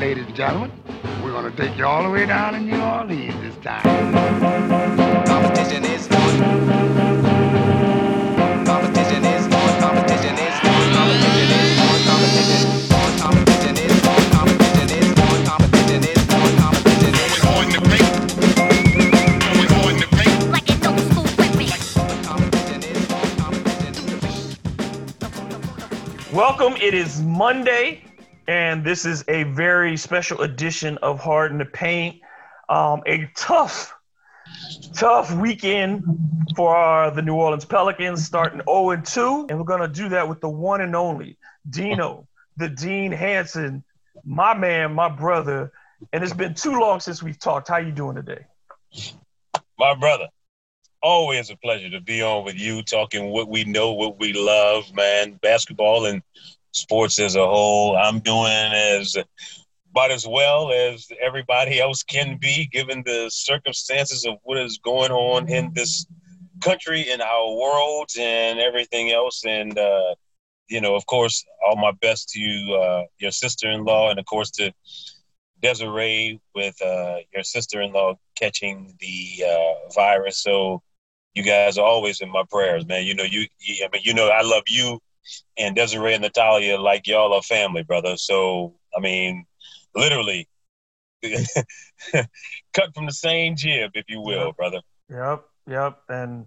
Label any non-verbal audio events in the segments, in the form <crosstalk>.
ladies and gentlemen, we're going to take you all the way down to New Orleans this time. Competition is on. Competition is on. Competition is on. Competition is on. Competition is on. Competition is on. Competition is on. Competition is on. Competition is on. We're going to make. We're going to make. Like an old school Competition is on. Competition is on. Welcome. It is Monday and this is a very special edition of Hard in the Paint. Um, a tough, tough weekend for our, the New Orleans Pelicans, starting 0 2, and we're gonna do that with the one and only Dino, the Dean Hanson, my man, my brother. And it's been too long since we've talked. How you doing today? My brother, always a pleasure to be on with you, talking what we know, what we love, man. Basketball and sports as a whole. I'm doing as about as well as everybody else can be, given the circumstances of what is going on in this country, in our world, and everything else. And uh, you know, of course, all my best to you, uh, your sister-in-law, and of course to Desiree with uh, your sister-in-law catching the uh, virus. So you guys are always in my prayers, man. You know, you, you I mean, you know, I love you and Desiree and Natalia, like y'all are family, brother. So I mean, literally, <laughs> cut from the same jib, if you will, yep. brother. Yep, yep. And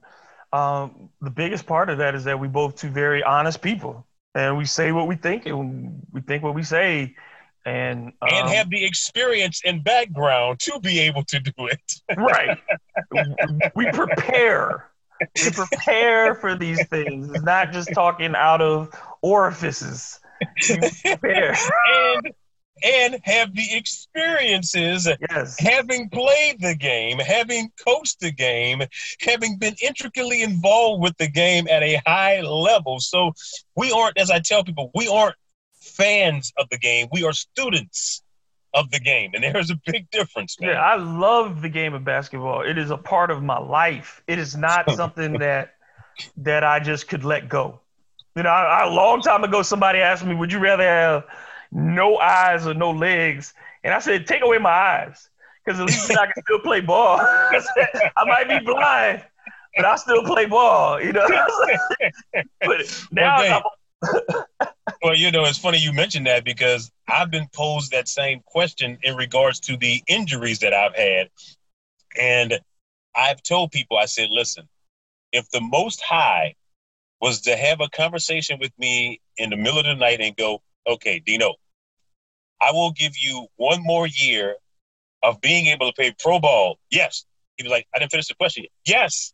um, the biggest part of that is that we both two very honest people, and we say what we think, and we think what we say, and um, and have the experience and background to be able to do it. right. <laughs> we prepare we prepare for these things. It's not just talking out of orifices. prepare. and and have the experiences yes. having played the game, having coached the game, having been intricately involved with the game at a high level. So we aren't, as I tell people, we aren't fans of the game. We are students of the game, and <laughs> there's a big difference. Man. Yeah, I love the game of basketball. It is a part of my life. It is not <laughs> something that that I just could let go. You know, I, a long time ago, somebody asked me, "Would you rather have no eyes or no legs?" And I said, "Take away my eyes, because at least I can still play ball. <laughs> I might be blind, but I still play ball." You know. but now okay well, you know, it's funny you mentioned that because I've been posed that same question in regards to the injuries that I've had. And I've told people, I said, listen, if the most high was to have a conversation with me in the middle of the night and go, okay, Dino, I will give you one more year of being able to play pro ball. Yes. He was like, I didn't finish the question. Yes.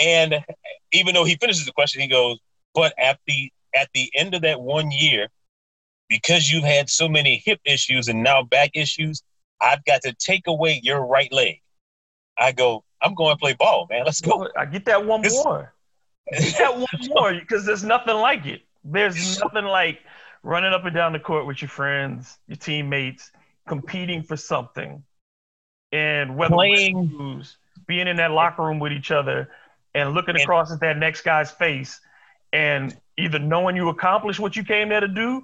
And even though he finishes the question, he goes, but at the at the end of that one year, because you've had so many hip issues and now back issues, I've got to take away your right leg. I go, I'm going to play ball, man. Let's go. I get that one more. Get that one <laughs> more because there's nothing like it. There's nothing like running up and down the court with your friends, your teammates, competing for something, and whether playing, lose, being in that locker room with each other, and looking and, across at that next guy's face and either knowing you accomplished what you came there to do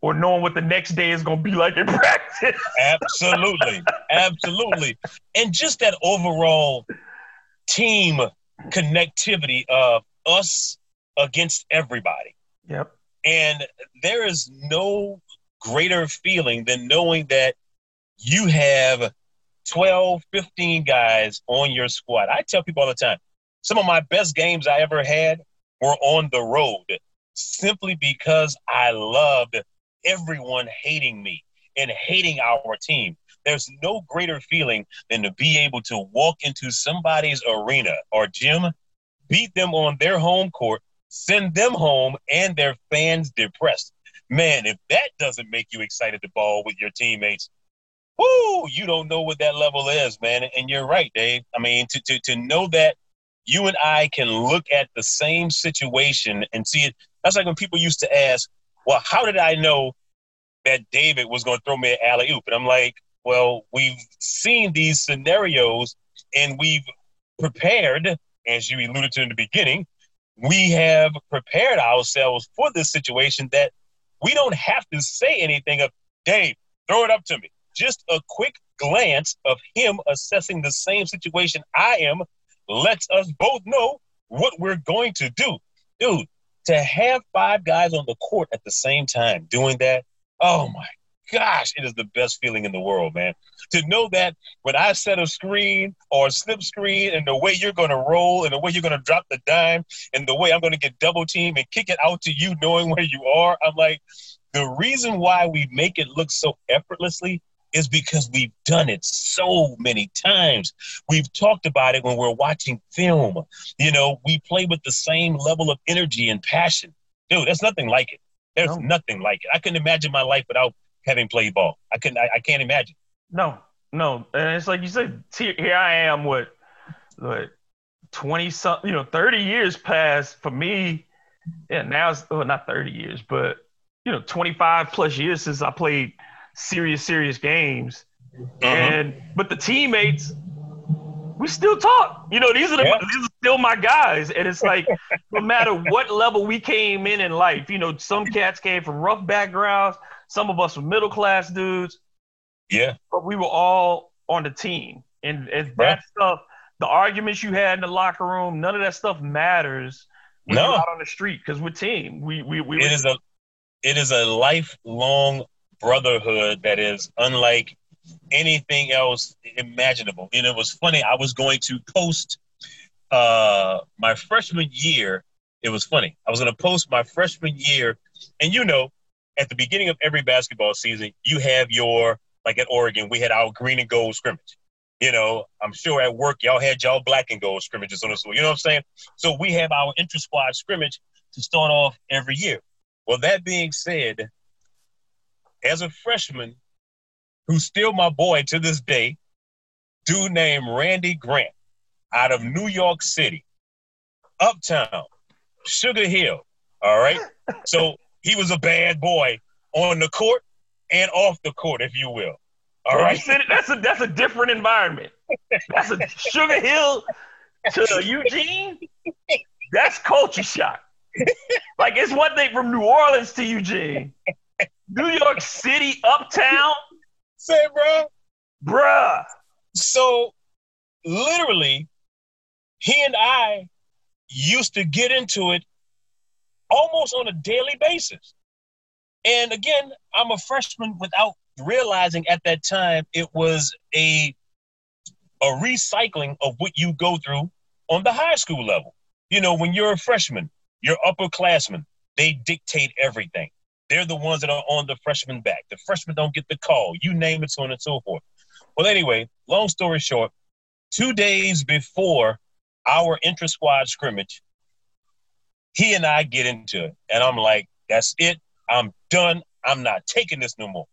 or knowing what the next day is going to be <laughs> like in practice. absolutely. Absolutely. And just that overall team connectivity of us against everybody. Yep. And there is no greater feeling than knowing that you have 12, 15 guys on your squad. I tell people all the time, some of my best games I ever had were on the road simply because I loved everyone hating me and hating our team. There's no greater feeling than to be able to walk into somebody's arena or gym, beat them on their home court, send them home, and their fans depressed. Man, if that doesn't make you excited to ball with your teammates, whoo, you don't know what that level is, man. And you're right, Dave. I mean, to, to, to know that you and I can look at the same situation and see it. That's like when people used to ask, well, how did I know that David was going to throw me an alley oop? And I'm like, well, we've seen these scenarios and we've prepared, as you alluded to in the beginning, we have prepared ourselves for this situation that We don't have to say anything of, Dave, throw it up to me. Just a quick glance of him assessing the same situation I am lets us both know what we're going to do. Dude, to have five guys on the court at the same time doing that, oh my gosh, it is the best feeling in the world, man. To know that when I set a screen or a slip screen and the way you're going to roll and the way you're going to drop the dime and the way I'm going to get double team and kick it out to you knowing where you are, I'm like, the reason why we make it look so effortlessly is because we've done it so many times. We've talked about it when we're watching film. You know, we play with the same level of energy and passion. Dude, there's nothing like it. There's no. nothing like it. I couldn't imagine my life without having played ball. I couldn't. I, I can't imagine. No, no, and it's like you said. Here I am. What, what, twenty something? You know, thirty years passed for me. Yeah, now it's well, not thirty years, but you know, twenty five plus years since I played serious, serious games. Uh-huh. And but the teammates, we still talk. You know, these are the yeah. these are still my guys, and it's like <laughs> no matter what level we came in in life. You know, some cats came from rough backgrounds. Some of us were middle class dudes. Yeah. But we were all on the team. And, and that right. stuff, the arguments you had in the locker room, none of that stuff matters no. out on the street because we're team. We we we it is a it is a lifelong brotherhood that is unlike anything else imaginable. And it was funny, I was going to post uh my freshman year. It was funny. I was gonna post my freshman year, and you know, at the beginning of every basketball season, you have your like at Oregon, we had our green and gold scrimmage. You know, I'm sure at work y'all had y'all black and gold scrimmages on the school. You know what I'm saying? So we have our intra squad scrimmage to start off every year. Well, that being said, as a freshman, who's still my boy to this day, dude named Randy Grant out of New York City, Uptown, Sugar Hill. All right. <laughs> So he was a bad boy on the court and off the court, if you will. All right, that's a that's a different environment. That's a Sugar Hill to Eugene. That's culture shock. Like it's one thing from New Orleans to Eugene, New York City, uptown. Say, bro, bruh. So, literally, he and I used to get into it almost on a daily basis. And again, I'm a freshman without realizing at that time it was a a recycling of what you go through on the high school level. You know, when you're a freshman, you're upperclassmen, they dictate everything. They're the ones that are on the freshman back. The freshmen don't get the call. You name it, so on and so forth. Well, anyway, long story short, two days before our intra squad scrimmage, he and I get into it. And I'm like, that's it. I'm done. I'm not taking this no more.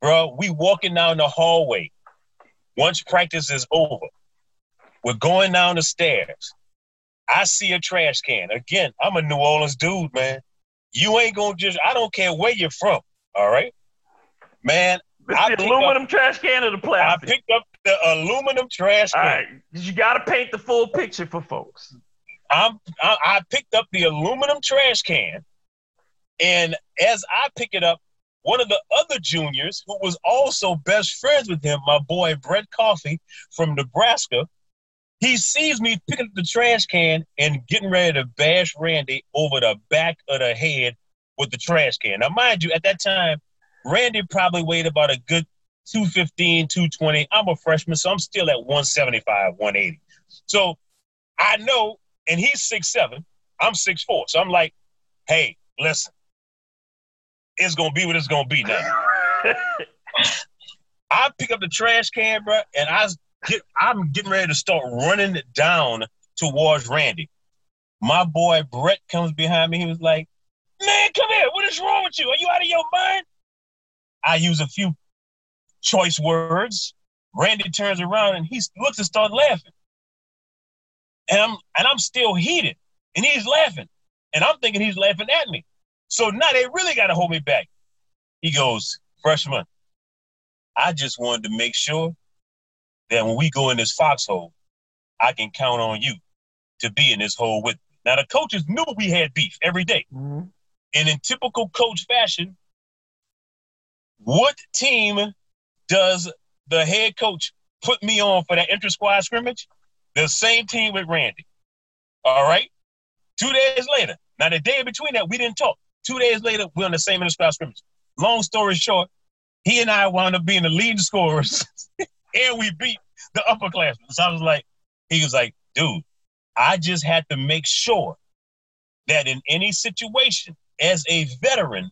Bro, we walking down the hallway. Once practice is over, we're going down the stairs. I see a trash can. Again, I'm a New Orleans dude, man. You ain't gonna just, I don't care where you're from, all right? Man, I the aluminum up, trash can or the plastic? I picked up the aluminum trash can. All right, you got to paint the full picture for folks. I'm, I, I picked up the aluminum trash can, and as I pick it up, one of the other juniors who was also best friends with him, my boy Brett Coffee from Nebraska, he sees me picking up the trash can and getting ready to bash Randy over the back of the head with the trash can. Now, mind you, at that time, Randy probably weighed about a good 215, 220. I'm a freshman, so I'm still at 175, 180. So I know and he's six seven. I'm six four. So I'm like, hey, listen, it's gonna be what it's gonna be now. <laughs> I pick up the trash can, bro, and I get I'm getting ready to start running it down towards Randy. My boy Brett comes behind me. He was like, Man, come here. What is wrong with you? Are you out of your mind? I use a few choice words. Randy turns around and he looks and starts laughing and I'm and I'm still heated, and he's laughing, and I'm thinking he's laughing at me. So now they really got to hold me back. He goes, freshman, I just wanted to make sure that when we go in this foxhole, I can count on you to be in this hole with me. Now the coaches knew we had beef every day. Mm-hmm. And in typical coach fashion, what team does the head coach put me on for that inter squad scrimmage? The same team with Randy. All right. Two days later, now the day between that, we didn't talk. Two days later, we're on the same inter squad scrimmage. Long story short, he and I wound up being the leading scorers, <laughs> and we beat the upperclassmen. So I was like, he was like, dude, I just had to make sure that in any situation, as a veteran,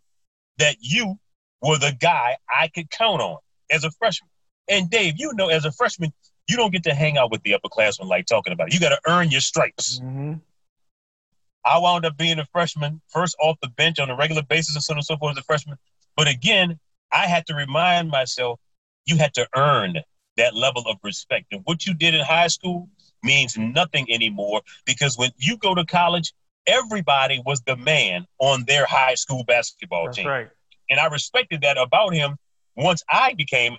that you were the guy I could count on as a freshman. And Dave, you know, as a freshman, you don't get to hang out with the upperclassmen like talking about it. You got to earn your stripes. Mm-hmm. I wound up being a freshman, first off the bench on a regular basis and so on and so forth as a freshman. But again, I had to remind myself you had to earn that level of respect. And what you did in high school means nothing anymore because when you go to college, everybody was the man on their high school basketball That's team. right. And I respected that about him once I became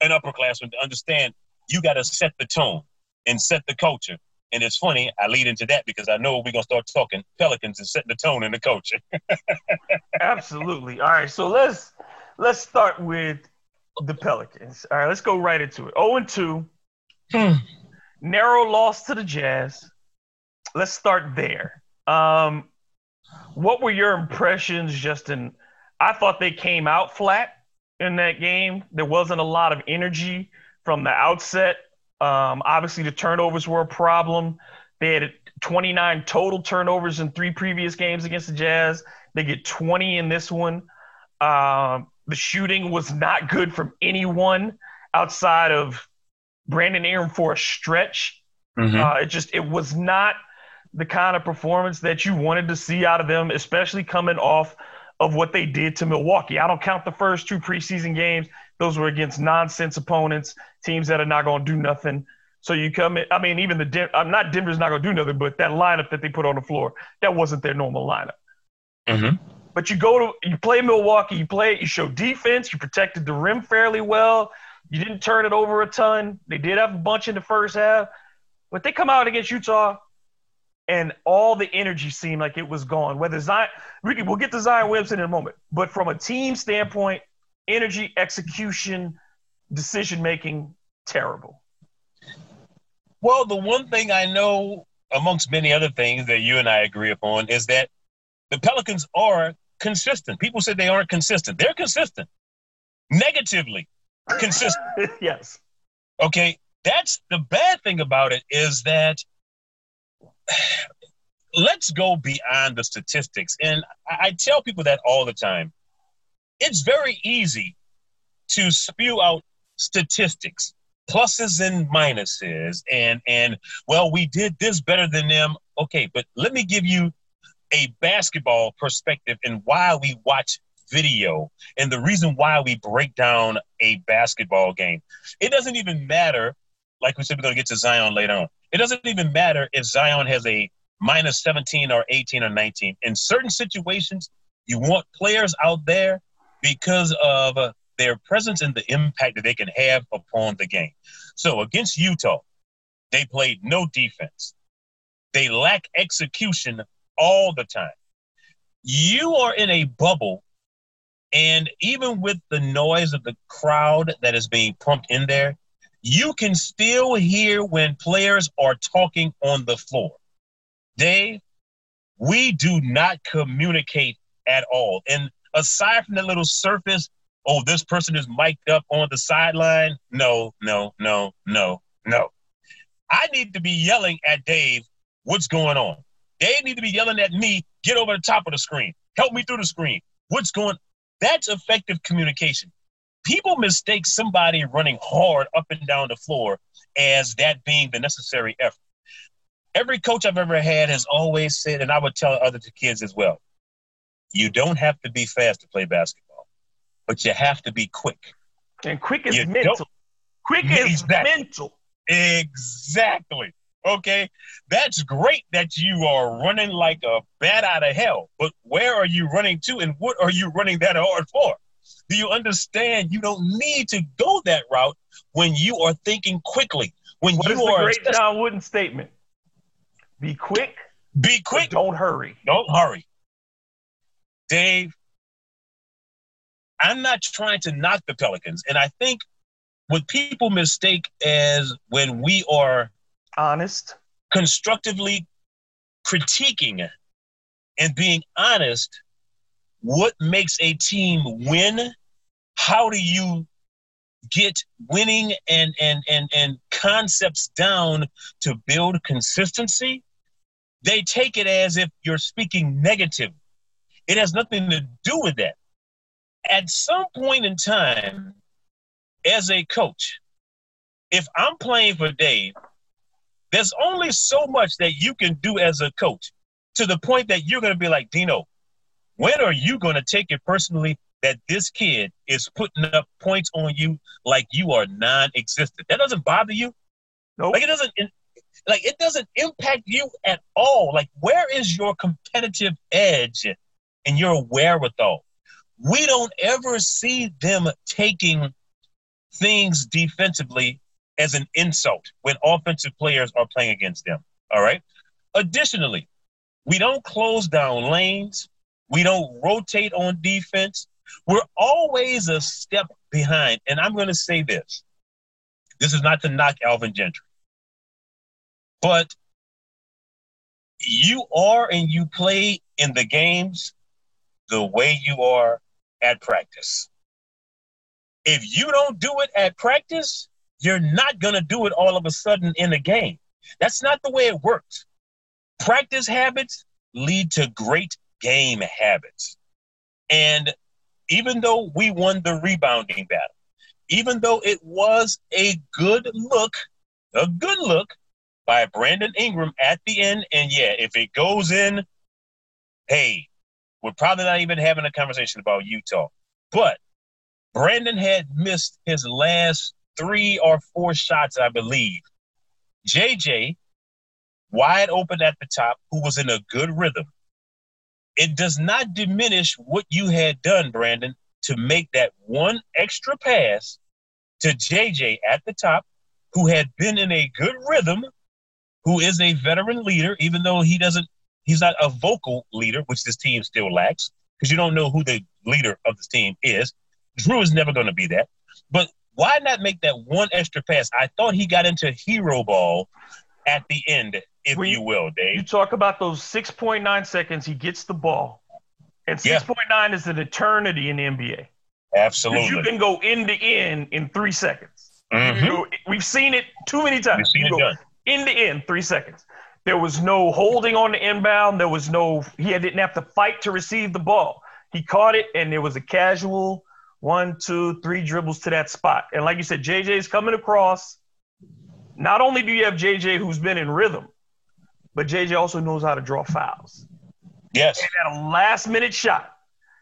an upperclassman to understand you got to set the tone and set the culture. And it's funny, I lead into that because I know we're going to start talking Pelicans and setting the tone in the culture. <laughs> Absolutely. All right, so let's let's start with the Pelicans. All right, let's go right into it. 0 and 2. Narrow loss to the Jazz. Let's start there. Um, what were your impressions, Justin? I thought they came out flat in that game. There wasn't a lot of energy from the outset. Um, obviously, the turnovers were a problem. They had 29 total turnovers in three previous games against the Jazz. They get 20 in this one. Um, the shooting was not good from anyone outside of Brandon Ingram for a stretch. Uh, it just it was not the kind of performance that you wanted to see out of them, especially coming off of what they did to Milwaukee. I don't count the first two preseason games; those were against nonsense opponents, teams that are not going to do nothing. So you come in. I mean, even the Den- I'm not Denver's not going to do nothing, but that lineup that they put on the floor that wasn't their normal lineup. Mm-hmm. But you go to you play Milwaukee, you play, it, you show defense, you protected the rim fairly well. You didn't turn it over a ton. They did have a bunch in the first half, but they come out against Utah, and all the energy seemed like it was gone. Whether Zion, we'll get to Zion Williamson in a moment, but from a team standpoint, energy, execution, decision making, terrible. Well, the one thing I know, amongst many other things that you and I agree upon, is that the Pelicans are consistent. People say they aren't consistent. They're consistent, negatively consistent. <laughs> yes. Okay, that's the bad thing about it is that <sighs> let's go beyond the statistics. And I, I tell people that all the time. It's very easy to spew out statistics, pluses and minuses, and and well, we did this better than them. Okay, but let me give you a basketball perspective and why we watch video and the reason why we break down a basketball game. It doesn't even matter, like we said, we're going to get to Zion later on. It doesn't even matter if Zion has a minus 17 or 18 or 19. In certain situations, you want players out there because of their presence and the impact that they can have upon the game. So against Utah, they played no defense. They lack execution all the time. You are in a bubble, and even with the noise of the crowd that is being pumped in there, you can still hear when players are talking on the floor. Dave, we do not communicate at all. And aside from the little surface, oh, this person is mic'd up on the sideline. No, no, no, no, no. I need to be yelling at Dave, what's going on? Dave need to be yelling at me, get over the top of the screen. Help me through the screen. What's going That's effective communication. People mistake somebody running hard up and down the floor as that being the necessary effort. Every coach I've ever had has always said, and I would tell other kids as well, you don't have to be fast to play basketball, but you have to be quick. And quick is You mental. Quick is Exactly. mental. Exactly. Okay. That's great that you are running like a bat out of hell, but where are you running to and what are you running that hard for? Do you understand you don't need to go that route when you are thinking quickly? When What you are great John Wooden statement? Be quick, be quick, don't hurry. don't hurry. Dave, I'm not trying to knock the Pelicans. And I think what people mistake as when we are honest, constructively critiquing and being honest, what makes a team win? How do you get winning and and and and concepts down to build consistency? They take it as if you're speaking negative. It has nothing to do with that. At some point in time, as a coach, if I'm playing for Dave, there's only so much that you can do as a coach to the point that you're going to be like, Dino, when are you going to take it personally that this kid is putting up points on you like you are non-existent? That doesn't bother you. Nope. Like it doesn't. Like it doesn't impact you at all. Like where is your competitive edge and your wherewithal? We don't ever see them taking things defensively as an insult when offensive players are playing against them. All right. Additionally, we don't close down lanes. We don't rotate on defense. We're always a step behind. And I'm going to say this this is not to knock Alvin Gentry, but you are and you play in the games the way you are at practice. If you don't do it at practice, you're not going to do it all of a sudden in a game. That's not the way it works. Practice habits lead to great game habits. And even though we won the rebounding battle, even though it was a good look, a good look by Brandon Ingram at the end, and yeah, if it goes in, hey, we're probably not even having a conversation about Utah. But Brandon had missed his last three or four shots, I believe. JJ, wide open at the top, who was in a good rhythm. It does not diminish what you had done, Brandon, to make that one extra pass to JJ at the top, who had been in a good rhythm, who is a veteran leader, even though he doesn't, he's not a vocal leader, which this team still lacks, because you don't know who the leader of this team is. Jrue is never going to be that. But why not make that one extra pass? I thought he got into hero ball at the end, if you, you, will, Dave. You talk about those 6.9 seconds, he gets the ball. And 6.9 yeah. is an eternity in the NBA. Absolutely. You can go end to end in three seconds. Mm-hmm. Go, we've seen it too many times. We've seen it done. End to end, three seconds. There was no holding on the inbound. There was no, he didn't have to fight to receive the ball. He caught it, and there was a casual one, two, three dribbles to that spot. And like you said, JJ is coming across. Not only do you have JJ who's been in rhythm, but JJ also knows how to draw fouls. Yes. And at a last minute shot,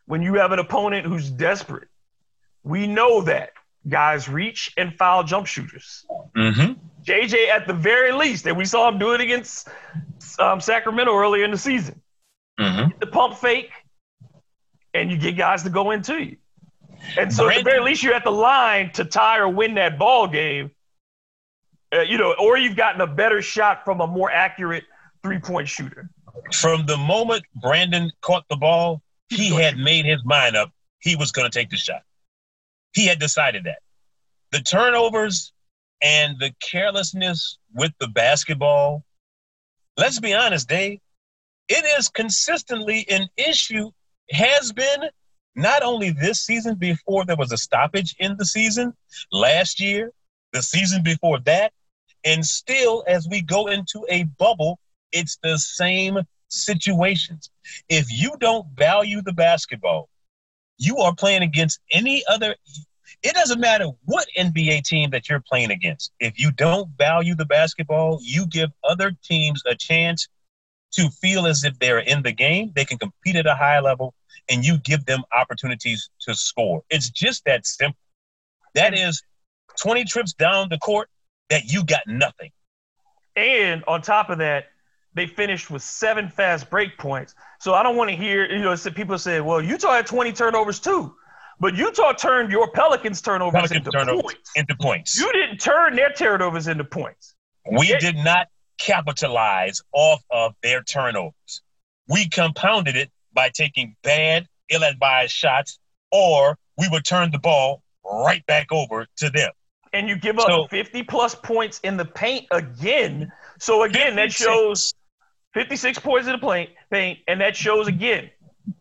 when you have an opponent who's desperate, we know that guys reach and foul jump shooters. Mm-hmm. JJ, at the very least, and we saw him do it against um, Sacramento earlier in the season. Mm-hmm. The pump fake, and you get guys to go into you. And so Brandon, at the very least, you're at the line to tie or win that ball game. Uh, you know, or you've gotten a better shot from a more accurate three point shooter. From the moment Brandon caught the ball, he had made his mind up. He was going to take the shot. He had decided that. The turnovers and the carelessness with the basketball, let's be honest, Dave, it is consistently an issue, has been not only this season before there was a stoppage in the season, last year, the season before that, and still as we go into a bubble, it's the same situations. If you don't value the basketball, you are playing against any other it doesn't matter what NBA team that you're playing against. If you don't value the basketball, you give other teams a chance to feel as if they're in the game, they can compete at a high level, and you give them opportunities to score. It's just that simple. That is 20 trips down the court that you got nothing. And on top of that, they finished with seven fast break points. So I don't want to hear, you know, people say, well, Utah had 20 turnovers too. But Utah turned your Pelicans turnovers Pelicans into turnovers points. Into points. You didn't turn their turnovers into points. We did not capitalize off of their turnovers. We compounded it by taking bad ill-advised shots, or we would turn the ball right back over to them. And you give up so, 50 plus points in the paint again. So again, 56. that shows 56 points in the paint, paint, and that shows again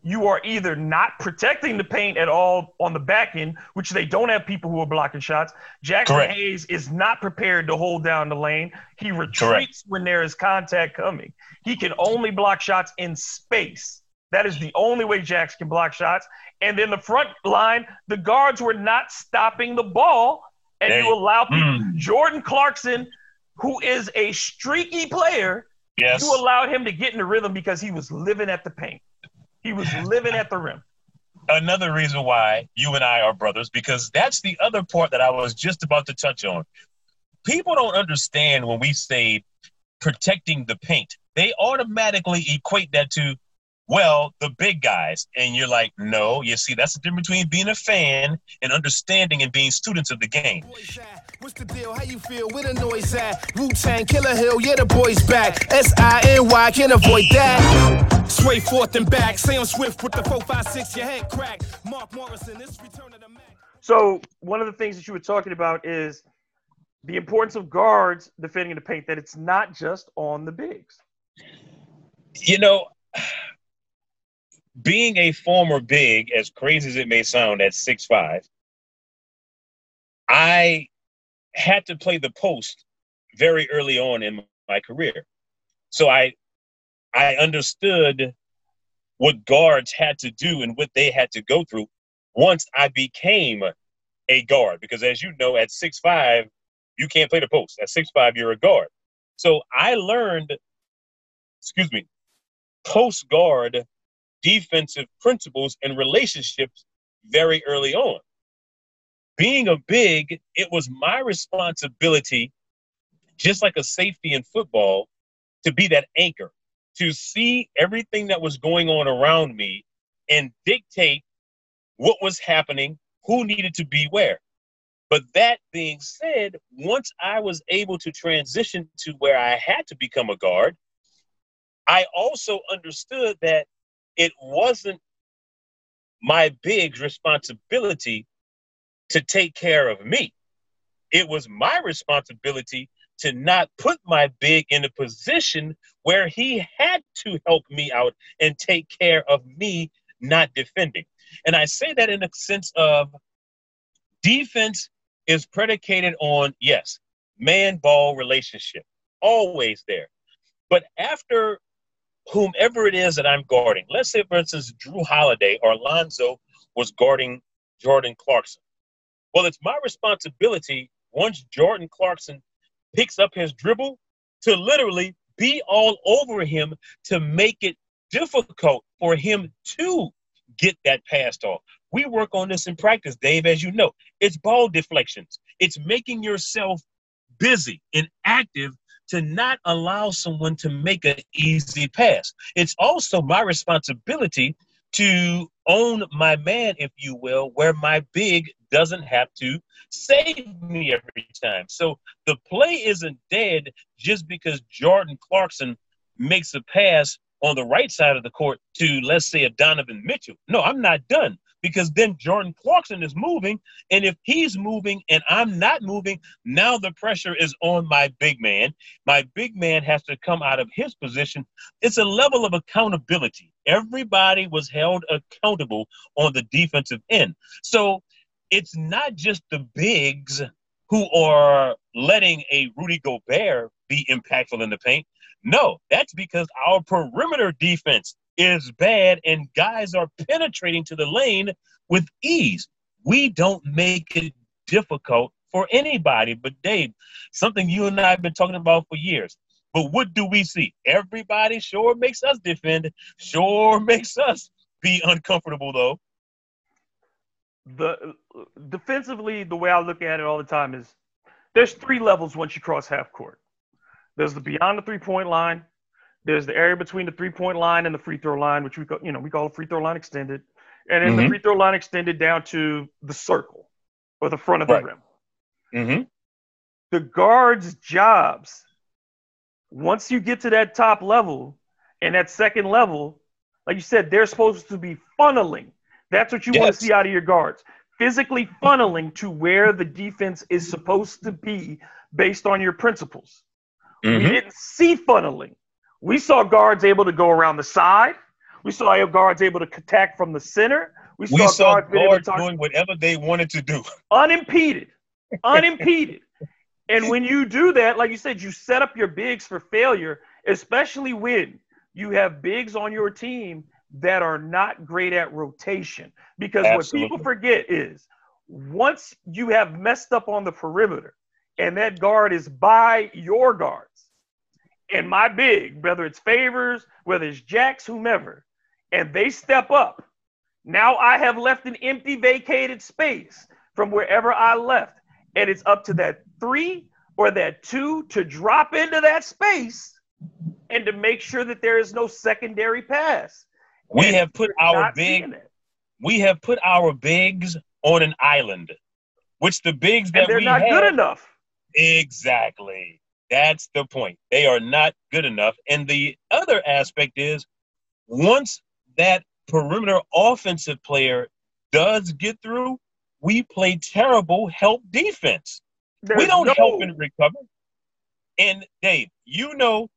you are either not protecting the paint at all on the back end, which they don't have people who are blocking shots. Jaxson Correct. Hayes is not prepared to hold down the lane. He retreats Correct. when there is contact coming. He can only block shots in space. That is the only way Jax can block shots. And then the front line, the guards were not stopping the ball. And you allow people, mm. Jordan Clarkson, who is a streaky player, yes. you allowed him to get in the rhythm because he was living at the paint. He was living at the rim. Another reason why you and I are brothers, because that's the other part that I was just about to touch on. People don't understand when we say protecting the paint, they automatically equate that to well, the big guys. And you're like, no, you see, that's the difference between being a fan and understanding and being students of the game. What's the deal? How you feel? Where the noise at? Wu Tang, Killer Hill, yeah, the boys back. S I N Y, can't avoid that. Sway forth and back. Sam Swift with the 456, your head crack. Mark Morrison, this return of the Mack. So, one of the things that you were talking about is the importance of guards defending the paint, that it's not just on the bigs. You know, being a former big, as crazy as it may sound, at six five, I had to play the post very early on in my career. So I I understood what guards had to do and what they had to go through once I became a guard. Because as you know, at six five, you can't play the post. At six five, you're a guard. So I learned, excuse me, post guard defensive principles and relationships very early on. Being a big, it was my responsibility, just like a safety in football, to be that anchor, to see everything that was going on around me and dictate what was happening, who needed to be where. But that being said, once I was able to transition to where I had to become a guard, I also understood that it wasn't my big's responsibility to take care of me. It was my responsibility to not put my big in a position where he had to help me out and take care of me not defending. And I say that in a sense of defense is predicated on, yes, man ball relationship, always there. But after whomever it is that I'm guarding. Let's say, for instance, Jrue Holiday or Lonzo was guarding Jordan Clarkson. Well, it's my responsibility once Jordan Clarkson picks up his dribble to literally be all over him to make it difficult for him to get that passed off. We work on this in practice, Dave, as you know. It's ball deflections. It's making yourself busy and active to not allow someone to make an easy pass. It's also my responsibility to own my man, if you will, where my big doesn't have to save me every time. So the play isn't dead just because Jordan Clarkson makes a pass on the right side of the court to, let's say, a Donovan Mitchell. No, I'm not done because then Jordan Clarkson is moving. And if he's moving and I'm not moving, now the pressure is on my big man. My big man has to come out of his position. It's a level of accountability. Everybody was held accountable on the defensive end. So it's not just the bigs who are letting a Rudy Gobert be impactful in the paint. No, that's because our perimeter defense is bad and guys are penetrating to the lane with ease. We don't make it difficult for anybody. But Dave, something you and I have been talking about for years. But what do we see? Everybody sure makes us defend, sure <laughs> makes us be uncomfortable though. The defensively, the way I look at it all the time is there's three levels once you cross half court. There's the beyond the three point line, there's the area between the three point line and the free throw line, which we call, you know, we call a free throw line extended. And then mm-hmm. the free throw line extended down to the circle or the front of right. the rim. Mm-hmm. The guards' jobs, once you get to that top level and that second level, like you said, they're supposed to be funneling. That's what you Yes. want to see out of your guards. Physically funneling to where the defense is supposed to be based on your principles. We Mhm. didn't see funneling. We saw guards able to go around the side. We saw guards able to attack from the center. We saw, We saw guards guards talk doing whatever they wanted to do. <laughs> unimpeded, unimpeded. And when you do that, like you said, you set up your bigs for failure, especially when you have bigs on your team that are not great at rotation. Because what people forget is once you have messed up on the perimeter and that guard is by your guards and my big, whether it's favors, whether it's Jax, whomever, and they step up, now I have left an empty, vacated space from wherever I left. And it's up to that three or that two to drop into that space and to make sure that there is no secondary pass. We And have put our big we have put our bigs on an island, which the bigs that And they're we not have, good enough. Exactly. That's the point. They are not good enough. And the other aspect is once that perimeter offensive player does get through, we play terrible help defense. we don't no- help and recover. And Dave, you know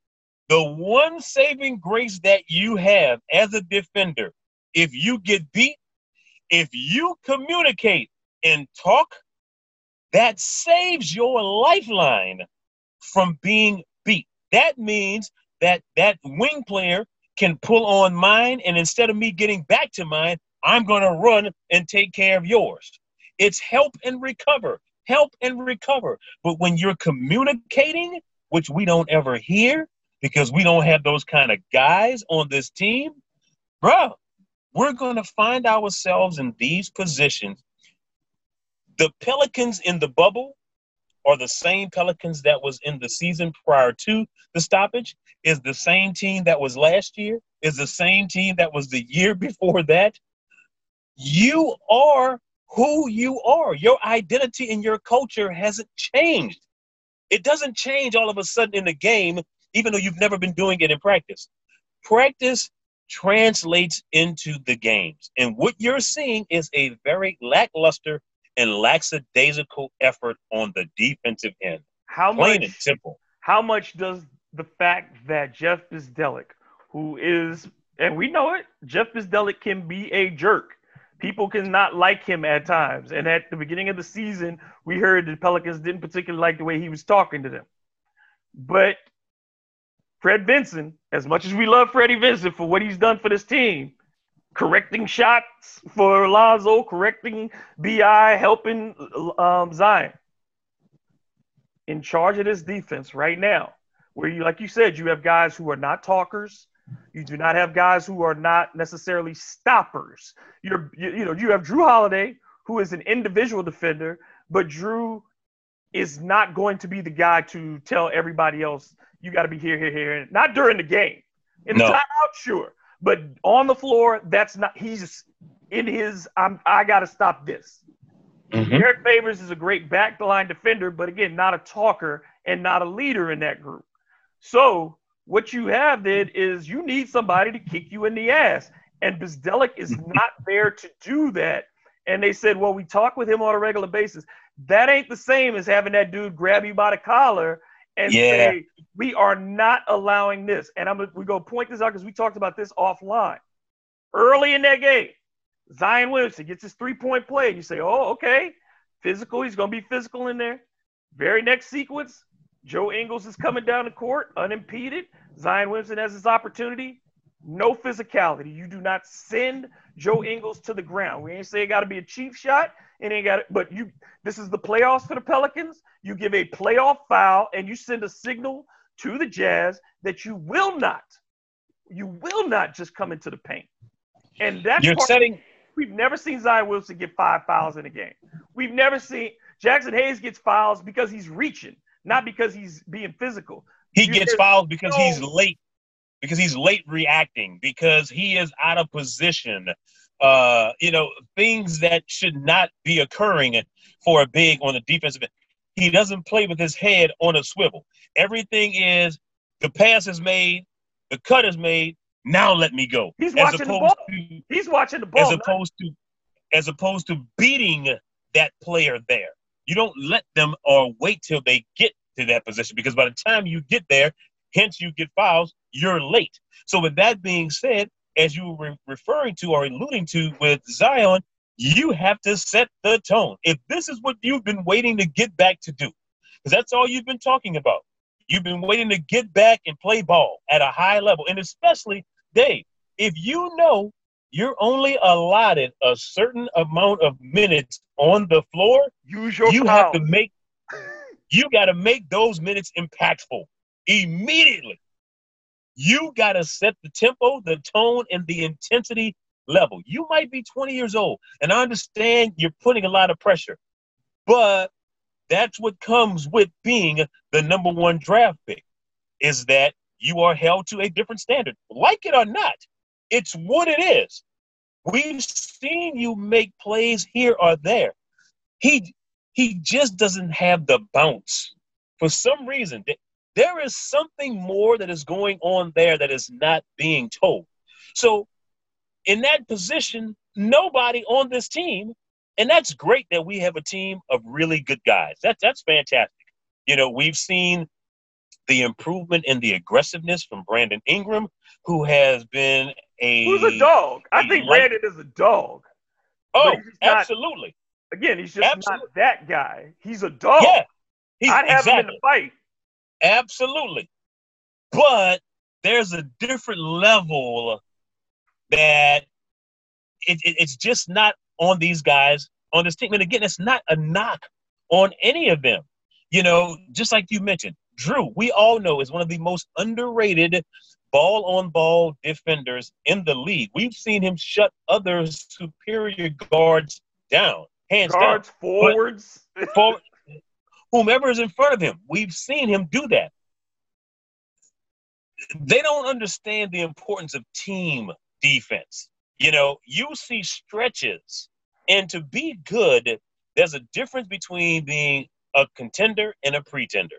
the one saving grace that you have as a defender, if you get beat, if you communicate and talk, that saves your lifeline from being beat. That means that that wing player can pull on mine, and instead of me getting back to mine, I'm going to run and take care of yours. It's help and recover, help and recover. But when you're communicating, which we don't ever hear because we don't have those kind of guys on this team, bro, we're going to find ourselves in these positions. The Pelicans in the bubble are the same Pelicans that was in the season prior to the stoppage, is the same team that was last year, is the same team that was the year <laughs> before that. You are who you are. Your identity and your culture hasn't changed. It doesn't change all of a sudden in the game, even though you've never been doing it in practice. Practice translates into the games. And what you're seeing is a very lackluster and lackadaisical effort on the defensive end. How Plain much and simple. how much does the fact that Jeff Bzdelik, who is, and we know it, Jeff Bzdelik can be a jerk. People cannot like him at times. And at the beginning of the season, we heard the Pelicans didn't particularly like the way he was talking to them. But Fred Vinson, as much as we love Freddie Vinson for what he's done for this team, correcting shots for Alonzo, correcting BI, helping um, Zion. In charge of this defense right now, where you, like you said, you have guys who are not talkers. You do not have guys who are not necessarily stoppers. You're, you, you know, you have Jrue Holiday, who is an individual defender, but Jrue is not going to be the guy to tell everybody else you got to be here, here, here. Not during the game. In the No. timeout, sure, but on the floor, that's not. He's in his. I'm. I got to stop this. Mhm. Derrick Favors is a great backline defender, but again, not a talker and not a leader in that group. So what you have then is you need somebody to kick you in the ass. And Bzdelik is not there to do that. And they said, well, we talk with him on a regular basis. That ain't the same as having that dude grab you by the collar and Yeah. say, we are not allowing this. And I'm we go point this out because we talked about this offline. Early in that game, Zion Williamson gets his three-point play, and you say, oh, okay, physical. He's gonna be physical in there. Very next sequence, Joe Ingles is coming down the court unimpeded. Zion Williamson has his opportunity. No physicality. You do not send Joe Ingles to the ground. We ain't say it got to be a cheap shot. It ain't got it, but you. This is the playoffs for the Pelicans. You give a playoff foul and you send a signal to the Jazz that you will not, you will not just come into the paint. And that's You're part- setting We've never seen Zion Wilson get five fouls in a game. We've never seen Jaxson Hayes gets fouls because he's reaching, not because he's being physical. he You- gets fouled because he's late because he's late reacting because he is out of position uh you know things that should not be occurring for a big on the defensive end he doesn't play with his head on a swivel everything is the pass is made the cut is made Now let me go. He's As watching the ball. to He's watching the ball. as man. opposed to as opposed to beating that player there. You don't let them or wait till they get to that position because by the time you get there, hence you get fouls, you're late. So with that being said, as you were referring to or alluding to with Zion, you have to set the tone. If this is what you've been waiting to get back to do, because that's all you've been talking about. You've been waiting to get back and play ball at a high level. And especially, Dave, if you know you're only allotted a certain amount of minutes on the floor, Use your you power. have to make you got to make those minutes impactful immediately. You got to set the tempo, the tone, and the intensity level. You might be 20 years old, and I understand you're putting a lot of pressure, but that's what comes with being the number one draft pick is that you are held to a different standard. Like it or not, it's what it is. We've seen you make plays here or there. He he just doesn't have the bounce. For some reason, there is something more that is going on there that is not being told. So, in that position, nobody on this team, and that's great that we have a team of really good guys. That, that's fantastic. You know, we've seen the improvement in the aggressiveness from Brandon Ingram, who has been a. Who's a dog? I think like- Brandon is a dog. Oh, not- absolutely. Again, he's just Absolutely. not that guy. He's a dog. Yeah. He's, I'd have him in the fight. Absolutely. But there's a different level that it, it- it's just not on these guys on this team. And again, it's not a knock on any of them. You know, just like you mentioned, Jrue, we all know is one of the most underrated ball on ball defenders in the league. We've seen him shut other superior guards down, hands down Guards, forwards. for whomever is in front of him. We've seen him do that. They don't understand the importance of team defense. You know, you see stretches, and to be good, there's a difference between being a contender and a pretender.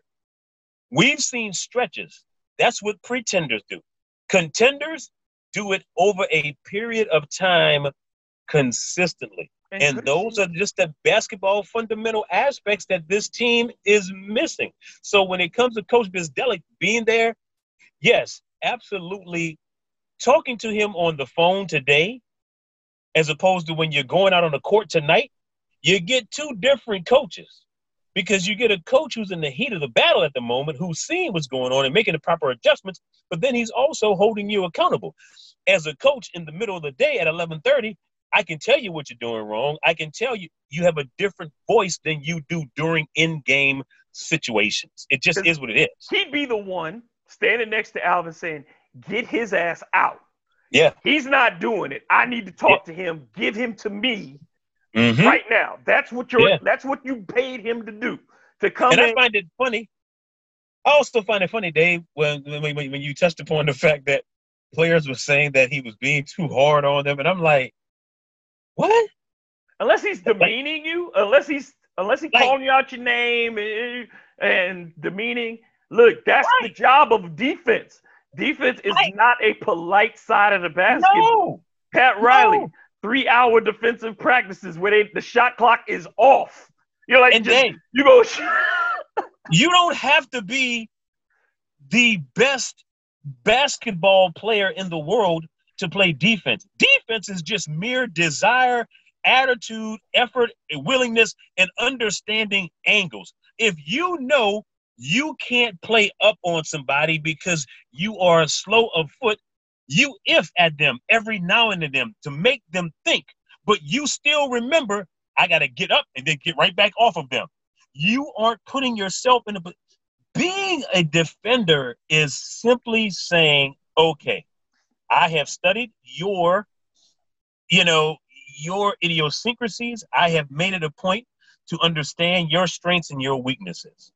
We've seen stretches. That's what pretenders do. Contenders do it over a period of time consistently. And those are just the basketball fundamental aspects that this team is missing. So when it comes to Coach Bzdelik being there, yes, absolutely. Talking to him on the phone today, as opposed to when you're going out on the court tonight, you get two different coaches. Because you get a coach who's in the heat of the battle at the moment, who's seeing what's going on and making the proper adjustments, but then he's also holding you accountable. As a coach in the middle of the day at 11:30, I can tell you what you're doing wrong. I can tell you you have a different voice than you do during in-game situations. It just is what it is. He'd be the one standing next to Alvin saying, "Get his ass out." Yeah. He's not doing it. I need to talk to him. Give him to me Mhm. right now. That's what you're. Yeah. That's what you paid him to do. To come And I find it funny. I also find it funny, Dave, when, when when you touched upon the fact that players were saying that he was being too hard on them, and I'm like, what? unless he's demeaning you, unless he's unless he's Like- calling you out your name and, and demeaning. Look, that's the job of defense. Defense is Right. not a polite side of the basket. No. Pat Riley, No. three hour defensive practices where they, the shot clock is off. You're like, And just, Dave, you go, <laughs> you don't have to be the best basketball player in the world to play defense. Defense is just mere desire, attitude, effort, willingness, and understanding angles. If you know you can't play up on somebody because you are slow of foot, you if at them every now and then to make them think, but you still remember, I got to get up and then get right back off of them. You aren't putting yourself in a being a defender is simply saying, okay, I have studied your, you know, your idiosyncrasies. I have made it a point to understand your strengths and your weaknesses.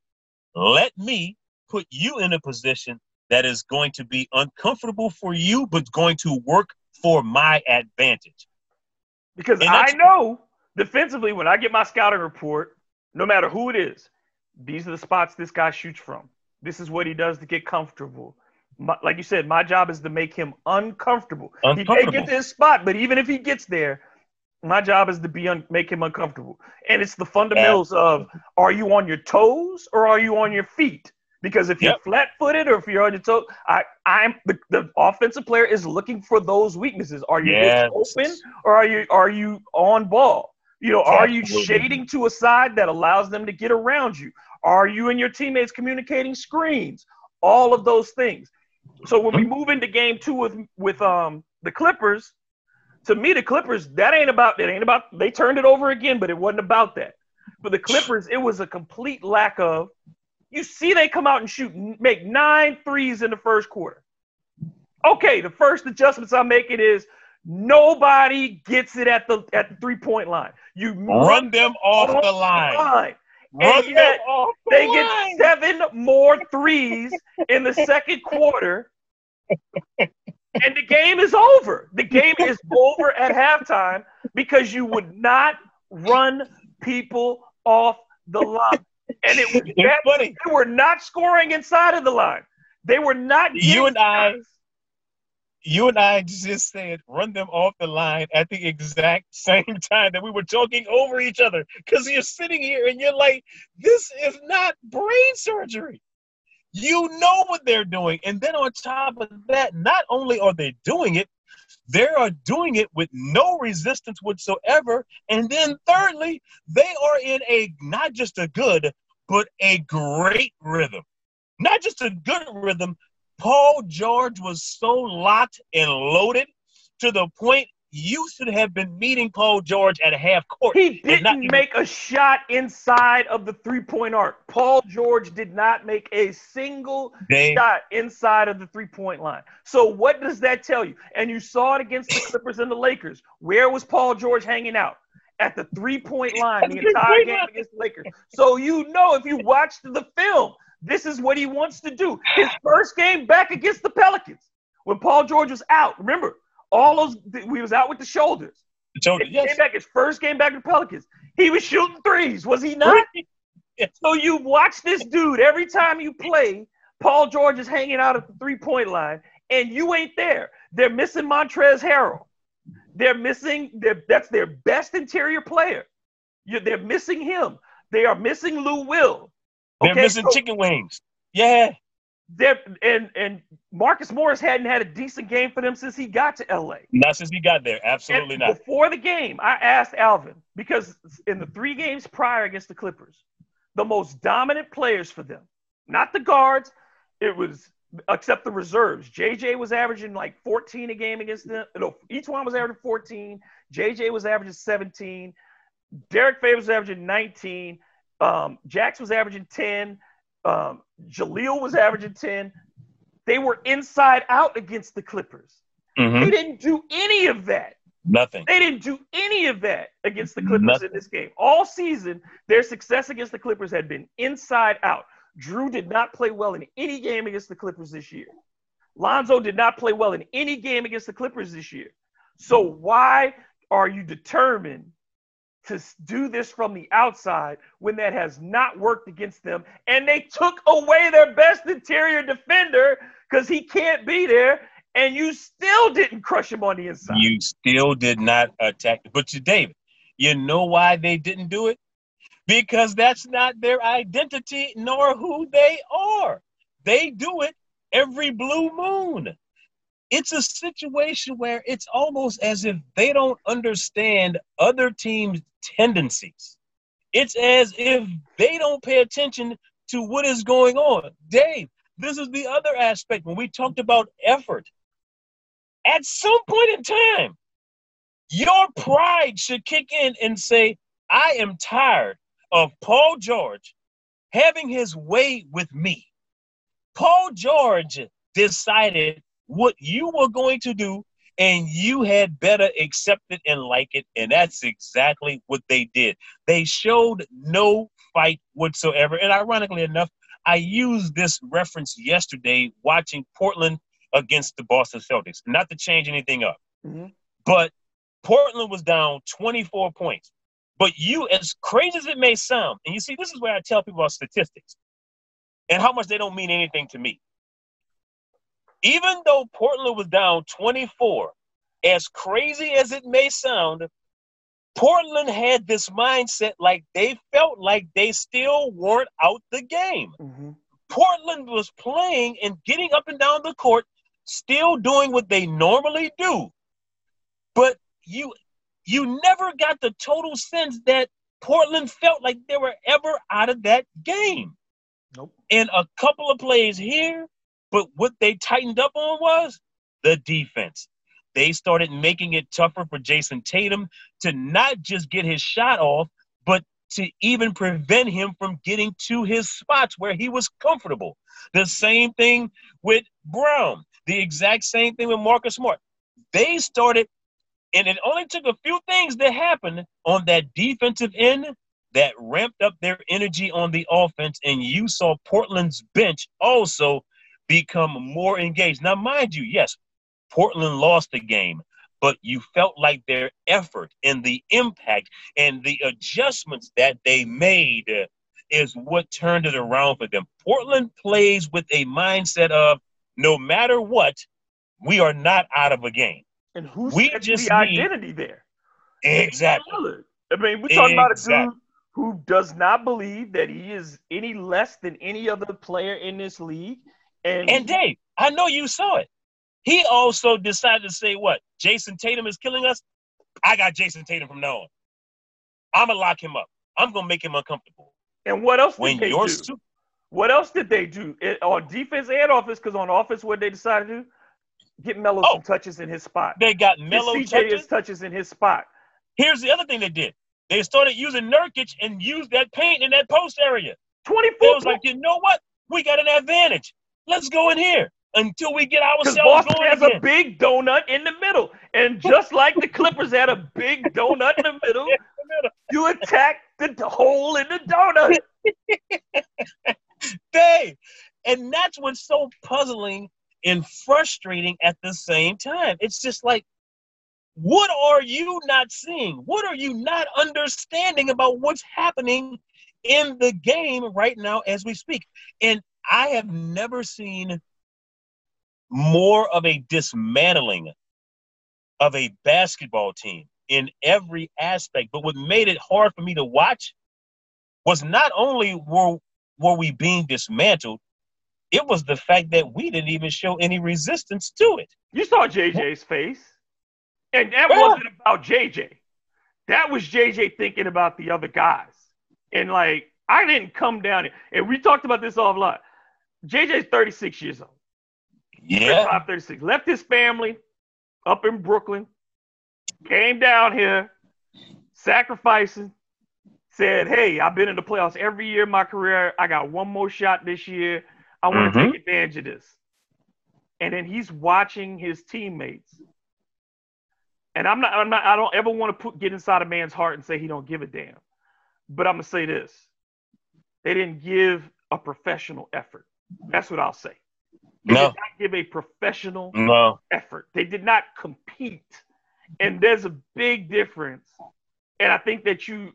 Let me put you in a position that is going to be uncomfortable for you, but going to work for my advantage. because And I know defensively when I get my scouting report, no matter who it is, these are the spots this guy shoots from. This is what he does to get comfortable. My, like you said, my job is to make him uncomfortable. Uncomfortable. He may get to his spot, but even if he gets there, my job is to be un- make him uncomfortable. And it's the fundamentals of are you on your toes or are you on your feet? Because if you're Yep. flat-footed or if you're on your toes, I, I'm the, the offensive player is looking for those weaknesses. Are you Yes. open or are you are you on ball? You know, are you shading to a side that allows them to get around you? Are you and your teammates communicating screens? All of those things. So when we move into game two with with um the Clippers, to me the Clippers that ain't about that ain't about they turned it over again, but it wasn't about that. For the Clippers, it was a complete lack of. You see, they come out and shoot, make nine threes in the first quarter. Okay, the first adjustments I'm making is nobody gets it at the at the three point line. You Run them off the line. line. And yet, They get seven more threes in the second quarter. And the game is over. The game is over at halftime because you would not run people off the line. And it was that, funny. they were not scoring inside of the line. They were not You and I- shots. You and I just said run them off the line at the exact <laughs> same time that we were talking over each other. Because you're sitting here and you're like, this is not brain surgery. You know what they're doing. And then on top of that, not only are they doing it, they are doing it with no resistance whatsoever. And then thirdly, they are in a not just a good, but a great rhythm. Not just a good rhythm. Paul George was so locked and loaded to the point you should have been meeting Paul George at a half court. He didn't even- make a shot inside of the three point arc. Paul George did not make a single They, shot inside of the three point line. So, what does that tell you? And you saw it against the Clippers and the Lakers. Where was Paul George hanging out? At the three point line the entire game against the Lakers. So, you know, if you watched the film, this is what he wants to do. His first game back against the Pelicans when Paul George was out. Remember, all those, we was out with the shoulders. so, He yes, came back his first game back to the Pelicans. He was shooting threes, was he not? So you watch this dude every time you play. Paul George is hanging out at the three point line, and you ain't there. They're missing Montrezl Harrell. They're missing. Their, that's their best interior player. You, they're missing him. They are missing Lou Will. They're Okay, missing so chicken wings. Yeah, and and Marcus Morris hadn't had a decent game for them since he got to LA. not since he got there. Absolutely And not. Before the game, I asked Alvin because in the three games prior against the Clippers, the most dominant players for them, not the guards, it was except the reserves. JJ was averaging like 14 a game against them. No, each one was averaging 14. JJ was averaging 17. Derrick Favors was averaging 19. Um, Jax was averaging 10. Um, Jahlil was averaging 10. They were inside out against the Clippers. Mhm. They didn't do any of that. Nothing. They didn't do any of that against the Clippers Nothing. in this game. All season, their success against the Clippers had been inside out. Jrue did not play well in any game against the Clippers this year. Lonzo did not play well in any game against the Clippers this year. So why are you determined to do this from the outside when that has not worked against them? And they took away their best interior defender because he can't be there, and you still didn't crush him on the inside. You still did not attack. But you, David, you know why they didn't do it? Because that's not their identity nor who they are. They do it every blue moon. It's a situation where it's almost as if they don't understand other teams' tendencies. It's as if they don't pay attention to what is going on. Dave, this is the other aspect when we talked about effort. At some point in time, your pride should kick in and say, I am tired of Paul George having his way with me. Paul George decided what you were going to do, and you had better accept it and like it. And that's exactly what they did. They showed no fight whatsoever. And ironically enough, I used this reference yesterday watching Portland against the Boston Celtics. Not to change anything up, Mhm. but Portland was down 24 points. But you, as crazy as it may sound, and you see, this is where I tell people about statistics and how much they don't mean anything to me. Even though Portland was down 24, as crazy as it may sound, Portland had this mindset like they felt like they still weren't out the game. Mm-hmm. Portland was playing and getting up and down the court, still doing what they normally do. But you you never got the total sense that Portland felt like they were ever out of that game. Nope. And a couple of plays here, but what they tightened up on was the defense. They started making it tougher for Jayson Tatum to not just get his shot off, but to even prevent him from getting to his spots where he was comfortable. The same thing with Brown, the exact same thing with Marcus Smart. They started, and it only took a few things that happened on that defensive end that ramped up their energy on the offense, and you saw Portland's bench also become more engaged. Now, mind you, yes, Portland lost the game, but you felt like their effort and the impact and the adjustments that they made uh, is what turned it around for them. Portland plays with a mindset of no matter what, we are not out of a game. And who's we just the identity there? Exactly. I mean, we're talking exactly. about a dude who does not believe that he is any less than any other player in this league. And, and Dave, I know you saw it. He also decided to say, what? Jayson Tatum is killing us? I got Jayson Tatum from now on. I'm going to lock him up. I'm going to make him uncomfortable. And what else when did they do? What else did they do it, on defense and offense? Because on offense, what they decided to do? Get Melo oh, some touches in his spot. They got Melo touches. touches in his spot. Here's the other thing they did. They started using Nurkic and used that paint in that post area. 24. It was like, you know what? We got an advantage. Let's go in here until we get ourselves Boston going. has again. a big donut in the middle, and just like the Clippers had a big donut in the middle, <laughs> you attack the hole in the donut. <laughs> Dave, and that's what's so puzzling and frustrating at the same time. It's just like, what are you not seeing? What are you not understanding about what's happening in the game right now as we speak? And I have never seen more of a dismantling of a basketball team in every aspect. But what made it hard for me to watch was not only were, were we being dismantled, it was the fact that we didn't even show any resistance to it. You saw JJ's face. And that yeah. wasn't about JJ. That was JJ thinking about the other guys. And like, I didn't come down, and we talked about this offline. JJ's 36 years old. Yeah. 36. Left his family up in Brooklyn, came down here, sacrificing, said, Hey, I've been in the playoffs every year in my career. I got one more shot this year. I want to mm-hmm. take advantage of this. And then he's watching his teammates. And I'm not, I'm not, I don't ever want to put get inside a man's heart and say he don't give a damn. But I'm gonna say this. They didn't give a professional effort. That's what I'll say. They no. did not give a professional no. effort. They did not compete. And there's a big difference. And I think that you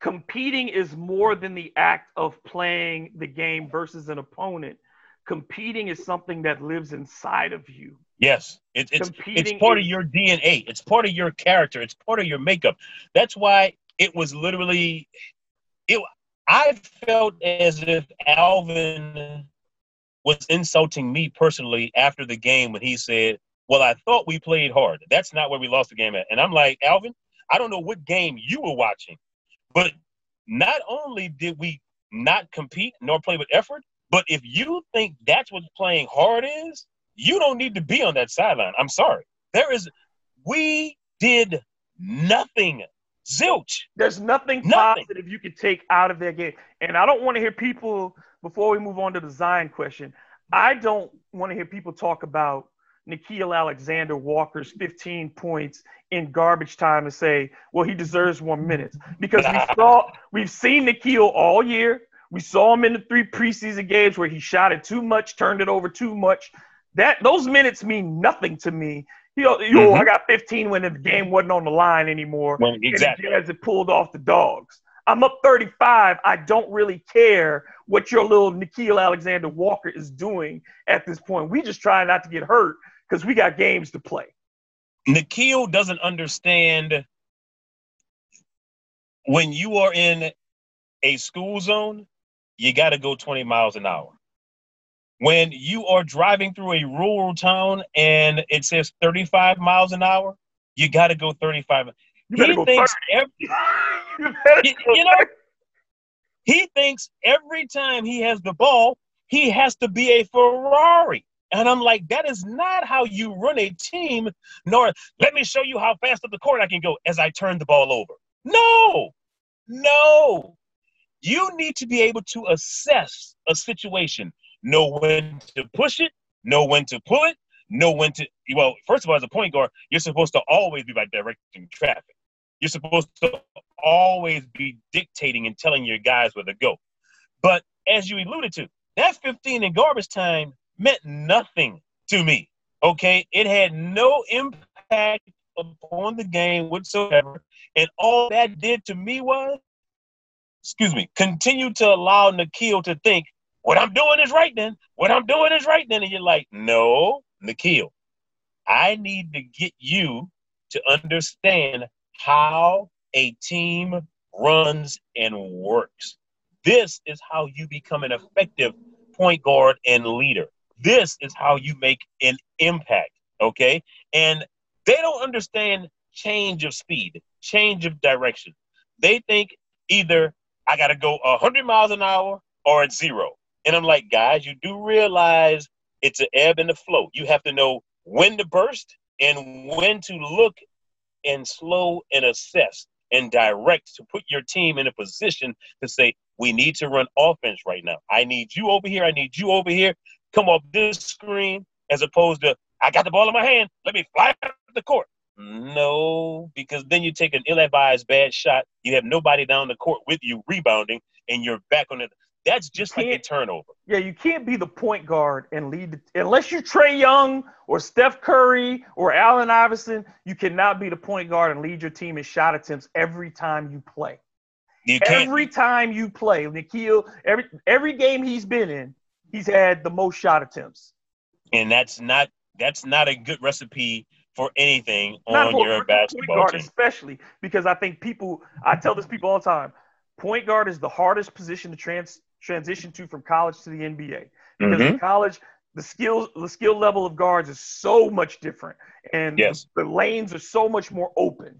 competing is more than the act of playing the game versus an opponent. Competing is something that lives inside of you. Yes, it, it's it's part is, of your DNA. It's part of your character. It's part of your makeup. That's why it was literally. It. I felt as if Alvin was insulting me personally after the game when he said, Well, I thought we played hard. That's not where we lost the game at. And I'm like, Alvin, I don't know what game you were watching, but not only did we not compete nor play with effort, but if you think that's what playing hard is, you don't need to be on that sideline. I'm sorry. There is, we did nothing. Zilch. There's nothing, nothing positive you can take out of their game. And I don't want to hear people before we move on to the Zion question, I don't want to hear people talk about Nickeil Alexander Walker's 15 points in garbage time and say, well, he deserves more minutes. Because we <laughs> saw we've seen Nickeil all year. We saw him in the three preseason games where he shot it too much, turned it over too much. That those minutes mean nothing to me. You know, mm-hmm. I got 15 when the game wasn't on the line anymore. Well, exactly. Jazz had pulled off the dogs. I'm up 35. I don't really care what your little Nickeil Alexander Walker is doing at this point. We just try not to get hurt because we got games to play. Nickeil doesn't understand when you are in a school zone, you got to go 20 miles an hour. When you are driving through a rural town and it says 35 miles an hour, you got to go 35. You he thinks every, <laughs> you, you know, he thinks every time he has the ball, he has to be a Ferrari. And I'm like, that is not how you run a team, nor let me show you how fast up the court I can go as I turn the ball over. No, no. You need to be able to assess a situation, know when to push it, know when to pull it, know when to. Well, first of all, as a point guard, you're supposed to always be like directing traffic. You're supposed to always be dictating and telling your guys where to go. But as you alluded to, that 15 in garbage time meant nothing to me. Okay, it had no impact upon the game whatsoever, and all that did to me was, excuse me, continue to allow Nickeil to think what I'm doing is right. Then what I'm doing is right. Then and you're like, no, Nickeil, I need to get you to understand how a team runs and works. This is how you become an effective point guard and leader. This is how you make an impact. Okay. And they don't understand change of speed, change of direction. They think either I got to go 100 miles an hour or at zero. And I'm like, guys, you do realize it's an ebb and a flow. You have to know when to burst and when to look and slow and assess and direct to put your team in a position to say, we need to run offense right now. I need you over here. I need you over here. Come off this screen as opposed to, I got the ball in my hand. Let me fly the court. No, because then you take an ill-advised bad shot. You have nobody down the court with you rebounding, and you're back on it. That's just like a turnover. Yeah, you can't be the point guard and lead unless you're Trae Young or Steph Curry or Allen Iverson. You cannot be the point guard and lead your team in shot attempts every time you play. You every time you play, Nickeil, every every game he's been in, he's had the most shot attempts. And that's not that's not a good recipe for anything not on for your basketball guard, team. Especially because I think people I tell this people all the time, point guard is the hardest position to trans transition to from college to the NBA because mm-hmm. in college the skill the skill level of guards is so much different and yes. the, the lanes are so much more open.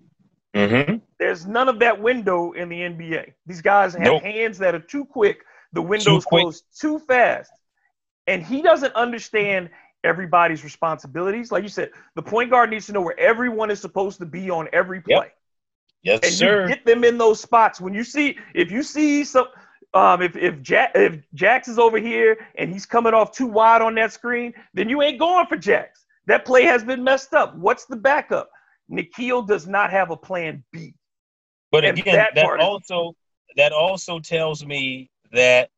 Mm-hmm. There's none of that window in the NBA. These guys have nope. hands that are too quick. The windows too close too fast, and he doesn't understand everybody's responsibilities. Like you said, the point guard needs to know where everyone is supposed to be on every play. Yep. Yes, and sir. You get them in those spots. When you see, if you see some, um, if if Jack if Jax is over here and he's coming off too wide on that screen, then you ain't going for Jax. That play has been messed up. What's the backup? Nickeil does not have a plan B. But and again, that, that also is- that also tells me that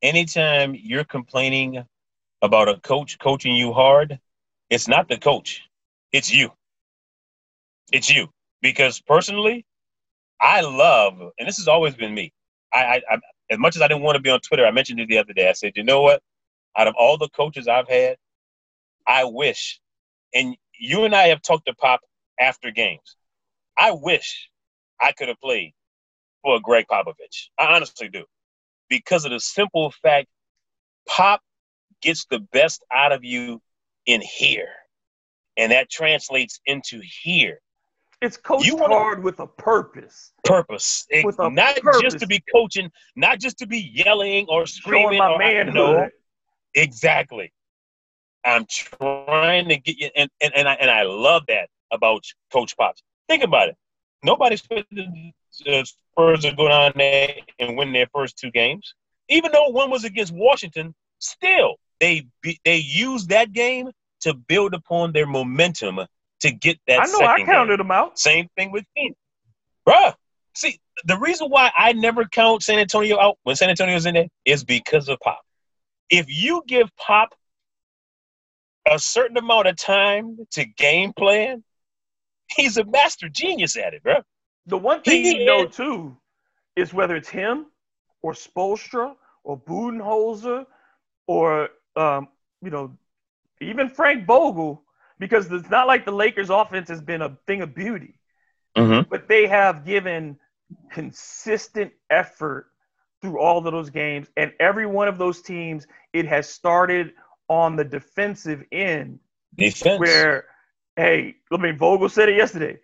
anytime you're complaining about a coach coaching you hard, it's not the coach, it's you. It's you. Because personally, I love, and this has always been me. I, I, I, as much as I didn't want to be on Twitter, I mentioned it the other day. I said, you know what? Out of all the coaches I've had, I wish, and you and I have talked to Pop after games. I wish I could have played for Gregg Popovich. I honestly do, because of the simple fact, Pop gets the best out of you in here, and that translates into here. It's coached you wanna, hard with a purpose. Purpose. With a not purpose. just to be coaching, not just to be yelling or screaming. Showing my manhood. No, exactly. I'm trying to get you, and, and, and, I, and I love that about Coach Pops. Think about it. Nobody expected the Spurs to go down there and win their first two games. Even though one was against Washington, still they they used that game to build upon their momentum to get that. I know I counted game. them out. Same thing with me, bruh. See, the reason why I never count San Antonio out when San Antonio's in there is because of Pop. If you give Pop a certain amount of time to game plan, he's a master genius at it, bro. The one thing he you know too is whether it's him or Spoelstra or Budenholzer or um, you know even Frank Vogel, because it's not like the Lakers' offense has been a thing of beauty, Mm-hmm. but they have given consistent effort through all of those games, and every one of those teams, it has started on the defensive end Defense. where, hey, I mean, Vogel said it yesterday.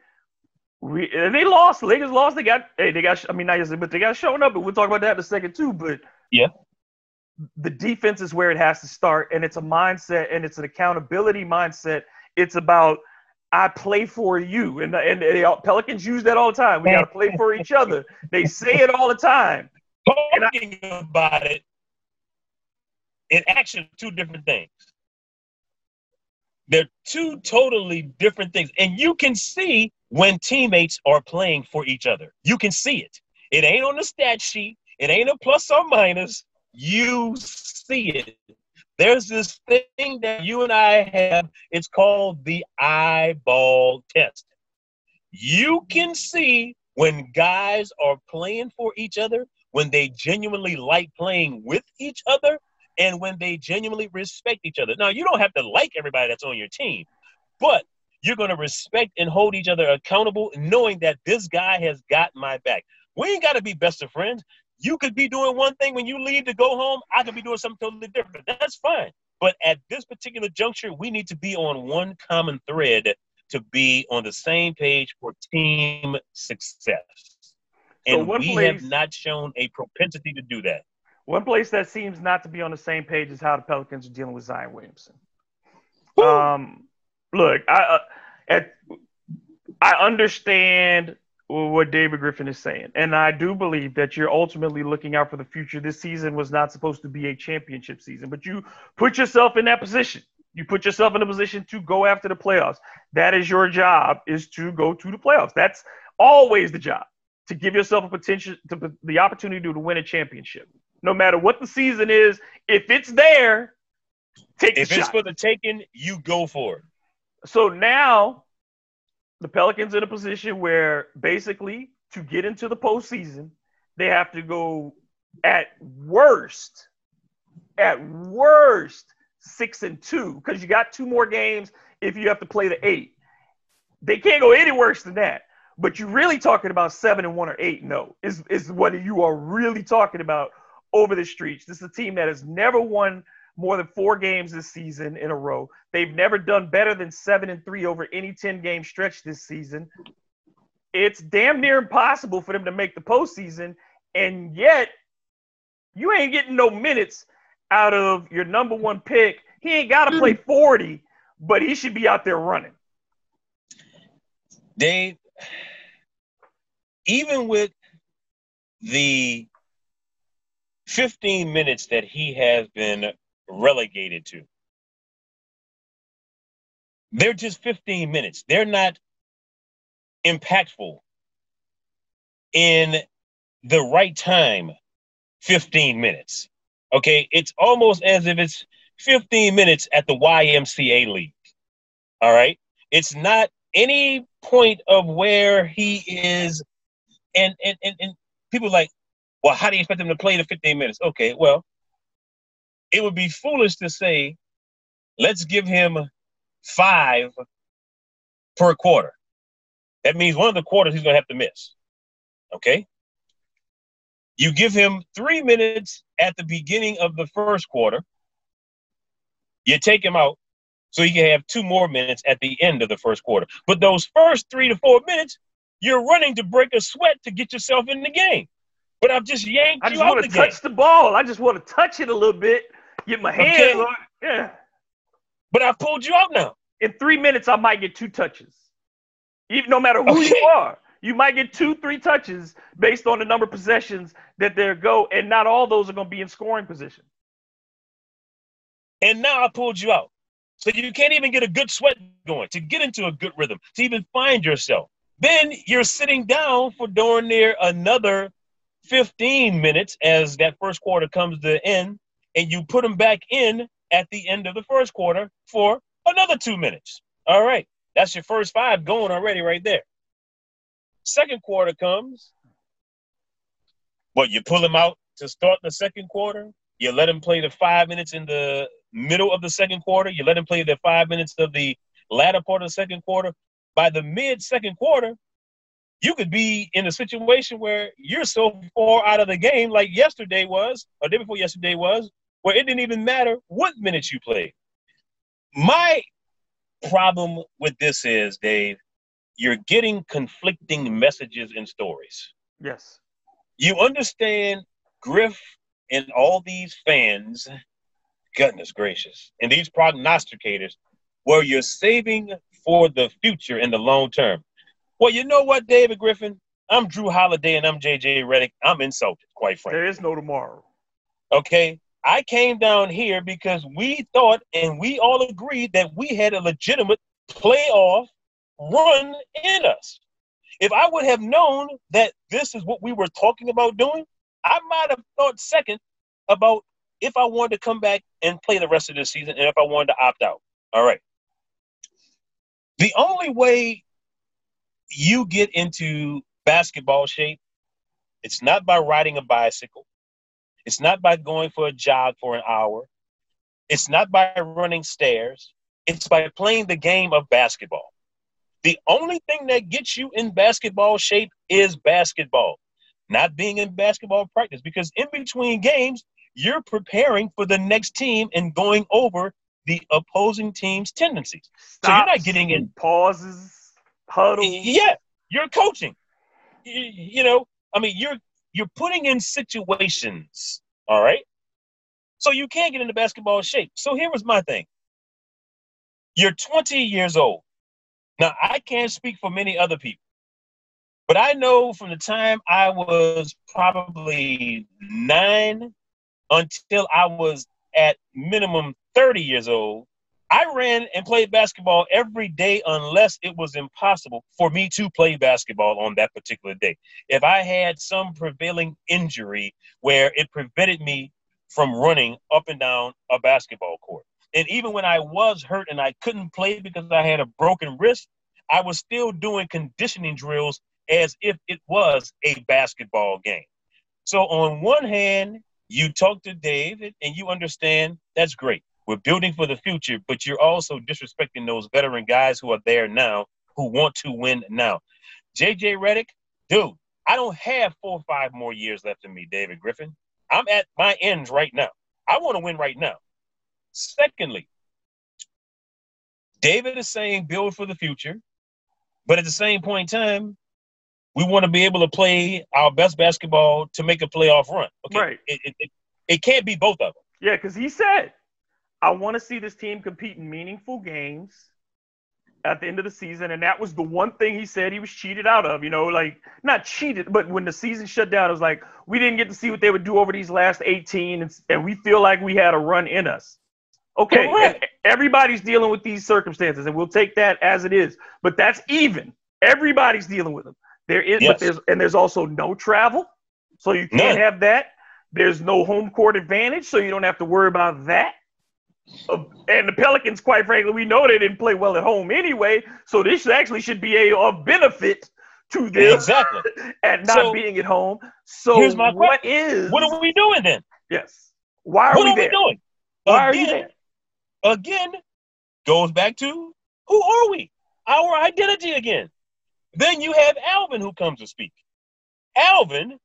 We and they lost. Lakers lost. They got hey, they got. I mean, not yesterday, but they got shown up. And we'll talk about that in a second too. But Yeah. the defense is where it has to start, and it's a mindset, and it's an accountability mindset. It's about I play for you, and and, they, Pelicans use that all the time. We got to play for each other. They say it all the time. And I- Talking about it, in action, two different things. They're two totally different things. And you can see when teammates are playing for each other. You can see it. It ain't on the stat sheet, it ain't a plus or minus. You see it. There's this thing that you and I have. It's called the eyeball test. You can see when guys are playing for each other, when they genuinely like playing with each other, and when they genuinely respect each other. Now, you don't have to like everybody that's on your team, but you're going to respect and hold each other accountable, knowing that this guy has got my back. We ain't got to be best of friends. You could be doing one thing when you leave to go home. I could be doing something totally different. That's fine. But at this particular juncture, we need to be on one common thread to be on the same page for team success. So And one we place- have not shown a propensity to do that. One place that seems not to be on the same page is how the Pelicans are dealing with Zion Williamson. Woo! Um, look, I uh, at, I understand what David Griffin is saying, and I do believe that you're ultimately looking out for the future. This season was not supposed to be a championship season, but you put yourself in that position. You put yourself in a position to go after the playoffs. That is your job, is to go to the playoffs. That's always the job to give yourself a potential to the opportunity to win a championship. No matter what the season is, if it's there, take it. If the it's shot. for the taking, you go for it. So now the Pelicans in a position where basically to get into the postseason, they have to go at worst, at worst, six and two, because you got two more games if you have to play the eight. They can't go any worse than that. But you're really talking about seven and one or eight. No, is is what you are really talking about over the streets. This is a team that has never won more than four games this season in a row. They've never done better than seven and three over any 10 game stretch this season. It's damn near impossible for them to make the postseason. And yet, you ain't getting no minutes out of your number one pick. He ain't got to play mm. 40, but he should be out there running. Dave, even with the 15 minutes that he has been relegated to, they're just 15 minutes. They're not impactful in the right time 15 minutes. Okay, it's almost as if it's 15 minutes at the YMCA league. All right, it's not any point of where he is, and and and, and people like, well, how do you expect him to play the 15 minutes? Okay, well, it would be foolish to say, let's give him five per quarter. That means one of the quarters he's going to have to miss. Okay? You give him three minutes at the beginning of the first quarter. You take him out so he can have two more minutes at the end of the first quarter. But those first three to four minutes, you're running to break a sweat to get yourself in the game. But I've just yanked I you just out want the to game. touch the ball. I just want to touch it a little bit, get my hands Okay. on. Yeah. But I pulled you out now. in three minutes, I might get two touches. Even no matter who you are, you might get two, three touches based on the number of possessions that there go, and not all those are going to be in scoring position. And now I pulled you out. So you can't even get a good sweat going to get into a good rhythm, to even find yourself. Then you're sitting down for darn near another 15 minutes as that first quarter comes to end, and you put them back in at the end of the first quarter for another two minutes. All right. That's your first five going already right there. Second quarter comes. What you pull him out to start the second quarter? You let him play the five minutes in the middle of the second quarter. You let him play the five minutes of the latter part of the second quarter. By the mid second quarter, you could be in a situation where you're so far out of the game, like yesterday was, or day before yesterday was, where it didn't even matter what minutes you played. My problem with this is, Dave, you're getting conflicting messages and stories. Yes. You understand Griff and all these fans, goodness gracious, and these prognosticators, where you're saving for the future in the long term. Well, you know what, David Griffin? I'm Jrue Holiday and I'm JJ Redick. I'm insulted, quite frankly. There is no tomorrow. Okay. I came down here because we thought and we all agreed that we had a legitimate playoff run in us. If I would have known that this is what we were talking about doing, I might have thought second about if I wanted to come back and play the rest of the season and if I wanted to opt out. All right. The only way you get into basketball shape, it's not by riding a bicycle. It's not by going for a jog for an hour. It's not by running stairs. It's by playing the game of basketball. The only thing that gets you in basketball shape is basketball, not being in basketball practice. Because in between games, you're preparing for the next team and going over the opposing team's tendencies. Stops, so you're not getting in pauses, huddles. Yeah, you're coaching. You, you know, I mean, you're you're putting in situations. All right. So you can't get into basketball shape. So here was my thing. You're 20 years old. Now, I can't speak for many other people, but I know from the time I was probably nine until I was at minimum 30 years old, I ran and played basketball every day unless it was impossible for me to play basketball on that particular day. If I had some prevailing injury where it prevented me from running up and down a basketball court. And even when I was hurt and I couldn't play because I had a broken wrist, I was still doing conditioning drills as if it was a basketball game. So, on one hand, you talk to David and you understand that's great. We're building for the future, but you're also disrespecting those veteran guys who are there now who want to win now. JJ Redick, dude, I don't have four or five more years left in me, David Griffin. I'm at my ends right now. I want to win right now. Secondly, David is saying build for the future, but at the same point in time, we want to be able to play our best basketball to make a playoff run. Okay, Right. It, it, it, it can't be both of them. Yeah, because he said, I want to see this team compete in meaningful games at the end of the season. And that was the one thing he said he was cheated out of. You know, like not cheated, but when the season shut down, it was like, we didn't get to see what they would do over these last 18, and, and we feel like we had a run in us. Okay, everybody's dealing with these circumstances, and we'll take that as it is. But that's even. Everybody's dealing with them. There is, Yes. but there's and there's also no travel, so you can't None. have that. There's no home court advantage, so you don't have to worry about that. Uh, and the Pelicans, quite frankly, we know they didn't play well at home anyway, so this actually should be a, a benefit to them Exactly. <laughs> at not So, being at home. So here's my what is What are we doing then? yes? Why are what we are there? we doing? Why are you there? again, goes back to who are we? Our identity again. Then you have Alvin who comes to speak. Alvin,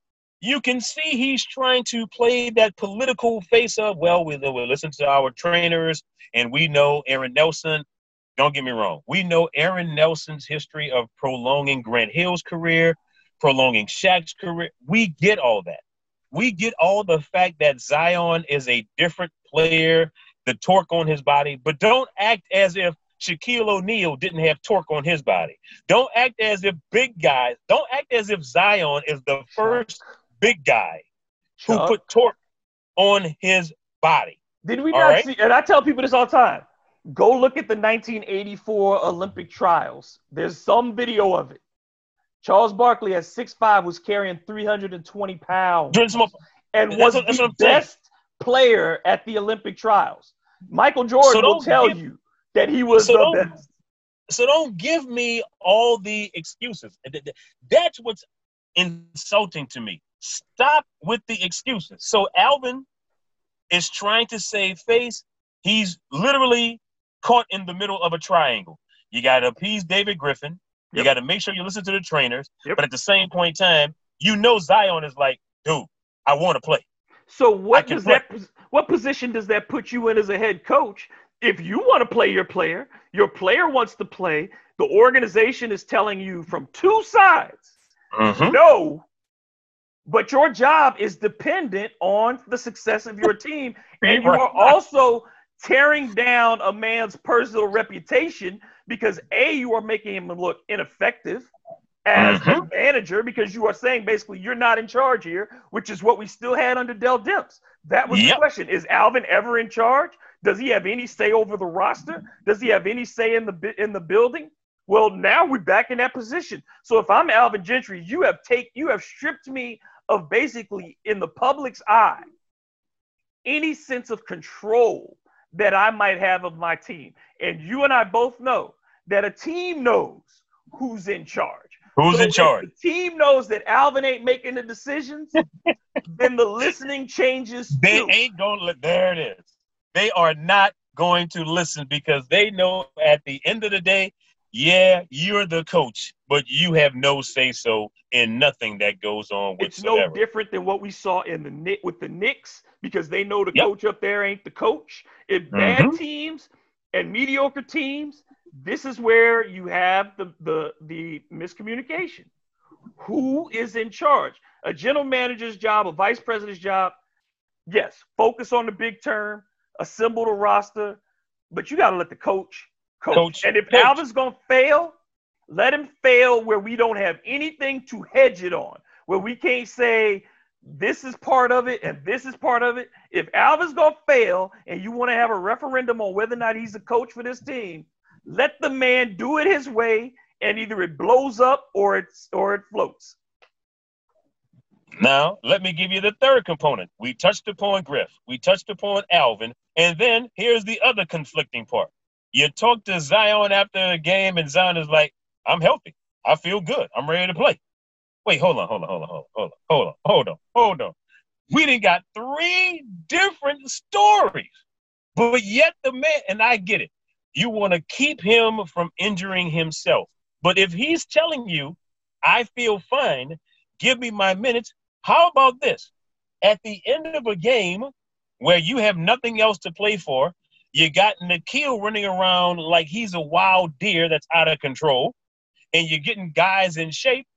you can see he's trying to play that political face of, well, we, we listen to our trainers and we know Aaron Nelson. Don't get me wrong. We know Aaron Nelson's history of prolonging Grant Hill's career, prolonging Shaq's career. We get all that. We get all the fact that Zion is a different player, the torque on his body, but don't act as if Shaquille O'Neal didn't have torque on his body. Don't act as if big guys, don't act as if Zion is the first big guy who Chuck, put torque on his body. Did we all not right. see? And I tell people this all the time. Go look at the 1984 Olympic trials. There's some video of it. Charles Barkley at 6'5 was carrying 320 pounds and That's was what- the saying. best player at the Olympic trials. Michael Jordan So will tell give- you that he was so the best. So don't give me all the excuses. Th- th- That's what's insulting to me. Stop with the excuses. So Alvin is trying to save face. He's literally caught in the middle of a triangle. You got to appease David Griffin. You yep. got to make sure you listen to the trainers. Yep. But at the same point in time, you know Zion is like, dude, I want to play. So what does play. that what position does that put you in as a head coach? If you want to play your player, your player wants to play, the organization is telling you from two sides, mm-hmm. no, but your job is dependent on the success of your team. <laughs> And you are also tearing down a man's personal reputation because A, you are making him look ineffective as mm-hmm. manager because you are saying basically you're not in charge here, which is what we still had under Dell Demps. That was yep. the question. Is Alvin ever in charge? Does he have any say over the roster? Does he have any say in the in the building? Well, now we're back in that position. So if I'm Alvin Gentry, you have take you have stripped me of basically in the public's eye any sense of control that I might have of my team. And you and I both know that a team knows who's in charge. Who's so in charge? the team knows that Alvin ain't making the decisions, <laughs> then the listening changes. They too. ain't going to, let there it is. They are not going to listen because they know at the end of the day, yeah, you're the coach, but you have no say so in nothing that goes on whatsoever. It's no different than what we saw in the with the Knicks because they know the yep. coach up there ain't the coach. If bad mm-hmm. teams and mediocre teams this is where you have the, the, the miscommunication. Who is in charge? A general manager's job, a vice president's job, yes, focus on the big term, assemble the roster, but you got to let the coach coach. coach and if coach. Alvin's going to fail, let him fail where we don't have anything to hedge it on, where we can't say this is part of it and this is part of it. If Alvin's going to fail and you want to have a referendum on whether or not he's a coach for this team, let the man do it his way, and either it blows up or it's or it floats. Now, let me give you the third component. We touched upon Griff, we touched upon Alvin, and then here's the other conflicting part. You talk to Zion after the game, and Zion is like, I'm healthy. I feel good. I'm ready to play. Wait, hold on, hold on, hold on, hold on, hold on, hold on, hold on. We didn't got three different stories. But yet the man, and I get it. You want to keep him from injuring himself. But if he's telling you, I feel fine, give me my minutes, how about this? At the end of a game where you have nothing else to play for, you got Nickeil running around like he's a wild deer that's out of control, and you're getting guys in shape.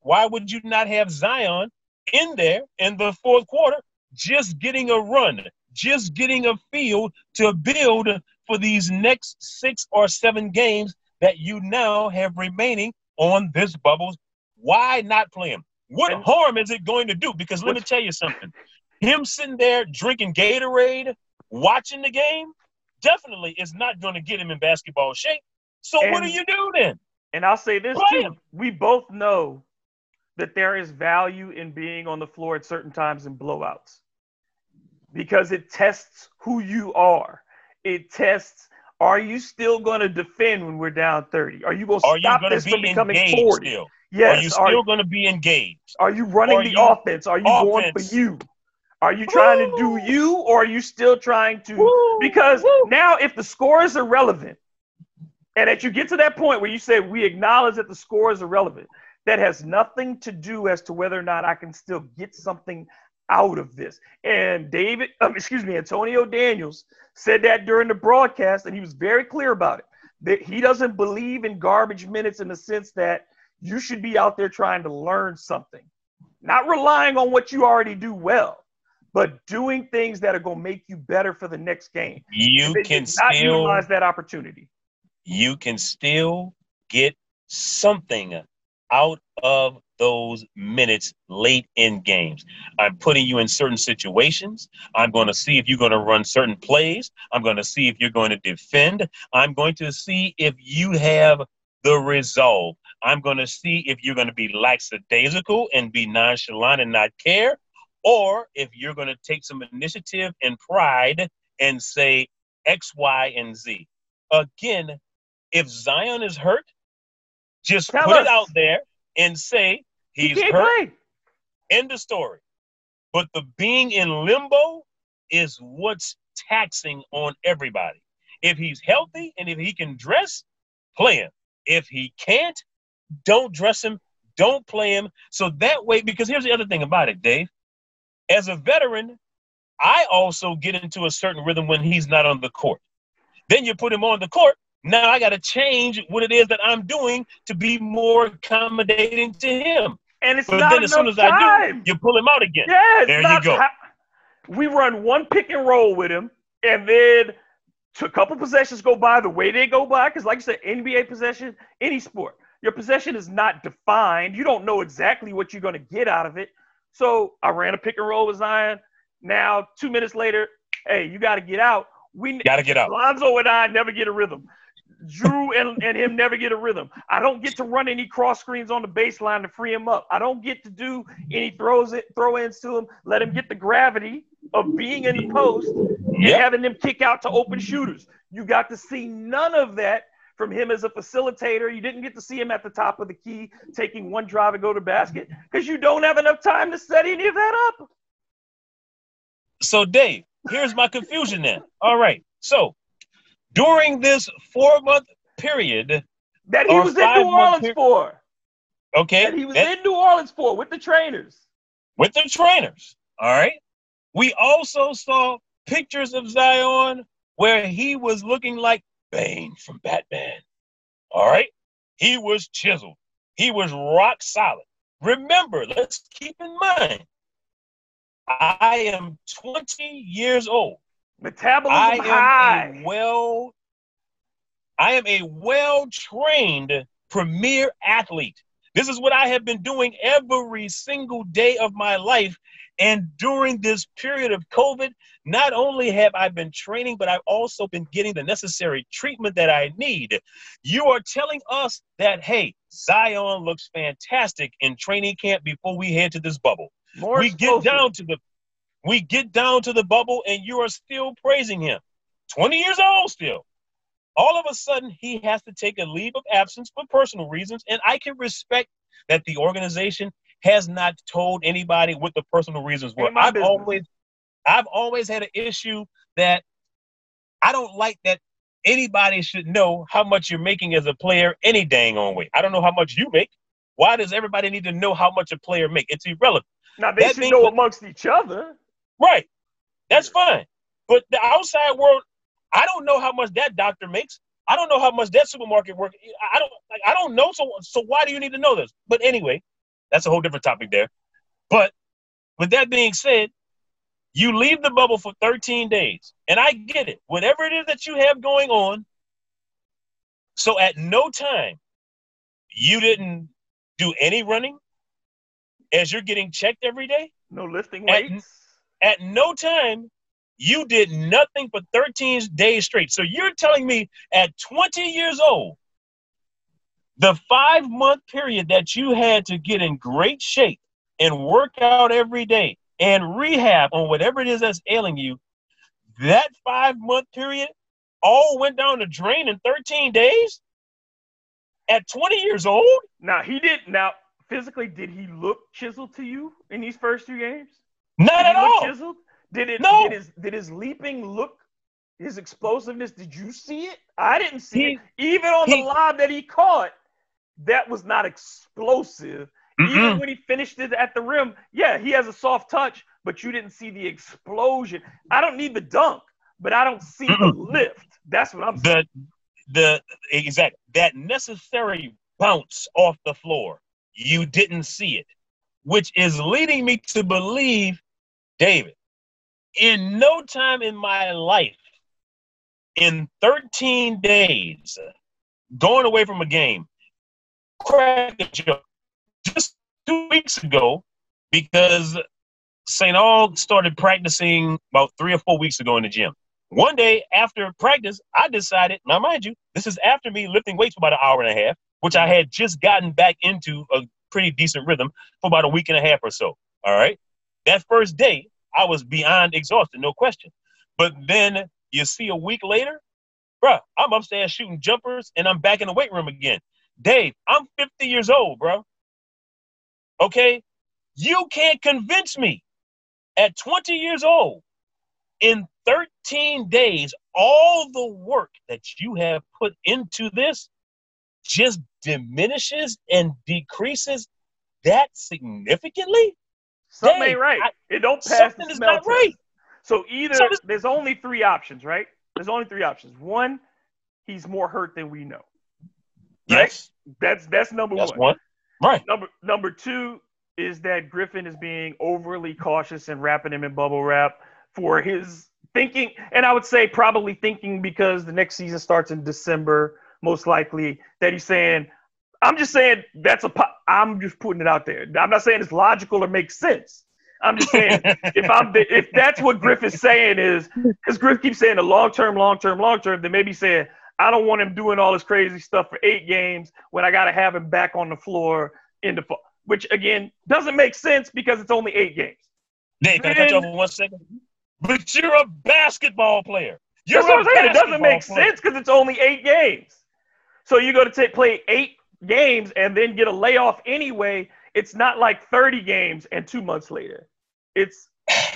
Why would you not have Zion in there in the fourth quarter, just getting a run, just getting a feel to build for these next six or seven games that you now have remaining on this bubble. Why not play him? What harm is it going to do? Because let me tell you something. Him sitting there drinking Gatorade, watching the game, definitely is not going to get him in basketball shape. So and, what do you do then? And I'll say this play too. Him. We both know that there is value in being on the floor at certain times in blowouts because it tests who you are it tests are you still going to defend when we're down 30? Are you going to stop this be from becoming 40? Still? Yes. Are you still going to be engaged? Are you running are the you offense? Are you offense. going for you? Are you trying Woo. to do you or are you still trying to? Woo. Because Woo. now, if the score is irrelevant, and that you get to that point where you say, we acknowledge that the score is irrelevant, that has nothing to do as to whether or not I can still get something out of this. And David, um, excuse me, Antonio Daniels said that during the broadcast, and he was very clear about it. That he doesn't believe in garbage minutes in the sense that you should be out there trying to learn something, not relying on what you already do well, but doing things that are going to make you better for the next game. You can still not utilize that opportunity. You can still get something out of those minutes late in games. I'm putting you in certain situations. I'm going to see if you're going to run certain plays. I'm going to see if you're going to defend. I'm going to see if you have the resolve. I'm going to see if you're going to be lackadaisical and be nonchalant and not care, or if you're going to take some initiative and pride and say X, Y, and Z. Again, if Zion is hurt, just Tell put us. it out there and say he's he hurt. Play. End of story. But the being in limbo is what's taxing on everybody. If he's healthy and if he can dress, play him. If he can't, don't dress him, don't play him. So that way, because here's the other thing about it, Dave. As a veteran, I also get into a certain rhythm when he's not on the court. Then you put him on the court. Now I got to change what it is that I'm doing to be more accommodating to him. And it's but not then as soon as time. I do, you pull him out again. Yeah, there you go. we run one pick and roll with him, and then a couple possessions go by the way they go by. Because, like I said, NBA possession, any sport, your possession is not defined. You don't know exactly what you're going to get out of it. So I ran a pick and roll with Zion. Now, two minutes later, hey, you got to get out. We got to get out. Lonzo and I never get a rhythm. Jrue and, and him never get a rhythm. I don't get to run any cross screens on the baseline to free him up. I don't get to do any throws it throw ins to him. Let him get the gravity of being in the post and yep. having them kick out to open shooters. You got to see none of that from him as a facilitator. You didn't get to see him at the top of the key taking one drive and go to basket because you don't have enough time to set any of that up. So, Dave, here's my confusion then. All right. So, during this four month period that he was in New Orleans per- for. Okay. That he was that, in New Orleans for with the trainers. With the trainers. All right. We also saw pictures of Zion where he was looking like Bane from Batman. All right. He was chiseled. He was rock solid. Remember, let's keep in mind, I am 20 years old. Metabolism I high. Well, I am a well-trained premier athlete. This is what I have been doing every single day of my life. And during this period of COVID, not only have I been training, but I've also been getting the necessary treatment that I need. You are telling us that, hey, Zion looks fantastic in training camp before we head to this bubble. We get down to the we get down to the bubble and you are still praising him. 20 years old still. All of a sudden, he has to take a leave of absence for personal reasons. And I can respect that the organization has not told anybody what the personal reasons were. I've business. always I've always had an issue that I don't like that anybody should know how much you're making as a player any dang on way. I don't know how much you make. Why does everybody need to know how much a player make? It's irrelevant. Now they that should know amongst each other. Right. That's fine. But the outside world, I don't know how much that doctor makes. I don't know how much that supermarket work. I don't like, I don't know. So so why do you need to know this? But anyway, that's a whole different topic there. But with that being said, you leave the bubble for 13 days. And I get it. Whatever it is that you have going on. So at no time you didn't do any running as you're getting checked every day. No lifting weights. At no time you did nothing for 13 days straight. So you're telling me at 20 years old, the five month period that you had to get in great shape and work out every day and rehab on whatever it is that's ailing you, that five month period all went down the drain in 13 days at 20 years old? Now, he did. Now, physically, did he look chiseled to you in these first two games? Not did at all. Chiseled? Did it? No. Did his, did his leaping look? His explosiveness? Did you see it? I didn't see he, it. Even on he, the lob that he caught, that was not explosive. Mm-mm. Even when he finished it at the rim, yeah, he has a soft touch, but you didn't see the explosion. I don't need the dunk, but I don't see Mm-mm. the lift. That's what I'm saying. The the exact that necessary bounce off the floor, you didn't see it, which is leading me to believe, David, in no time in my life, in 13 days, going away from a game, crack a joke. Just two weeks ago, because St. Aug started practicing about three or four weeks ago in the gym. One day after practice, I decided, now mind you, this is after me lifting weights for about an hour and a half, which I had just gotten back into a pretty decent rhythm for about a week and a half or so. All right. That first day, I was beyond exhausted, no question. But then you see a week later, bruh, I'm upstairs shooting jumpers and I'm back in the weight room again. Dave, I'm 50 years old, bro. Okay? You can't convince me at 20 years old, in 13 days, all the work that you have put into this just diminishes and decreases that significantly? Something ain't right. I, it don't pass something is not test. right. So either there's only three options, right? There's only three options. One, he's more hurt than we know. Right? Yes. That's that's number that's one. one. Right. Number number two is that Griffin is being overly cautious and wrapping him in bubble wrap for his thinking, and I would say probably thinking because the next season starts in December, most likely that he's saying, I'm just saying that's a. I'm just putting it out there. I'm not saying it's logical or makes sense. I'm just saying <laughs> if I'm if that's what Griff is saying is because Griff keeps saying the long term, long term, long term, then maybe saying I don't want him doing all this crazy stuff for eight games when I got to have him back on the floor in the fall, which again doesn't make sense because it's only eight games. Nick, can I cut you off for one second? But you're a basketball player. You're That's what I'm saying. It doesn't make player. sense because it's only eight games. So you go to take, play eight games and then get a layoff anyway. It's not like 30 games and two months later. It's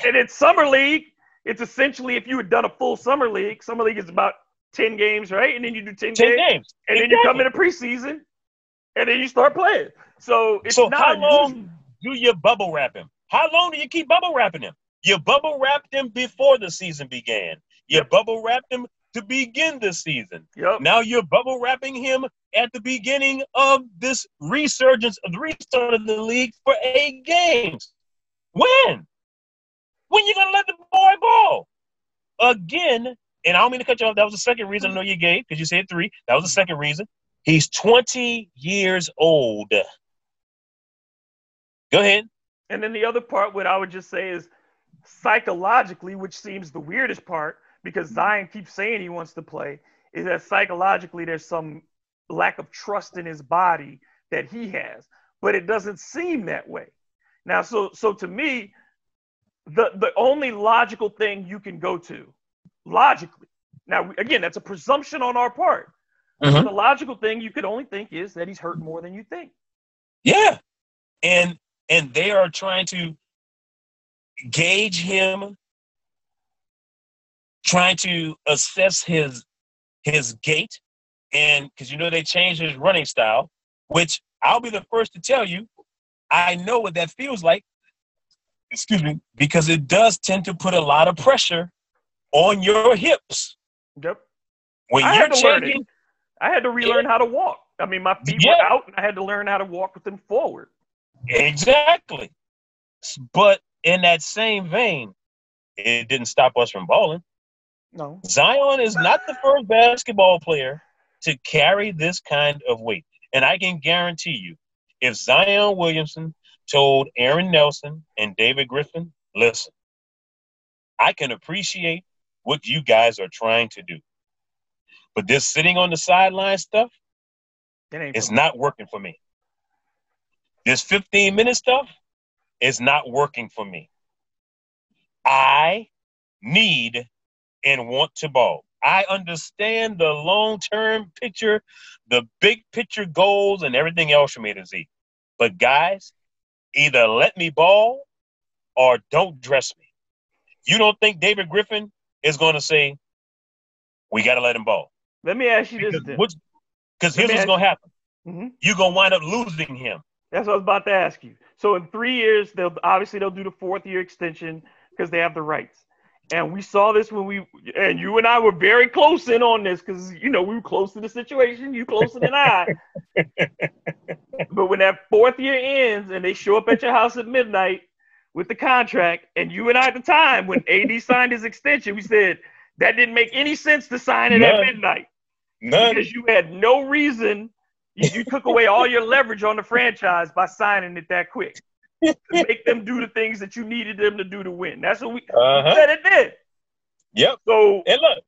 and it's summer league. It's essentially if you had done a full summer league. Summer league is about 10 games, right? And then you do 10, 10 games. games. And exactly. then you come in a preseason and then you start playing. So it's so not how long do you bubble wrap him? How long do you keep bubble wrapping him? You bubble wrapped him before the season began. You yep. bubble wrapped him to begin the season. Yep. Now you're bubble wrapping him at the beginning of this resurgence of the restart of the league for eight games. When? When you gonna let the boy ball? Again, and I don't mean to cut you off. That was the second reason I know you gave because you said three. That was the second reason. He's 20 years old. Go ahead. And then the other part, what I would just say is psychologically, which seems the weirdest part, because mm-hmm. Zion keeps saying he wants to play, is that psychologically there's some lack of trust in his body that he has. But it doesn't seem that way. Now, so so to me, the the only logical thing you can go to, logically. Now, again, that's a presumption on our part. Mm-hmm. The logical thing you could only think is that he's hurt more than you think. Yeah, and and they are trying to gauge him, trying to assess his his gait, and because you know they changed his running style, which I'll be the first to tell you, I know what that feels like. Excuse me, because it does tend to put a lot of pressure on your hips. Yep. When I you're changing, I had to relearn yeah. how to walk. I mean, my feet yeah. were out, and I had to learn how to walk with them forward. Exactly. But in that same vein, it didn't stop us from balling. No. Zion is not the first basketball player to carry this kind of weight. And I can guarantee you, if Zion Williamson told Aaron Nelson and David Griffin, listen, I can appreciate what you guys are trying to do. But this sitting on the sideline stuff, it it's not working for me. This 15 minute stuff is not working for me. I need and want to ball. I understand the long term picture, the big picture goals, and everything else from A to Z. But guys, either let me ball or don't dress me. You don't think David Griffin is going to say, we got to let him ball? Let me ask you this. Because here's what's going to happen. Mm-hmm. You're going to wind up losing him. That's what I was about to ask you. So in three years, they'll obviously they'll do the fourth year extension because they have the rights. And we saw this when we and you and I were very close in on this because you know we were close to the situation, you closer than I. <laughs> but when that fourth year ends and they show up at your house at midnight with the contract, and you and I at the time when AD <laughs> signed his extension, we said that didn't make any sense to sign it None. at midnight. None. Because you had no reason you, you took away all your leverage on the franchise by signing it that quick to <laughs> make them do the things that you needed them to do to win. That's what we, uh-huh. said it did. Yep. So and look,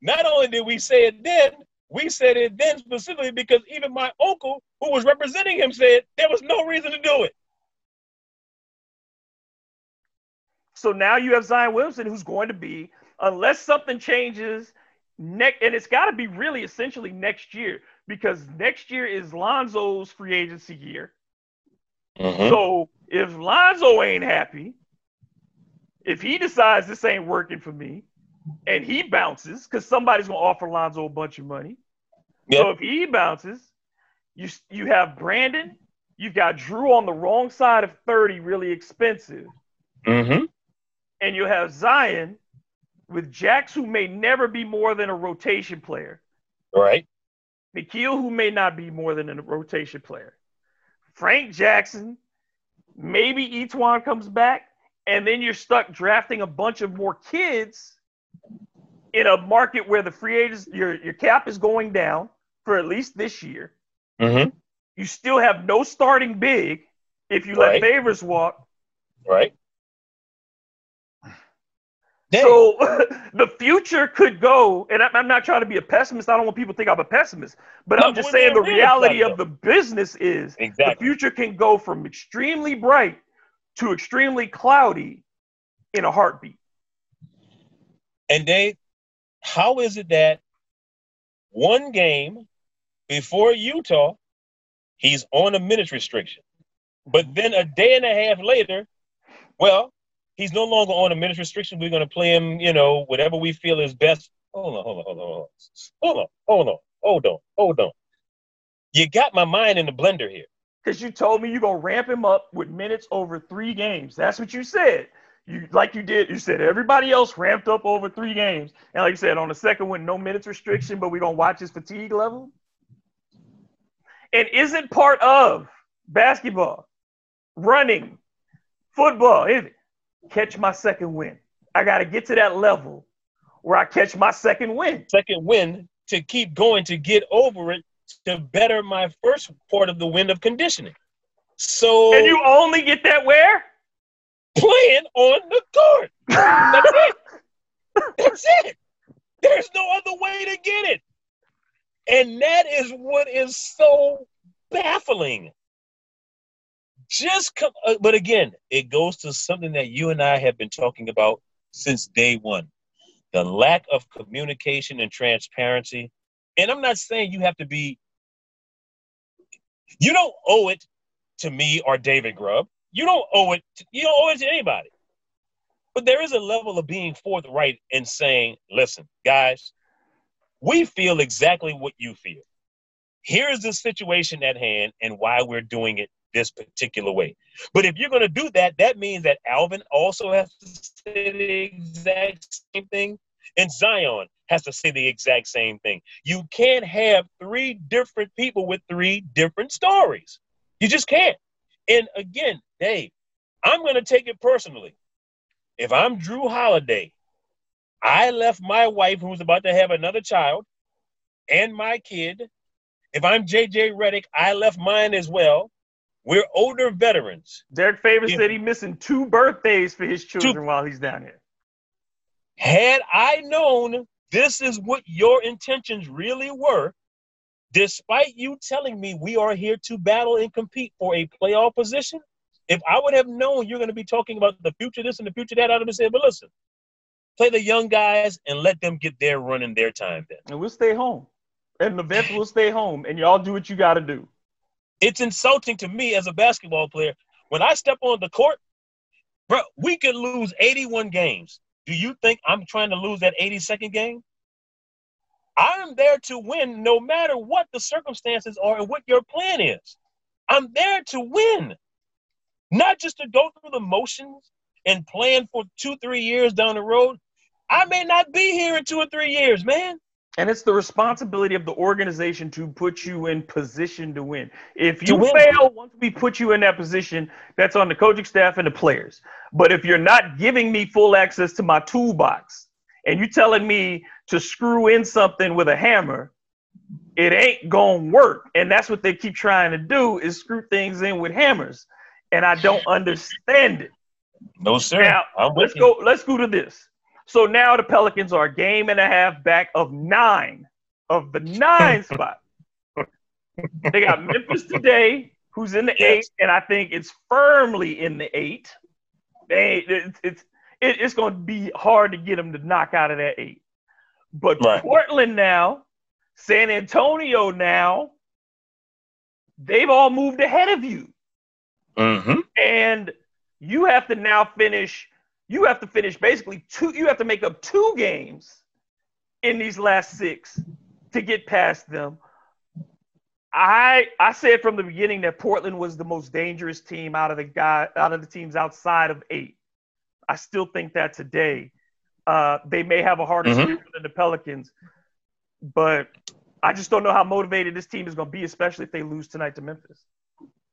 not only did we say it then, we said it then specifically because even my uncle, who was representing him, said there was no reason to do it. So now you have Zion Williamson, who's going to be, unless something changes, next, and it's got to be really essentially next year because next year is Lonzo's free agency year. Mm-hmm. So if Lonzo ain't happy, if he decides this ain't working for me, and he bounces, because somebody's gonna offer Lonzo a bunch of money. So if he bounces, you you have Brandon, you've got Jrue on the wrong side of 30, really expensive. Mm-hmm. And you have Zion with Jax, who may never be more than a rotation player. Right. Nickeil, who may not be more than a rotation player. Frank Jackson, maybe E'Twaun comes back, and then you're stuck drafting a bunch of more kids in a market where the free agents your your cap is going down for at least this year. Mm-hmm. You still have no starting big if you let Favors walk. Right. Dang. So <laughs> the future could go, and I'm not trying to be a pessimist. I don't want people to think I'm a pessimist, but No, I'm just saying the reality of the business is the future can go from extremely bright to extremely cloudy in a heartbeat. And Dave, how is it that one game before Utah, he's on a minutes restriction, but then a day and a half later, well, he's no longer on a minutes restriction. We're going to play him, you know, whatever we feel is best. Hold on, hold on, hold on, hold on, hold on, hold on, hold on. You got my mind in the blender here. Because you told me you're gonna ramp him up with minutes over three games. That's what you said. You like you did. You said everybody else ramped up over three games, and like you said, on the second one, no minutes restriction, but we're gonna watch his fatigue level. And isn't part of basketball, running, football, is it? Catch my second win. I got to get to that level where I catch my second win. Second win to keep going to get over it to better my first part of the win of conditioning. So And you only get that where? playing on the court. That's it. <laughs> That's it. There's no other way to get it. And that is what is so baffling. Just come, uh, but again, it goes to something that you and I have been talking about since day one the lack of communication and transparency. And I'm not saying you have to be, you don't owe it to me or David Grubb. You don't owe it. To, you don't owe it to anybody. But there is a level of being forthright and saying, "Listen, guys, we feel exactly what you feel. Here is the situation at hand and why we're doing it this particular way." But if you're going to do that, that means that Alvin also has to say the exact same thing, and Zion has to say the exact same thing. You can't have three different people with three different stories. You just can't. And again, Dave, I'm going to take it personally. If I'm Jrue Holiday, I left my wife, who's about to have another child, and my kid. If I'm JJ Redick, I left mine as well. We're older veterans. Derrick Favors Yeah. said he's missing two birthdays for his children while he's down here. Had I known this is what your intentions really were, despite you telling me we are here to battle and compete for a playoff position, if I would have known you're going to be talking about the future this and the future that, I'd have said, but listen, play the young guys and let them get their run in their time then. And we'll stay home. And the vets will stay home. And y'all do what you got to do. It's insulting to me as a basketball player. When I step on the court, bro, we could lose 81 games. Do you think I'm trying to lose that 82nd game? I'm there to win no matter what the circumstances are and what your plan is. I'm there to win, not just to go through the motions and plan for two, three years down the road. I may not be here in two or three years, man. And it's the responsibility of the organization to put you in position to win. If you win. fail, once we put you in that position, that's on the coaching staff and the players. But if you're not giving me full access to my toolbox and you're telling me to screw in something with a hammer, it ain't gonna work. And that's what they keep trying to do is screw things in with hammers. And I don't understand it. No, sir. Now, Let's you. go. Let's go to this. So now the Pelicans are a game and a half back of nine of the nine <laughs> spot. They got Memphis today, who's in the Yes. eight, and I think it's firmly in the eight. They, it's it's it, it's going to be hard to get them to knock out of that eight. But Right. Portland now, San Antonio now, they've all moved ahead of you. Mm-hmm. And you have to now finish, you have to finish basically two, you have to make up two games in these last six to get past them. I I said from the beginning that Portland was the most dangerous team out of the guy out of the teams outside of eight. I still think that today. Uh, they may have a harder mm-hmm. schedule than the Pelicans, but I just don't know how motivated this team is going to be, especially if they lose tonight to Memphis.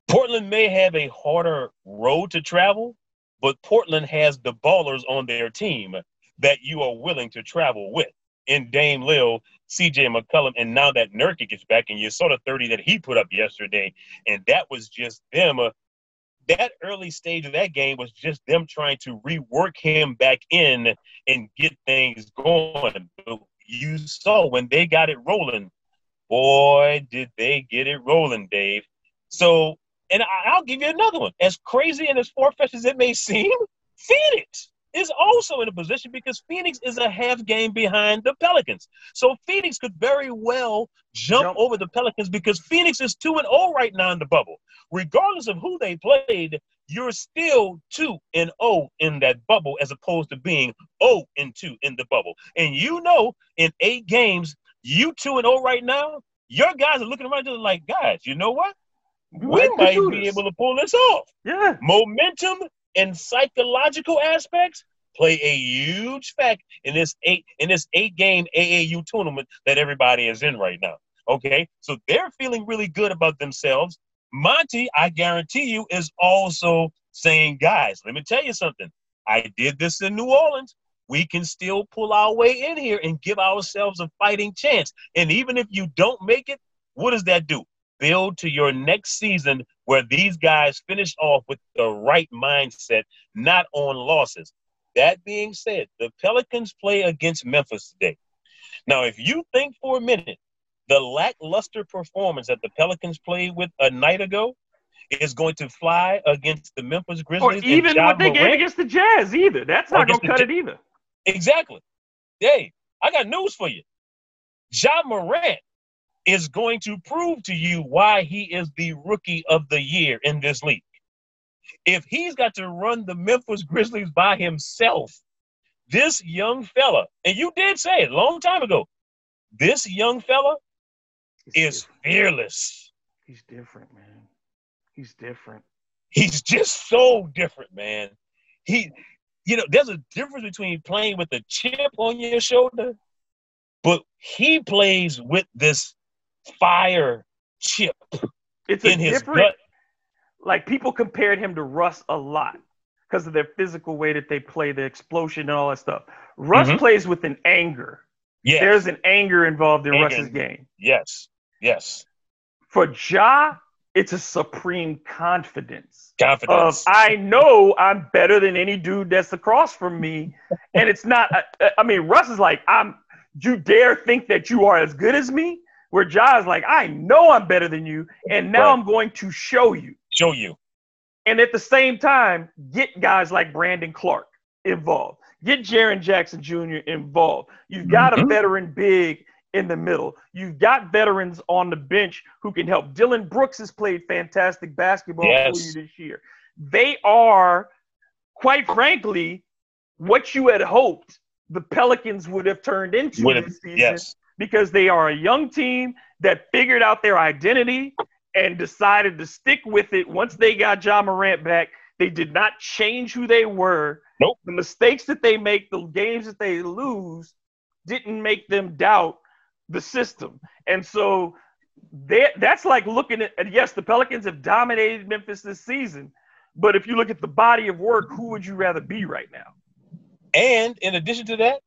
Portland may have a harder road to travel, but Portland has the ballers on their team that you are willing to travel with. In Dame Lil, CJ McCollum, and now that Nurkic is back, and you saw the 30 that he put up yesterday, and that was just them. Uh, that early stage of that game was just them trying to rework him back in and get things going. But you saw when they got it rolling, boy, did they get it rolling, Dave. So, and I'll give you another one. As crazy and as far fetched as it may seem, Phoenix is also in a position because Phoenix is a half game behind the Pelicans. So Phoenix could very well jump, jump. over the Pelicans because Phoenix is 2 and 0 right now in the bubble. Regardless of who they played, you're still 2 and 0 in that bubble as opposed to being 0 and 2 in the bubble. And you know, in 8 games, you 2 and 0 right now, your guys are looking around just like, guys, you know what? We, might be able to pull this off. Yeah. Momentum and psychological aspects play a huge fact in this eight in this eight game AAU tournament that everybody is in right now. Okay, so they're feeling really good about themselves. Monty, I guarantee you, is also saying, guys, let me tell you something. I did this in New Orleans. We can still pull our way in here and give ourselves a fighting chance. And even if you don't make it, what does that do? Build to your next season where these guys finish off with the right mindset, not on losses. That being said, the Pelicans play against Memphis today. Now, if you think for a minute the lackluster performance that the Pelicans played with a night ago is going to fly against the Memphis Grizzlies, or even what they Morant, gave against the Jazz, either that's not going to cut it either. Exactly. Hey, I got news for you. Ja Morant is going to prove to you why he is the rookie of the year in this league. If he's got to run the Memphis Grizzlies by himself, this young fella, and you did say it a long time ago, this young fella He's is different. fearless. He's different, man. He's different. He's just so different, man. He, you know, there's a difference between playing with a chip on your shoulder, but he plays with this fire chip it's in his gut. Like people compared him to Russ a lot because of their physical way that they play, the explosion and all that stuff. Russ mm-hmm. plays with an anger. Yes. There's an anger involved in anger. Russ's game. Yes. Yes. For Ja, it's a supreme confidence. Confidence. Of I know I'm better than any dude that's across from me. and it's not, I, I mean, Russ is like, I'm, you dare think that you are as good as me? Where Ja's like, I know I'm better than you, and now right. I'm going to show you. Show you. And at the same time, get guys like Brandon Clarke involved. Get Jaren Jackson Jr. involved. You've got mm-hmm. a veteran big in the middle. You've got veterans on the bench who can help. Dillon Brooks has played fantastic basketball yes. for you this year. They are, quite frankly, what you had hoped the Pelicans would have turned into this season. Yes because they are a young team that figured out their identity and decided to stick with it once they got Ja Morant back. They did not change who they were. Nope. The mistakes that they make, the games that they lose, didn't make them doubt the system. And so that's like looking at, yes, the Pelicans have dominated Memphis this season. But if you look at the body of work, who would you rather be right now? And in addition to that,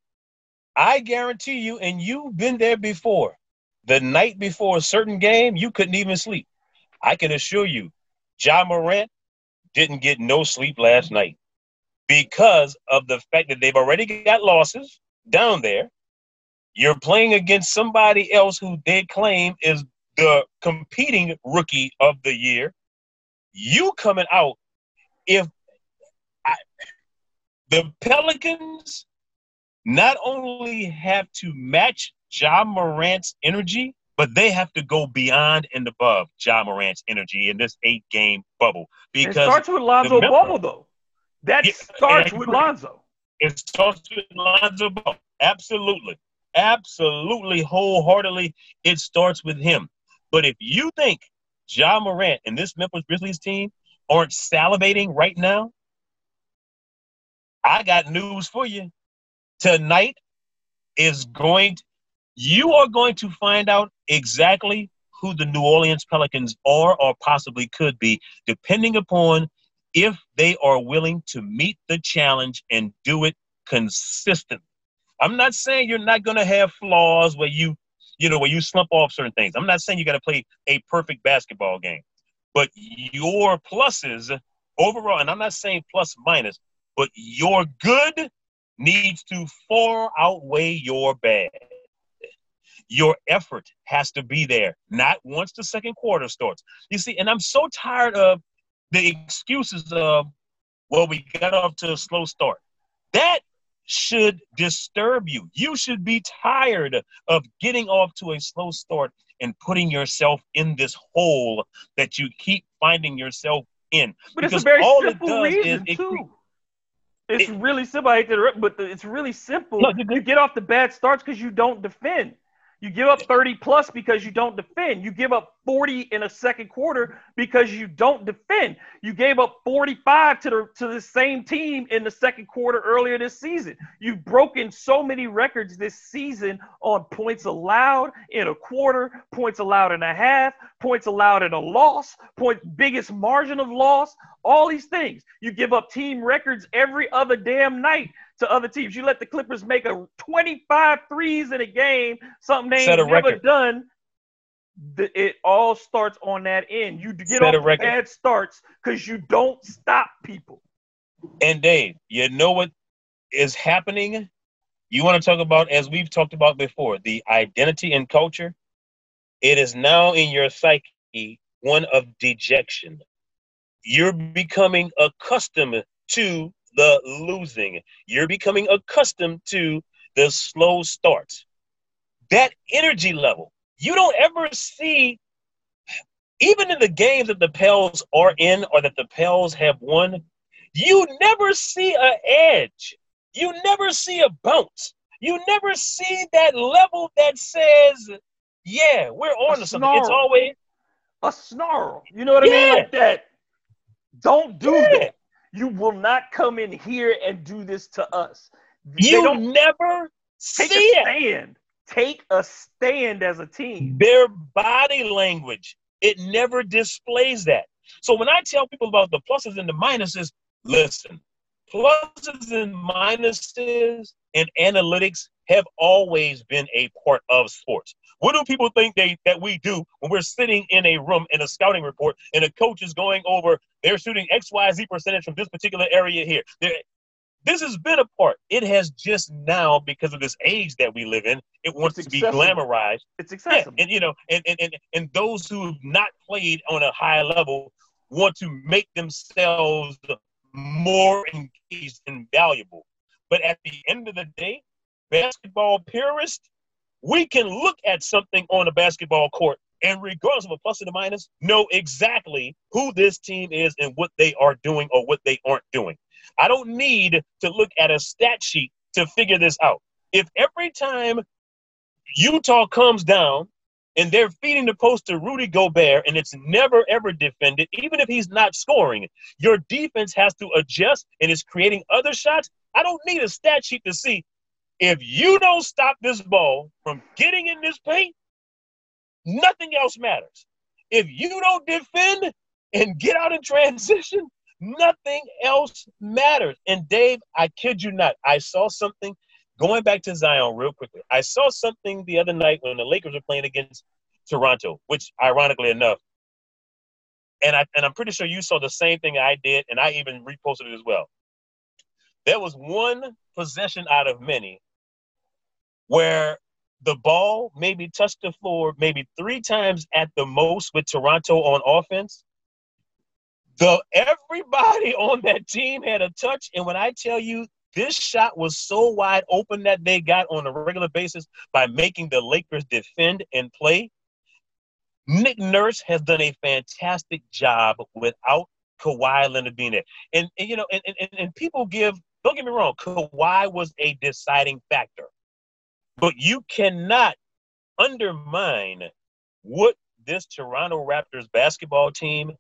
I guarantee you, and you've been there before, the night before a certain game, you couldn't even sleep. I can assure you, Ja Morant didn't get no sleep last night because of the fact that they've already got losses down there. You're playing against somebody else who they claim is the competing rookie of the year. You coming out, if I, the Pelicans not only have to match Ja Morant's energy, But they have to go beyond and above Ja Morant's energy in this eight game bubble. Because it starts with Lonzo remember- Bubble, though. That Yeah, starts with. Lonzo. It starts with Lonzo Ball. Absolutely. Absolutely, wholeheartedly, it starts with him. But if you think Ja Morant and this Memphis Grizzlies team aren't salivating right now, I got news for you. Tonight is going to, you are going to find out exactly who the New Orleans Pelicans are or possibly could be, depending upon if they are willing to meet the challenge and do it consistently. I'm not saying you're not going to have flaws where you, you know, where you slump off certain things. I'm not saying you got to play a perfect basketball game, but your pluses overall, and I'm not saying plus minus, but your good needs to far outweigh your bad. Your effort has to be there, not once the second quarter starts. You see, and I'm so tired of the excuses of, well, we got off to a slow start. That should disturb you. You should be tired of getting off to a slow start and putting yourself in this hole that you keep finding yourself in. But it's a Because very all it simple does is reason, it too. It's it- really simple. I hate to interrupt, but the, it's really simple. No, you get off the bad starts because you don't defend. You give up 30 plus because you don't defend. You give up 40 in a second quarter because you don't defend. You gave up 45 to the to the same team in the second quarter earlier this season. You've broken so many records this season on points allowed in a quarter, points allowed in a half, points allowed in a loss, point biggest margin of loss, all these things. You give up team records every other damn night to other teams. You let the Clippers make a 25 threes in a game, something they Set ain't never record. done. It all starts on that end. You get Set off a the record. bad starts because you don't stop people. And Dave, you know what is happening? You want to talk about, as we've talked about before, the identity and culture? It is now in your psyche one of dejection. You're becoming accustomed to the losing. You're becoming accustomed to the slow start. That energy level, you don't ever see, even in the games that the Pels are in or that the Pels have won, you never see an edge. You never see a bounce. You never see that level that says, yeah, we're on to something. It's always, A snarl. You know what I mean? Like that. Don't do Yeah. that. You will not come in here and do this to us. You don't never take see a it. stand. Take a stand as a team. Their body language, it never displays that. So when I tell people about the pluses and the minuses, listen, pluses and minuses and analytics have always been a part of sports. What do people think they that we do when we're sitting in a room in a scouting report and a coach is going over they're shooting XYZ percentage from this particular area here? They're- this has been a part. It has just now, because of this age that we live in, it wants It's to be glamorized It's yeah, accessible. and you know, and, and and and those who have not played on a high level want to make themselves more engaged and valuable. But at the end of the day, basketball purists, we can look at something on a basketball court and regardless of a plus and a minus, know exactly who this team is and what they are doing or what they aren't doing. I don't need to look at a stat sheet to figure this out. If every time Utah comes down and they're feeding the post to Rudy Gobert and it's never ever defended, even if he's not scoring, your defense has to adjust and is creating other shots. I don't need a stat sheet to see if you don't stop this ball from getting in this paint, nothing else matters. If you don't defend and get out in transition, <laughs> nothing else matters. And Dave, I kid you not, I saw something going back to Zion real quickly. I saw something the other night when the Lakers were playing against Toronto, which ironically enough, and I and I'm pretty sure you saw the same thing I did, and I even reposted it as well. There was one possession out of many where the ball maybe touched the floor maybe three times at the most with Toronto on offense. The everybody <laughs> on that team had a touch, and when I tell you this shot was so wide open that they got on a regular basis by making the Lakers defend and play, Nick Nurse has done a fantastic job without Kawhi Leonard being there. And, and you know, and, and, and people give, don't get me wrong, Kawhi was a deciding factor. But you cannot undermine what this Toronto Raptors basketball team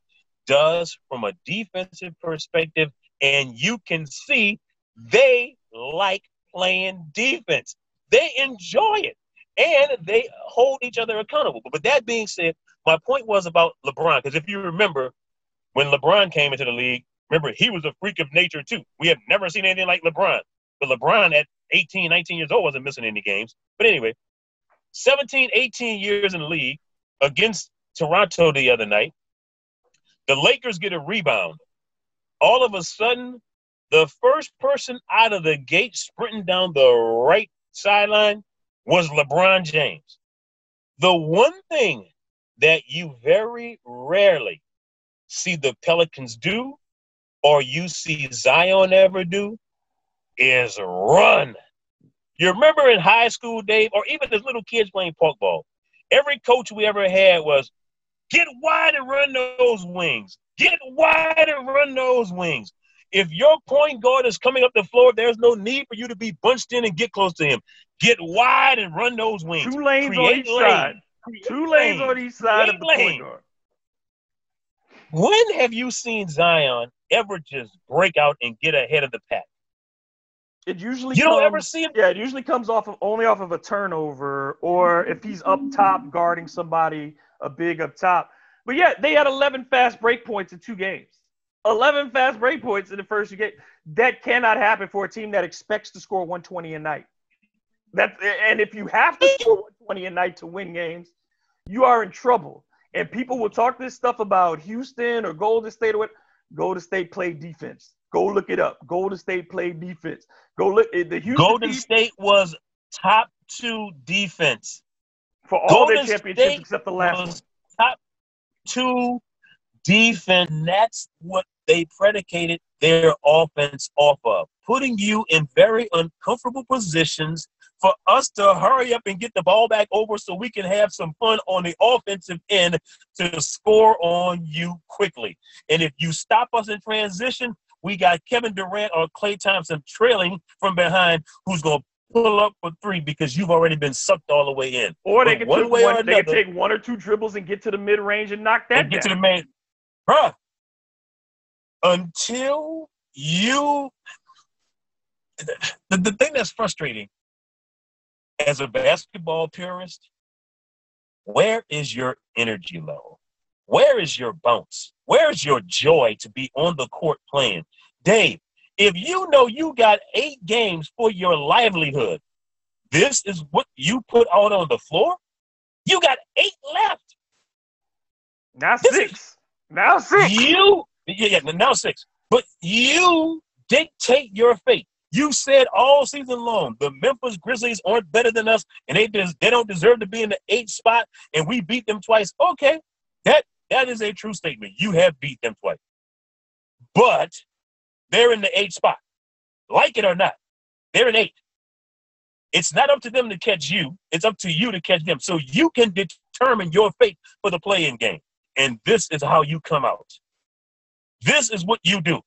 does from a defensive perspective. And you can see they like playing defense. They enjoy it and they hold each other accountable. But that being said, my point was about LeBron, because if you remember, when LeBron came into the league, remember, he was a freak of nature too. We have never seen anything like LeBron. But LeBron at 18, 19 years old wasn't missing any games. But anyway, 17, 18 years in the league against Toronto the other night, the Lakers get a rebound. All of a sudden, the first person out of the gate sprinting down the right sideline was LeBron James. The one thing that you very rarely see the Pelicans do or you see Zion ever do is run. You remember in high school, Dave, or even as little kids playing park ball, every coach we ever had was get wide and run those wings. Get wide and run those wings. If your point guard is coming up the floor, there's no need for you to be bunched in and get close to him. Get wide and run those wings. Two lanes Create on each lane. side. Create Two lanes lane. on each side Create of the lane. point guard. When have you seen Zion ever just break out and get ahead of the pack? It usually you comes, don't ever see him. Yeah, it usually comes off of only off of a turnover, or if he's up top guarding somebody a big up top. But yeah, they had 11 fast break points in two games. 11 fast break points in the first game. That cannot happen for a team that expects to score 120 a night. That and if you have to score 120 a night to win games, you are in trouble. And people will talk this stuff about Houston or Golden State or what. Golden State play defense. Go look it up. Golden State play defense. Go look eh, the Houston Golden defense, State was top two defense for all Golden their championships State except the last one. Top two defense. That's what they predicated their offense off of, putting you in very uncomfortable positions for us to hurry up and get the ball back over so we can have some fun on the offensive end to score on you quickly. And if you stop us in transition, we got Kevin Durant or Klay Thompson trailing from behind who's going to pull up for three because you've already been sucked all the way in. Or they can, one way one, or another, they can take one or two dribbles and get to the mid range and knock that and get down. to the main. Bruh, until you. The, the thing that's frustrating as a basketball purist, where is your energy level? Where is your bounce? Where's your joy to be on the court playing? Dave, if you know you got eight games for your livelihood, this is what you put out on the floor? You got eight left. Now this six. Is, now six. You, yeah, yeah, now six. But you dictate your fate. You said all season long the Memphis Grizzlies aren't better than us, and they they don't deserve to be in the eighth spot, and we beat them twice. Okay, that that is a true statement. You have beat them twice, but they're in the eighth spot. Like it or not, they're in eight. It's not up to them to catch you. It's up to you to catch them. So you can determine your fate for the play-in game. And this is how you come out. This is what you do.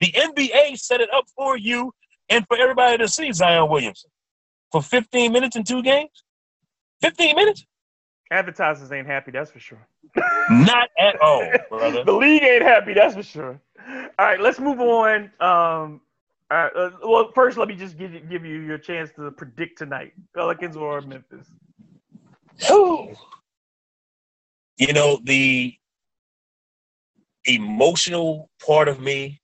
The NBA set it up for you and for everybody to see Zion Williamson for 15 minutes in two games? 15 minutes? Advertisers ain't happy, that's for sure. Not at all, brother. <laughs> the league ain't happy, that's for sure. All right, let's move on. Um, all right, uh, well, first, let me just give you, give you your chance to predict tonight Pelicans or Memphis. Oh. You know, the emotional part of me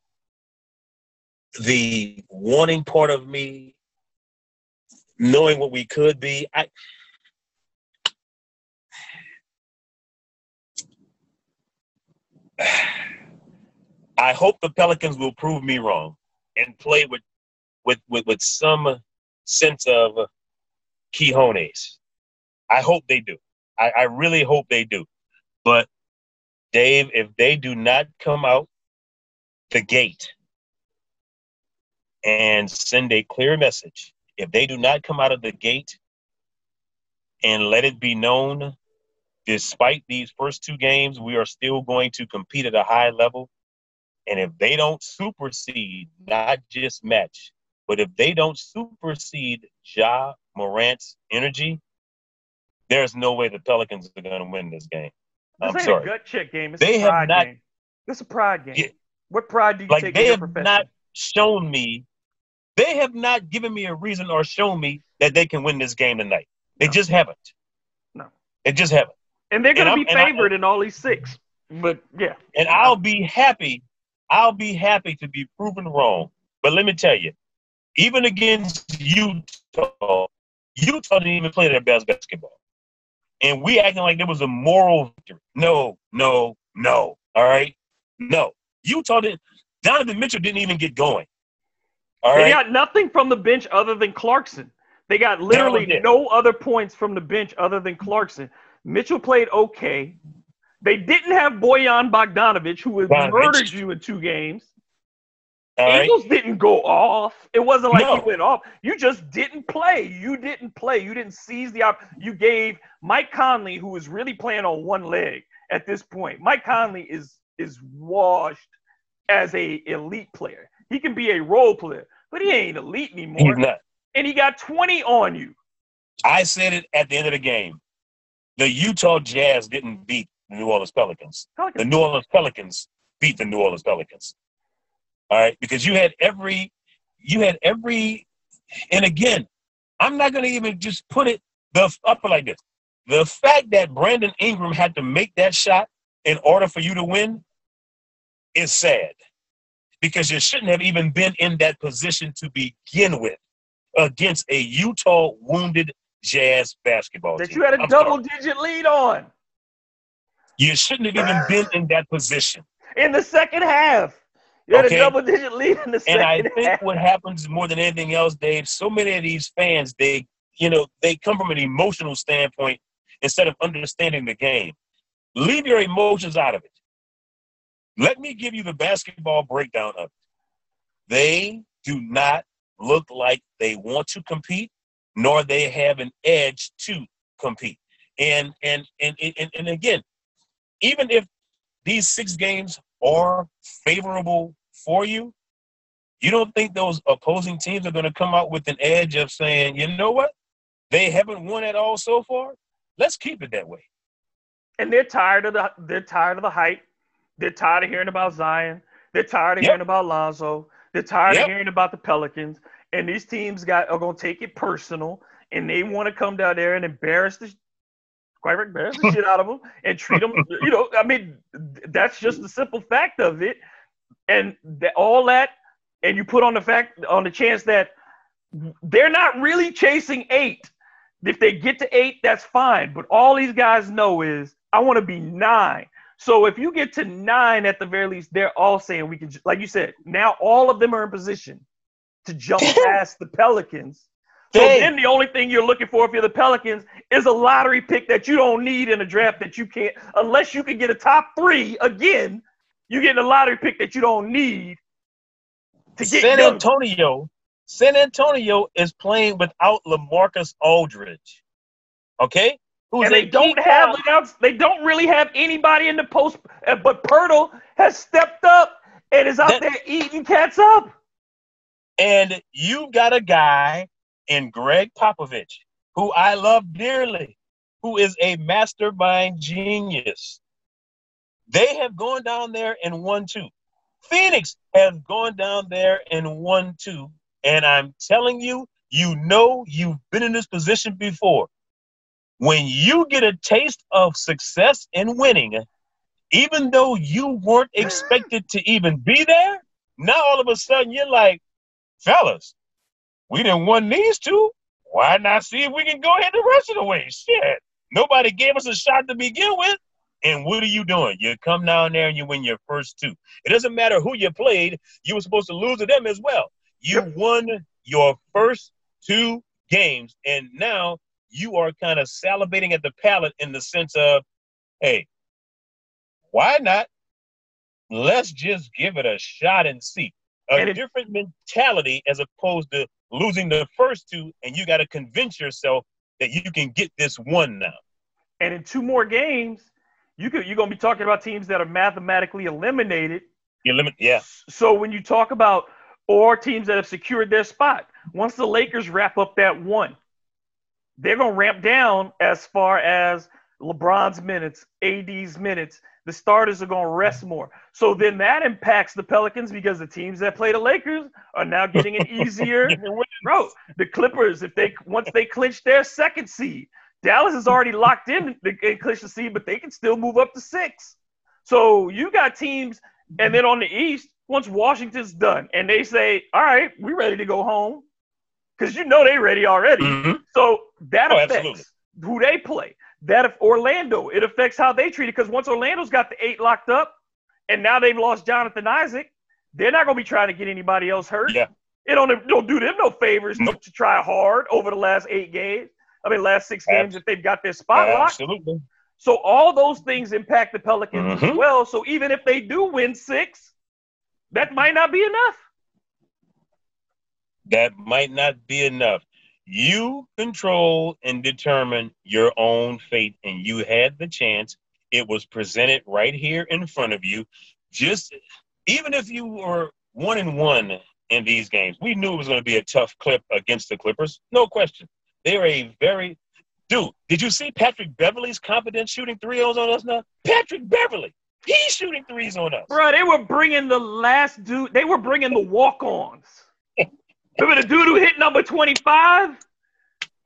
the wanting part of me, knowing what we could be. I, I hope the Pelicans will prove me wrong and play with with with, with some sense of quijones. I hope they do. I, I really hope they do. But Dave, if they do not come out the gate and send a clear message. If they do not come out of the gate and let it be known despite these first two games, we are still going to compete at a high level. And if they don't supersede, not just match, but if they don't supersede Ja Morant's energy, there's no way the Pelicans are going to win this game. This I'm ain't sorry. a gut check game. It's They a have pride not- game. This is a pride game. Yeah. What pride do you Like take they have profession? not shown me, they have not given me a reason or shown me that they can win this game tonight. They No. just haven't. No. They just haven't. and they're going to be and I- favored in all these six. But yeah, And I'll be happy. I'll be happy to be proven wrong. But let me tell you, even against Utah, Utah didn't even play their best basketball. And we acting like there was a moral victory. No, no, no. All right? No. Utah didn't Donovan Mitchell didn't even get going. All they right. got nothing from the bench other than Clarkson. They got literally no other points from the bench other than Clarkson. Mitchell played okay. They didn't have Bojan Bogdanovic, who has murdered you in two games. All right. Ingles didn't go off. It wasn't like No. he went off. You just didn't play. You didn't play. You didn't seize the op. You gave Mike Conley, who is really playing on one leg at this point. Mike Conley is is washed as a elite player. He can be a role player, but he ain't elite anymore. He's not. And he got 20 on you. I said it at the end of the game. The Utah Jazz didn't beat the New Orleans Pelicans. The New Orleans Pelicans beat the New Orleans Pelicans. All right, because you had every, you had every, and again, I'm not going to even just put it the up like this. The fact that Brandon Ingram had to make that shot in order for you to win is sad, because you shouldn't have even been in that position to begin with against a Utah wounded Jazz basketball that team. you had a I'm sorry. double digit lead on You shouldn't have even been in that position. in the second half. You had Okay. a double digit lead in the And I second think half. what happens more than anything else, Dave, so many of these fans, they, you know, they come from an emotional standpoint instead of understanding the game. Leave your emotions out of it. Let me give you the basketball breakdown of it. They do not look like they want to compete, nor they have an edge to compete. And and and and, and again, even if these six games are favorable for you, you don't think those opposing teams are going to come out with an edge of saying, you know what? They haven't won at all so far. Let's keep it that way. and they're tired of the they're tired of the hype. They're tired of hearing about Zion. They're tired of Yep. hearing about Lonzo. They're tired Yep. of hearing about the Pelicans. And these teams got are gonna take it personal, and they want to come down there and embarrass the quite <laughs> embarrass the shit out of them and treat them. You know, I mean, that's just the simple fact of it. And that, all that, and you put on the fact on the chance that they're not really chasing eight. If they get to eight, that's fine. But all these guys know is I want to be nine. So if you get to nine at the very least, they're all saying we can, like you said, now all of them are in position to jump <laughs> past the Pelicans. So Dang. then the only thing you're looking for if you're the Pelicans is a lottery pick that you don't need in a draft that you can't, unless you can get a top three again, you're getting a lottery pick that you don't need to get San young. Antonio, San Antonio is playing without LaMarcus Aldridge. Okay? Who's and they don't have without, they don't really have anybody in the post uh, but Poeltl has stepped up and is out That- there eating cats up. And you've got a guy in Gregg Popovich, who I love dearly, who is a mastermind genius. They have gone down there and won two. Phoenix has gone down there and won two. And I'm telling you, you know you've been in this position before. When you get a taste of success and winning, even though you weren't expected to even be there, now all of a sudden you're like, fellas, we didn't won these two. Why not see if we can go ahead the rest of the way? Shit. Nobody gave us a shot to begin with. And what are you doing? You come down there and you win your first two. It doesn't matter who you played, you were supposed to lose to them as well. You won your first two games, and now you are kind of salivating at the palate in the sense of, hey, why not? Let's just give it a shot and see. A it- different mentality as opposed to losing the first two, and you got to convince yourself that you can get this one now. And in two more games, you could you're gonna be talking about teams that are mathematically eliminated. You yeah. So when you talk about or teams that have secured their spot, once the Lakers wrap up that one, they're gonna ramp down as far as LeBron's minutes, AD's minutes. The starters are gonna rest more. So then that impacts the Pelicans because the teams that play the Lakers are now getting an easier. <laughs> Bro, the Clippers, if they once they clinch their second seed, Dallas is already locked in and clinch the seed, but they can still move up to six. So you got teams, and then on the East, once Washington's done and they say, "All right, we're ready to go home," because you know they're ready already. Mm-hmm. So that Oh, affects absolutely. who they play. That if Orlando, it affects how they treat it. Because once Orlando's got the eight locked up, and now they've lost Jonathan Isaac, they're not going to be trying to get anybody else hurt. Yeah. It don't, don't do them no favors Nope. to try hard over the last eight games. I mean, last six games if they've got their spot locked. Absolutely. So all those things impact the Pelicans as Mhm. well. So even if they do win six, that might not be enough. That might not be enough. You control and determine your own fate, and you had the chance. It was presented right here in front of you. Just even if you were one and one in these games, we knew it was going to be a tough clip against the Clippers. No question. They're a very dude. Did you see Patrick Beverley's confidence shooting threes on us now? Patrick Beverley, he's shooting threes on us. Bro, they were bringing the last dude. They were bringing the walk-ons. Remember the dude who hit number twenty-five?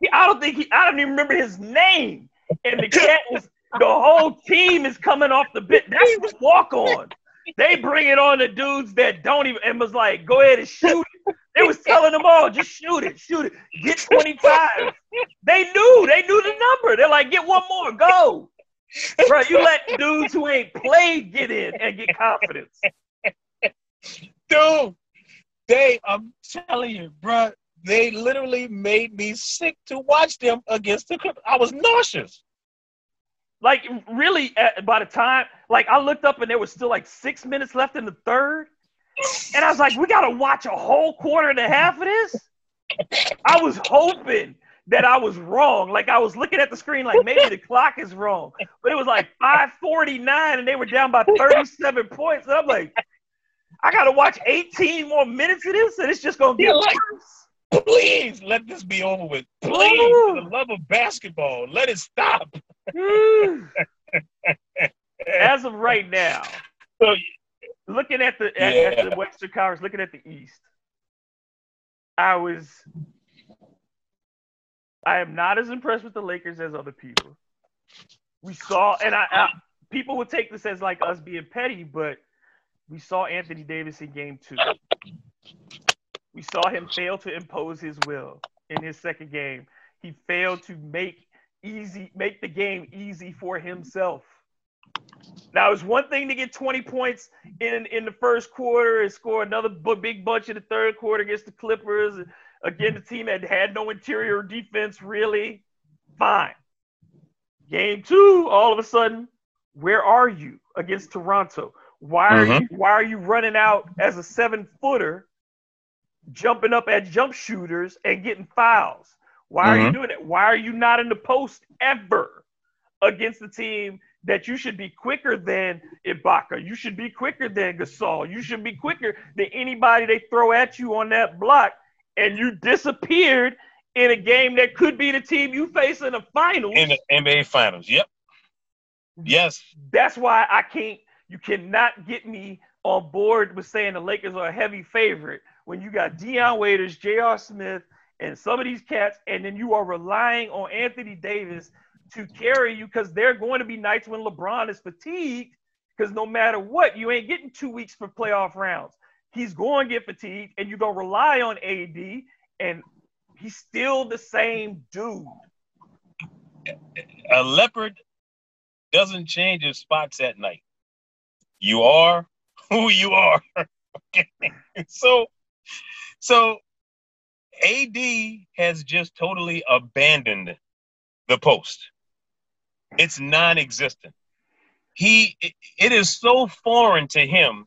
He, I don't think he. I don't even remember his name. And the cat was. The whole team is coming off the bit. That's the walk-on. They bring it on the dudes that don't even. And was like, go ahead and shoot it. They was telling them all, just shoot it, shoot it, get twenty-five. They knew. They knew the number. They're like, get one more, go. Bro, you let dudes who ain't played get in and get confidence. Dude, they, I'm telling you, bruh, they literally made me sick to watch them against the. I was nauseous. Like really, by the time like I looked up and there was still like six minutes left in the third, and I was like, we gotta watch a whole quarter and a half of this. I was hoping that I was wrong. Like I was looking at the screen, like maybe the clock is wrong, but it was like 5:49 and they were down by 37 points. And I'm like, I gotta watch 18 more minutes of this, and it's just gonna get You're like- worse. Please let this be over with. Please, Ooh. for the love of basketball, let it stop. Hmm. As of right now, <laughs> So, looking at the at, at Yeah. the Western Conference, looking at the East, I was I am not as impressed with the Lakers as other people. We saw, and I, I people would take this as like us being petty, but we saw Anthony Davis in Game Two. We saw him fail to impose his will in his second game. He failed to make easy make the game easy for himself. Now it's one thing to get 20 points in in the first quarter and score another big bunch in the third quarter against the Clippers. Again, the team had had no interior defense really. Fine. Game two, all of a sudden, where are you against Toronto? Why are you why are you running out as a seven footer, jumping up at jump shooters and getting fouls? Why are you Mhm. doing it? Why are you not in the post ever against the team that you should be quicker than Ibaka? You should be quicker than Gasol. You should be quicker than anybody they throw at you on that block. And you disappeared in a game that could be the team you face in the finals. in the NBA Finals. Yep. Yes. That's why I can't. You cannot get me on board with saying the Lakers are a heavy favorite when you got Dion Waiters, J.R. Smith, and some of these cats, and then you are relying on Anthony Davis to carry you because there are going to be nights when LeBron is fatigued. Because no matter what, you ain't getting two weeks for playoff rounds. He's going to get fatigued, and you're going to rely on AD, and he's still the same dude. A leopard doesn't change his spots at night. You are who you are. <laughs> okay. So, so AD has just totally abandoned the post. It's non-existent. He it- it is so foreign to him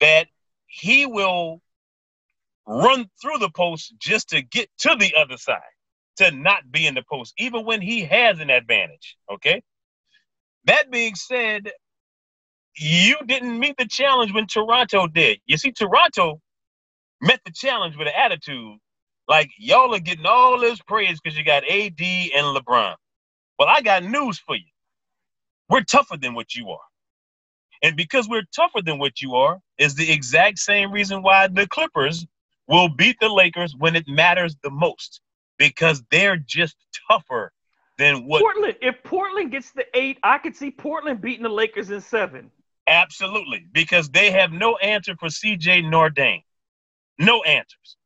that he will run through the post just to get to the other side, to not be in the post, even when he has an advantage. Okay. That being said, you didn't meet the challenge when Toronto did. You see, Toronto met the challenge with an attitude like y'all are getting all this praise because you got AD and LeBron. Well, I got news for you. We're tougher than what you are. And because we're tougher than what you are, is the exact same reason why the Clippers will beat the Lakers when it matters the most. Because they're just tougher than what Portland. If Portland gets the eight, I could see Portland beating the Lakers in seven. Absolutely. Because they have no answer for CJ nor Dame. No answers.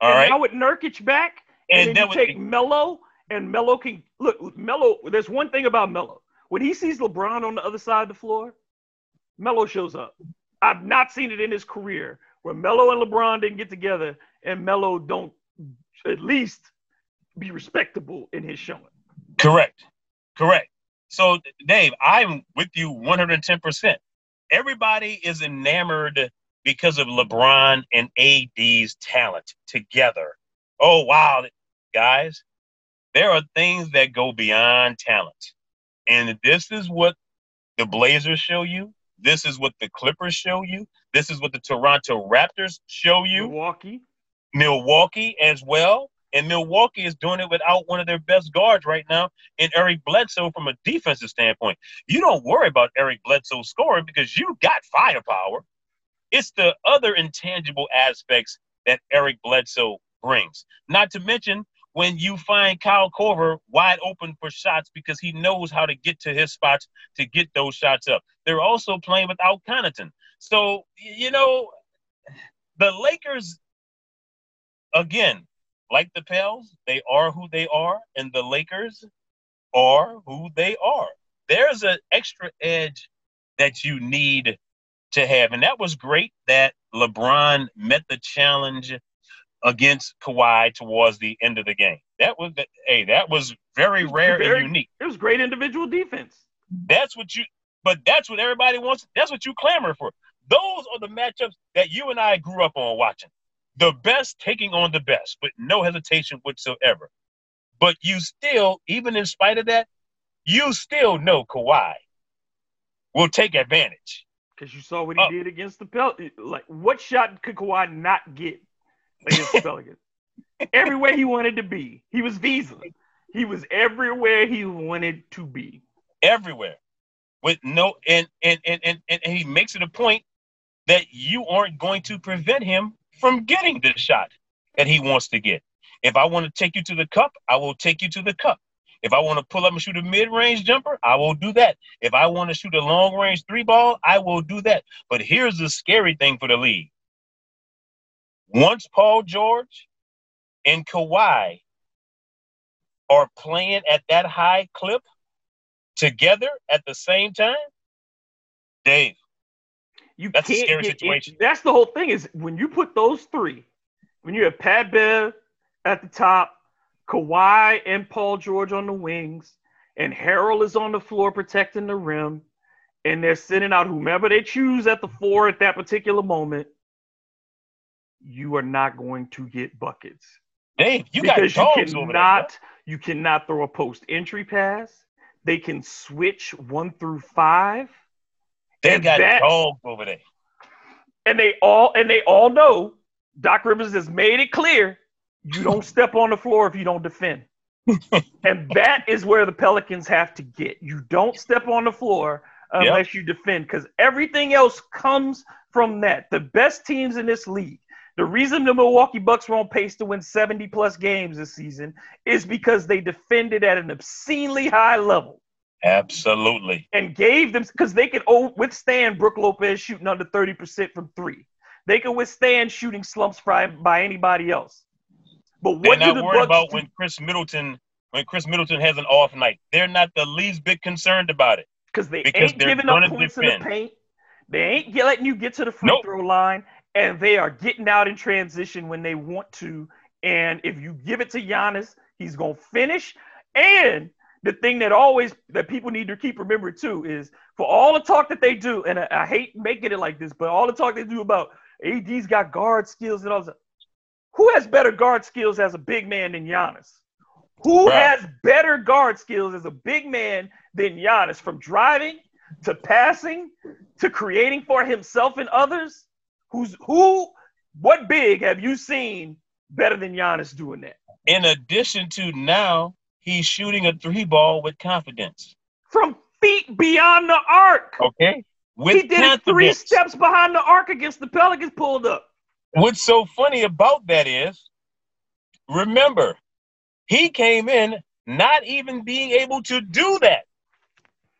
All and right. Now with Nurkic back, and, And then you take Melo, and Melo can look. Melo, there's one thing about Melo. When he sees LeBron on the other side of the floor, Melo shows up. I've not seen it in his career where Melo and LeBron didn't get together, and Melo don't at least be respectable in his showing. Correct. Correct. So, Dave, I'm with you 110%. Everybody is enamored because of LeBron and AD's talent together. Oh, wow. Guys, there are things that go beyond talent. And this is what the Blazers show you. This is what the Clippers show you. This is what the Toronto Raptors show you. Milwaukee, Milwaukee as well. And Milwaukee is doing it without one of their best guards right now in Eric Bledsoe from a defensive standpoint. You don't worry about Eric Bledsoe scoring because you got firepower. It's the other intangible aspects that Eric Bledsoe brings. Not to mention when you find Kyle Korver wide open for shots because he knows how to get to his spots to get those shots up. They're also playing without Connaughton. So, you know, the Lakers, again, like the Pels, they are who they are, and the Lakers are who they are. There's an extra edge that you need to have. And that was great that LeBron met the challenge against Kawhi towards the end of the game. That was hey, that was very rare Very- and unique. it was great individual defense. That's what you but that's what everybody wants. That's what you clamor for. Those are the matchups that you and I grew up on watching. The best taking on the best, with no hesitation whatsoever. But you still, even in spite of that, you still know Kawhi will take advantage. Because you saw what he Oh. did against the Pelicans. Like, what shot could Kawhi not get against the <laughs> Pelicans? everywhere he wanted to be. He was Visa. He was everywhere he wanted to be. everywhere with no and and, and and and he makes it a point that you aren't going to prevent him from getting the shot that he wants to get. If I want to take you to the cup, I will take you to the cup. If I want to pull up and shoot a mid-range jumper, I will do that. If I want to shoot a long-range three ball, I will do that. But here's the scary thing for the league. Once Paul George and Kawhi are playing at that high clip, together at the same time, Dave, You That's a can't scary get situation. It. That's the whole thing is when you put those three, when you have Pat Bev at the top, Kawhi and Paul George on the wings, and Harrell is on the floor protecting the rim, and they're sending out whomever they choose at the four at that particular moment, you are not going to get buckets. Dave, you got because dogs you over there. cannot you cannot throw a post entry pass. They can switch one through five. They and got that- dogs over there. and they all and they all know Doc Rivers has made it clear you don't step on the floor if you don't defend. <laughs> and that is where the Pelicans have to get. You don't step on the floor unless you defend because everything else comes from that. The best teams in this league, the reason the Milwaukee Bucks were on pace to win 70 plus games this season is because they defended at an obscenely high level Absolutely. and gave them because they can o- withstand Brook Lopez shooting under 30% from three. They can withstand shooting slumps by, by anybody else. But They're what do not the worried about do? when Khris Middleton when Khris Middleton has an off night. They're not the least bit concerned about it. Because they because ain't giving up points in the paint. They ain't letting you get to the free Nope. throw line, and they are getting out in transition when they want to. And if you give it to Giannis, he's gonna finish. And the thing that always that people need to keep remembering too is for all the talk that they do, and I, I hate making it like this, but all the talk they do about AD's got guard skills and all that. Who has better guard skills as a big man than Giannis? Who Bruh. has better guard skills as a big man than Giannis from driving to passing to creating for himself and others? Who's who? What big have you seen better than Giannis doing that? In addition to now, he's shooting a three ball with confidence. From feet beyond the arc. Okay. With he did it three steps behind the arc against the Pelicans pulled up. What's so funny about that is, remember, he came in not even being able to do that.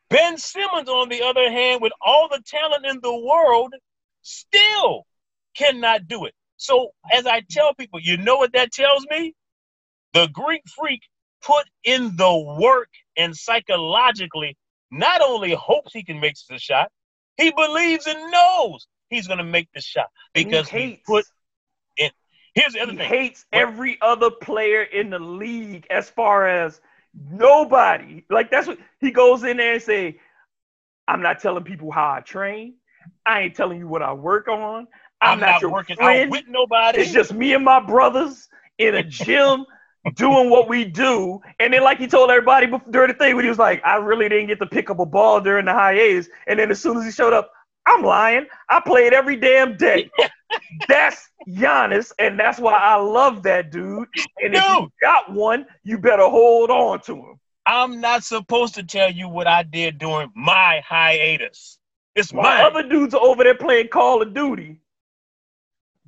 Ben Simmons, on the other hand, with all the talent in the world, still cannot do it. So, as I tell people, you know what that tells me? The Greek freak put in the work and psychologically not only hopes he can make the shot, he believes and knows he's going to make the shot because he he hates, put. Here's the other he thing. hates every other player in the league as far as nobody. Like that's what he goes in there and say, I'm not telling people how I train. I ain't telling you what I work on. I'm, I'm, not, not, your working friend. out with nobody. It's just me and my brothers in a <laughs> gym doing what we do. And then, like he told everybody before, during the thing, when he was like, I really didn't get to pick up a ball during the hiatus. And then as soon as he showed up, I'm lying. I played every damn day. <laughs> that's Giannis, and that's why I love that dude. And if you got one, you better hold on to him. I'm not supposed to tell you what I did during my hiatus. It's my mine. other dudes are over there playing Call of Duty,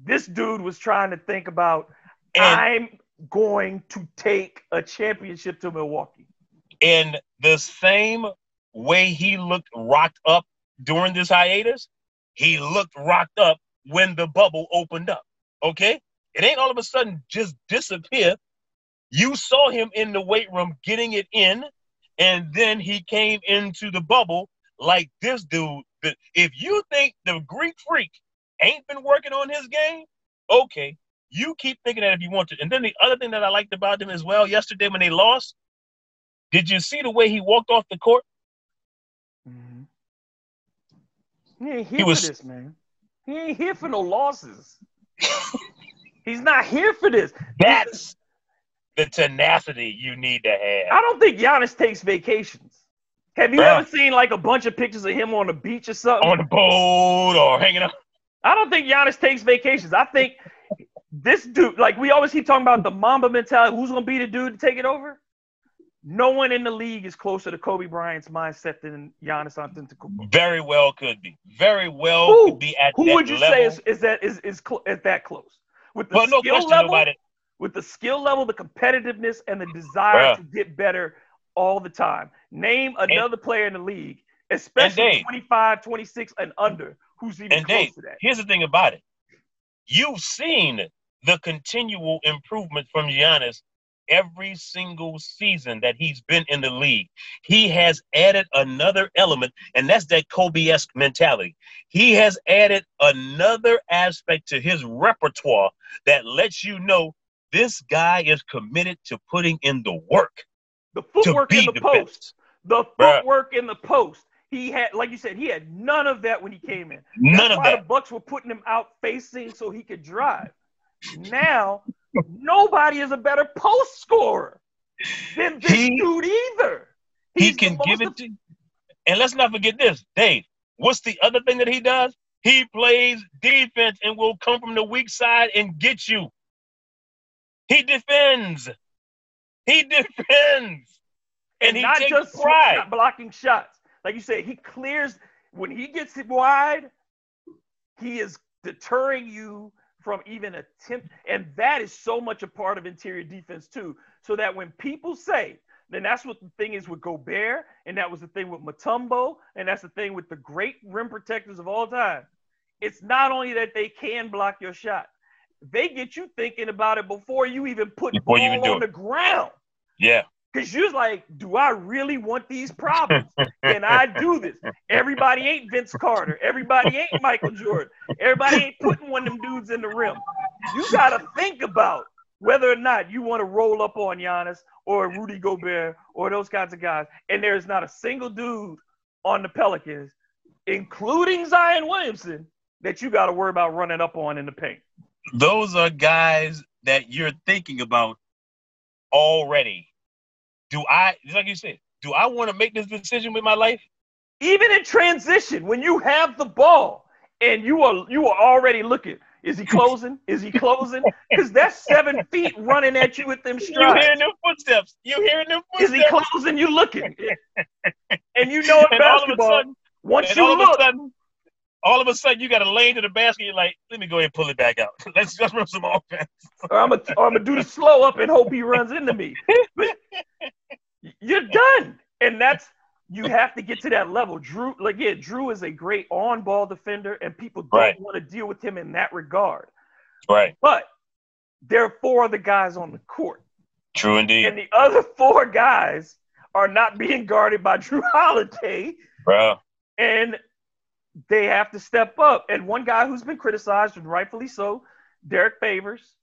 this dude was trying to think about, and I'm going to take a championship to Milwaukee. in the same way he looked rocked up during this hiatus, he looked rocked up when the bubble opened up. Okay? It ain't all of a sudden just disappear. You saw him in the weight room getting it in, and then he came into the bubble like this dude. If you think the Greek freak ain't been working on his game, okay, you keep thinking that if you want to. And then the other thing that I liked about them as well yesterday when they lost, did you see the way he walked off the court? Mm-hmm. He ain't here He was- for this, man. He ain't here for no losses. <laughs> He's not here for this. That's the tenacity you need to have. I don't think Giannis takes vacations. Have you Bruh. ever seen like a bunch of pictures of him on the beach or something? On the boat or hanging out. I don't think Giannis takes vacations. I think this dude, like we always keep talking about the Mamba mentality. Who's gonna be the dude to take it over? No one in the league is closer to Kobe Bryant's mindset than Giannis Antetokounmpo. Very well could be. Very well Who? could be at Who would you level. say is, is that is is, cl- is that close with the no skill question level? with the skill level, the competitiveness, and the desire Bruh. to get better all the time. Name another player in the league, especially Dave. 25, 26, and under, who's even And close Dave, to that. here's the thing about it. You've seen the continual improvement from Giannis every single season that he's been in the league. He has added another element, and that's that Kobe-esque mentality. He has added another aspect to his repertoire that lets you know this guy is committed to putting in the work The footwork in the the post, best. the Bruh. footwork in the post. He had, like you said, he had none of that when he came in. None That's of why that. the Bucks were putting him out facing so he could drive. Now, nobody is a better post scorer than this He- dude either. He He's the can give it to And let's not forget this, Dave. What's the other thing that he does? He plays defense and will come from the weak side and get you. He defends. He <laughs> defends. And, he not just pride. shot blocking shots. Like you said, he clears when he gets it wide. He is deterring you from even attempt, and that is so much a part of interior defense too. So that when people say, then that's what the thing is with Gobert, and that was the thing with Mutombo, and that's the thing with the great rim protectors of all time. It's not only that they can block your shot; they get you thinking about it before you even put Before ball on it. the ground. Yeah. Cause you're like, do I really want these problems? Can I do this? Everybody ain't Vince Carter. Everybody ain't Michael Jordan. Everybody ain't putting one of them dudes in the rim. You gotta think about whether or not you want to roll up on Giannis or Rudy Gobert or those kinds of guys. And there's not a single dude on the Pelicans, including Zion Williamson, that you got to worry about running up on in the paint. Those are guys that you're thinking about already do I, like you said, do I want to make this decision with my life? Even in transition, when you have the ball and you are you are already looking, is he closing? Is he closing? <laughs> Because that's seven feet running at you with them strides. You hearing them footsteps? You hearing them footsteps? Is he closing? You looking? <laughs> and you know in basketball, sudden, once you look, sudden, all of a sudden you got a lane to the basket. You're like, let me go ahead and pull it back out. <laughs> let's let's run some offense. or I'm gonna I'm gonna do the slow up and hope he runs into me. But you're done, and that's <laughs> you have to get to that level. Jrue, like yeah, Jrue is a great on-ball defender, and people don't right. want to deal with him in that regard. Right. But there are four other guys on the court. True indeed. And the other four guys are not being guarded by <laughs> Jrue Holiday. Bro. And they have to step up. And one guy who's been criticized, and rightfully so, Derrick Favors,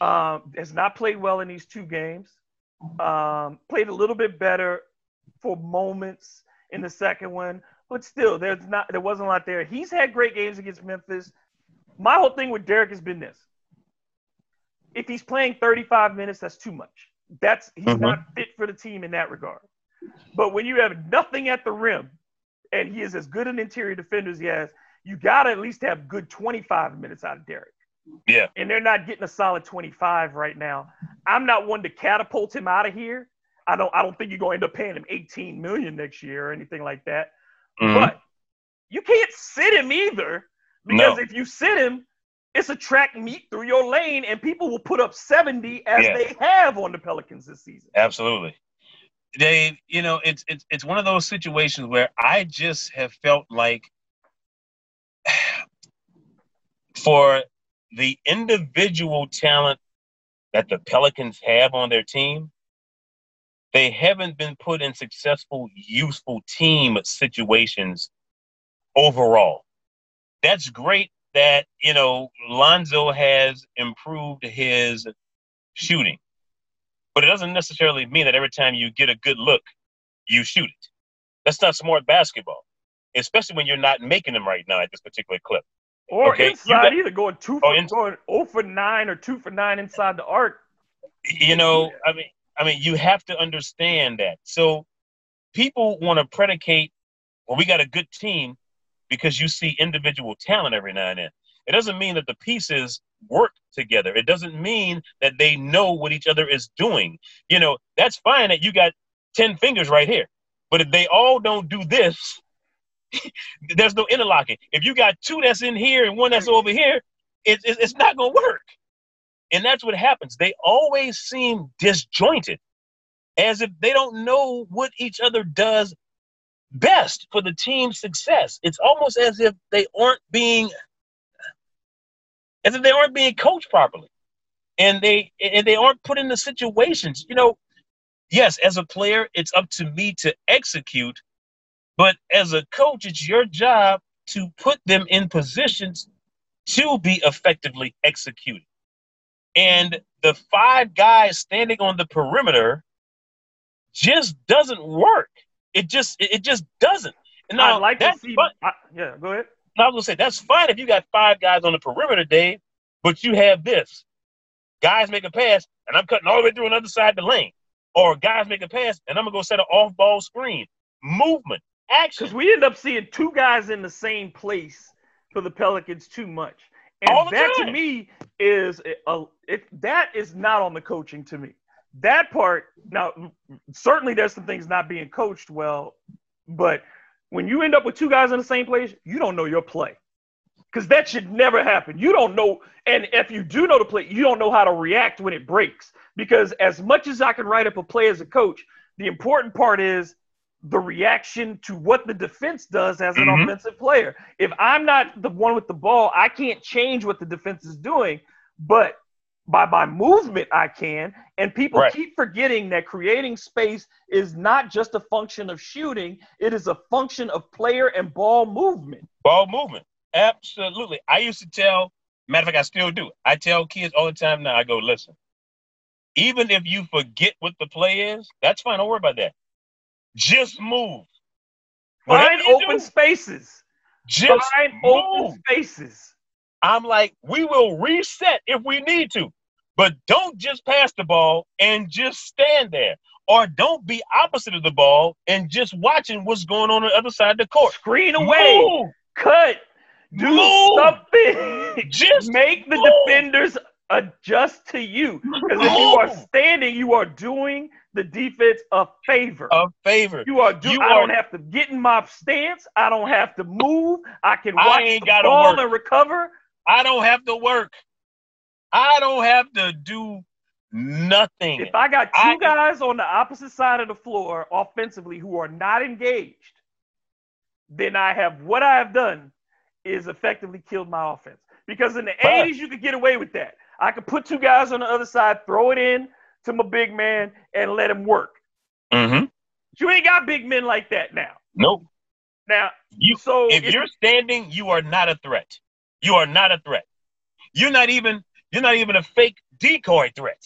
um, has not played well in these two games. Um, played a little bit better for moments in the second one, but still, there's not there wasn't a lot there. He's had great games against Memphis. My whole thing with Derrick has been this: if he's playing 35 minutes, that's too much. That's he's mm-hmm. not fit for the team in that regard. But when you have nothing at the rim and he is as good an interior defender as he has, you got to at least have good 25 minutes out of Derrick. Yeah. And they're not getting a solid 25 right now. I'm not one to catapult him out of here. I don't I don't think you're going to end up paying him 18 million next year or anything like that. Mm-hmm. But you can't sit him either because no. if you sit him, it's a track meet through your lane and people will put up 70 as yeah. they have on the Pelicans this season. Absolutely. Dave, you know, it's it's it's one of those situations where I just have felt like <sighs> for the individual talent that the Pelicans have on their team, they haven't been put in successful, useful team situations overall. That's great that, you know, Lonzo has improved his shooting. But it doesn't necessarily mean that every time you get a good look, you shoot it. That's not smart basketball, especially when you're not making them right now at this particular clip. Or okay? inside, got, either going two oh, for in, going 0 for nine or two for nine inside the arc. You know, I mean, I mean, you have to understand that. So people want to predicate, well, we got a good team because you see individual talent every now and then. It doesn't mean that the pieces work together. It doesn't mean that they know what each other is doing. You know, that's fine that you got 10 fingers right here. But if they all don't do this, <laughs> there's no interlocking. If you got two that's in here and one that's over here, it, it, it's not going to work. And that's what happens. They always seem disjointed, as if they don't know what each other does best for the team's success. It's almost as if they aren't being as if they aren't being coached properly. And they and they aren't put in the situations. You know, yes, as a player, it's up to me to execute, but as a coach, it's your job to put them in positions to be effectively executed. And the five guys standing on the perimeter just doesn't work. It just it just doesn't. And now, I'd like to see. I, yeah, go ahead. I was gonna say that's fine if you got five guys on the perimeter, Dave, but you have this. Guys make a pass, and I'm cutting all the way through another side of the lane. Or guys make a pass, and I'm gonna go set an off-ball screen. Movement, action. Because we end up seeing two guys in the same place for the Pelicans too much. And that time. to me is a, if that is not on the coaching to me. That part now certainly there's some things not being coached well, but when you end up with two guys in the same place, you don't know your play. Because that should never happen. You don't know, and if you do know the play, you don't know how to react when it breaks. Because as much as I can write up a play as a coach, the important part is the reaction to what the defense does as an mm-hmm. offensive player. If I'm not the one with the ball, I can't change what the defense is doing, but by my movement, I can. And people right. keep forgetting that creating space is not just a function of shooting, it is a function of player and ball movement. Ball movement. Absolutely. I used to tell, matter of fact, I still do. I tell kids all the time now, I go, listen, even if you forget what the play is, that's fine. Don't worry about that. Just move. Find open do, spaces. Just find move. open spaces. I'm like, we will reset if we need to. But don't just pass the ball and just stand there. Or don't be opposite of the ball and just watching what's going on on the other side of the court. Screen away. Move. Cut. Do Move. something. <laughs> Just Make the move. defenders adjust to you. Because if you are standing, you are doing the defense a favor. a favor. You are doing. I are- don't have to get in my stance. I don't have to move. I can I watch ain't the ball work. and recover. I don't have to work. I don't have to do nothing. If I got two I- guys on the opposite side of the floor offensively who are not engaged, then I have what I have done is effectively killed my offense. Because in the Right. 80s, you could get away with that. I could put two guys on the other side, throw it in to my big man, and let him work. Mm-hmm. You ain't got big men like that now. Nope. Now, You so if you're standing, you are not a threat. You are not a threat. You're not even you're not even a fake decoy threat.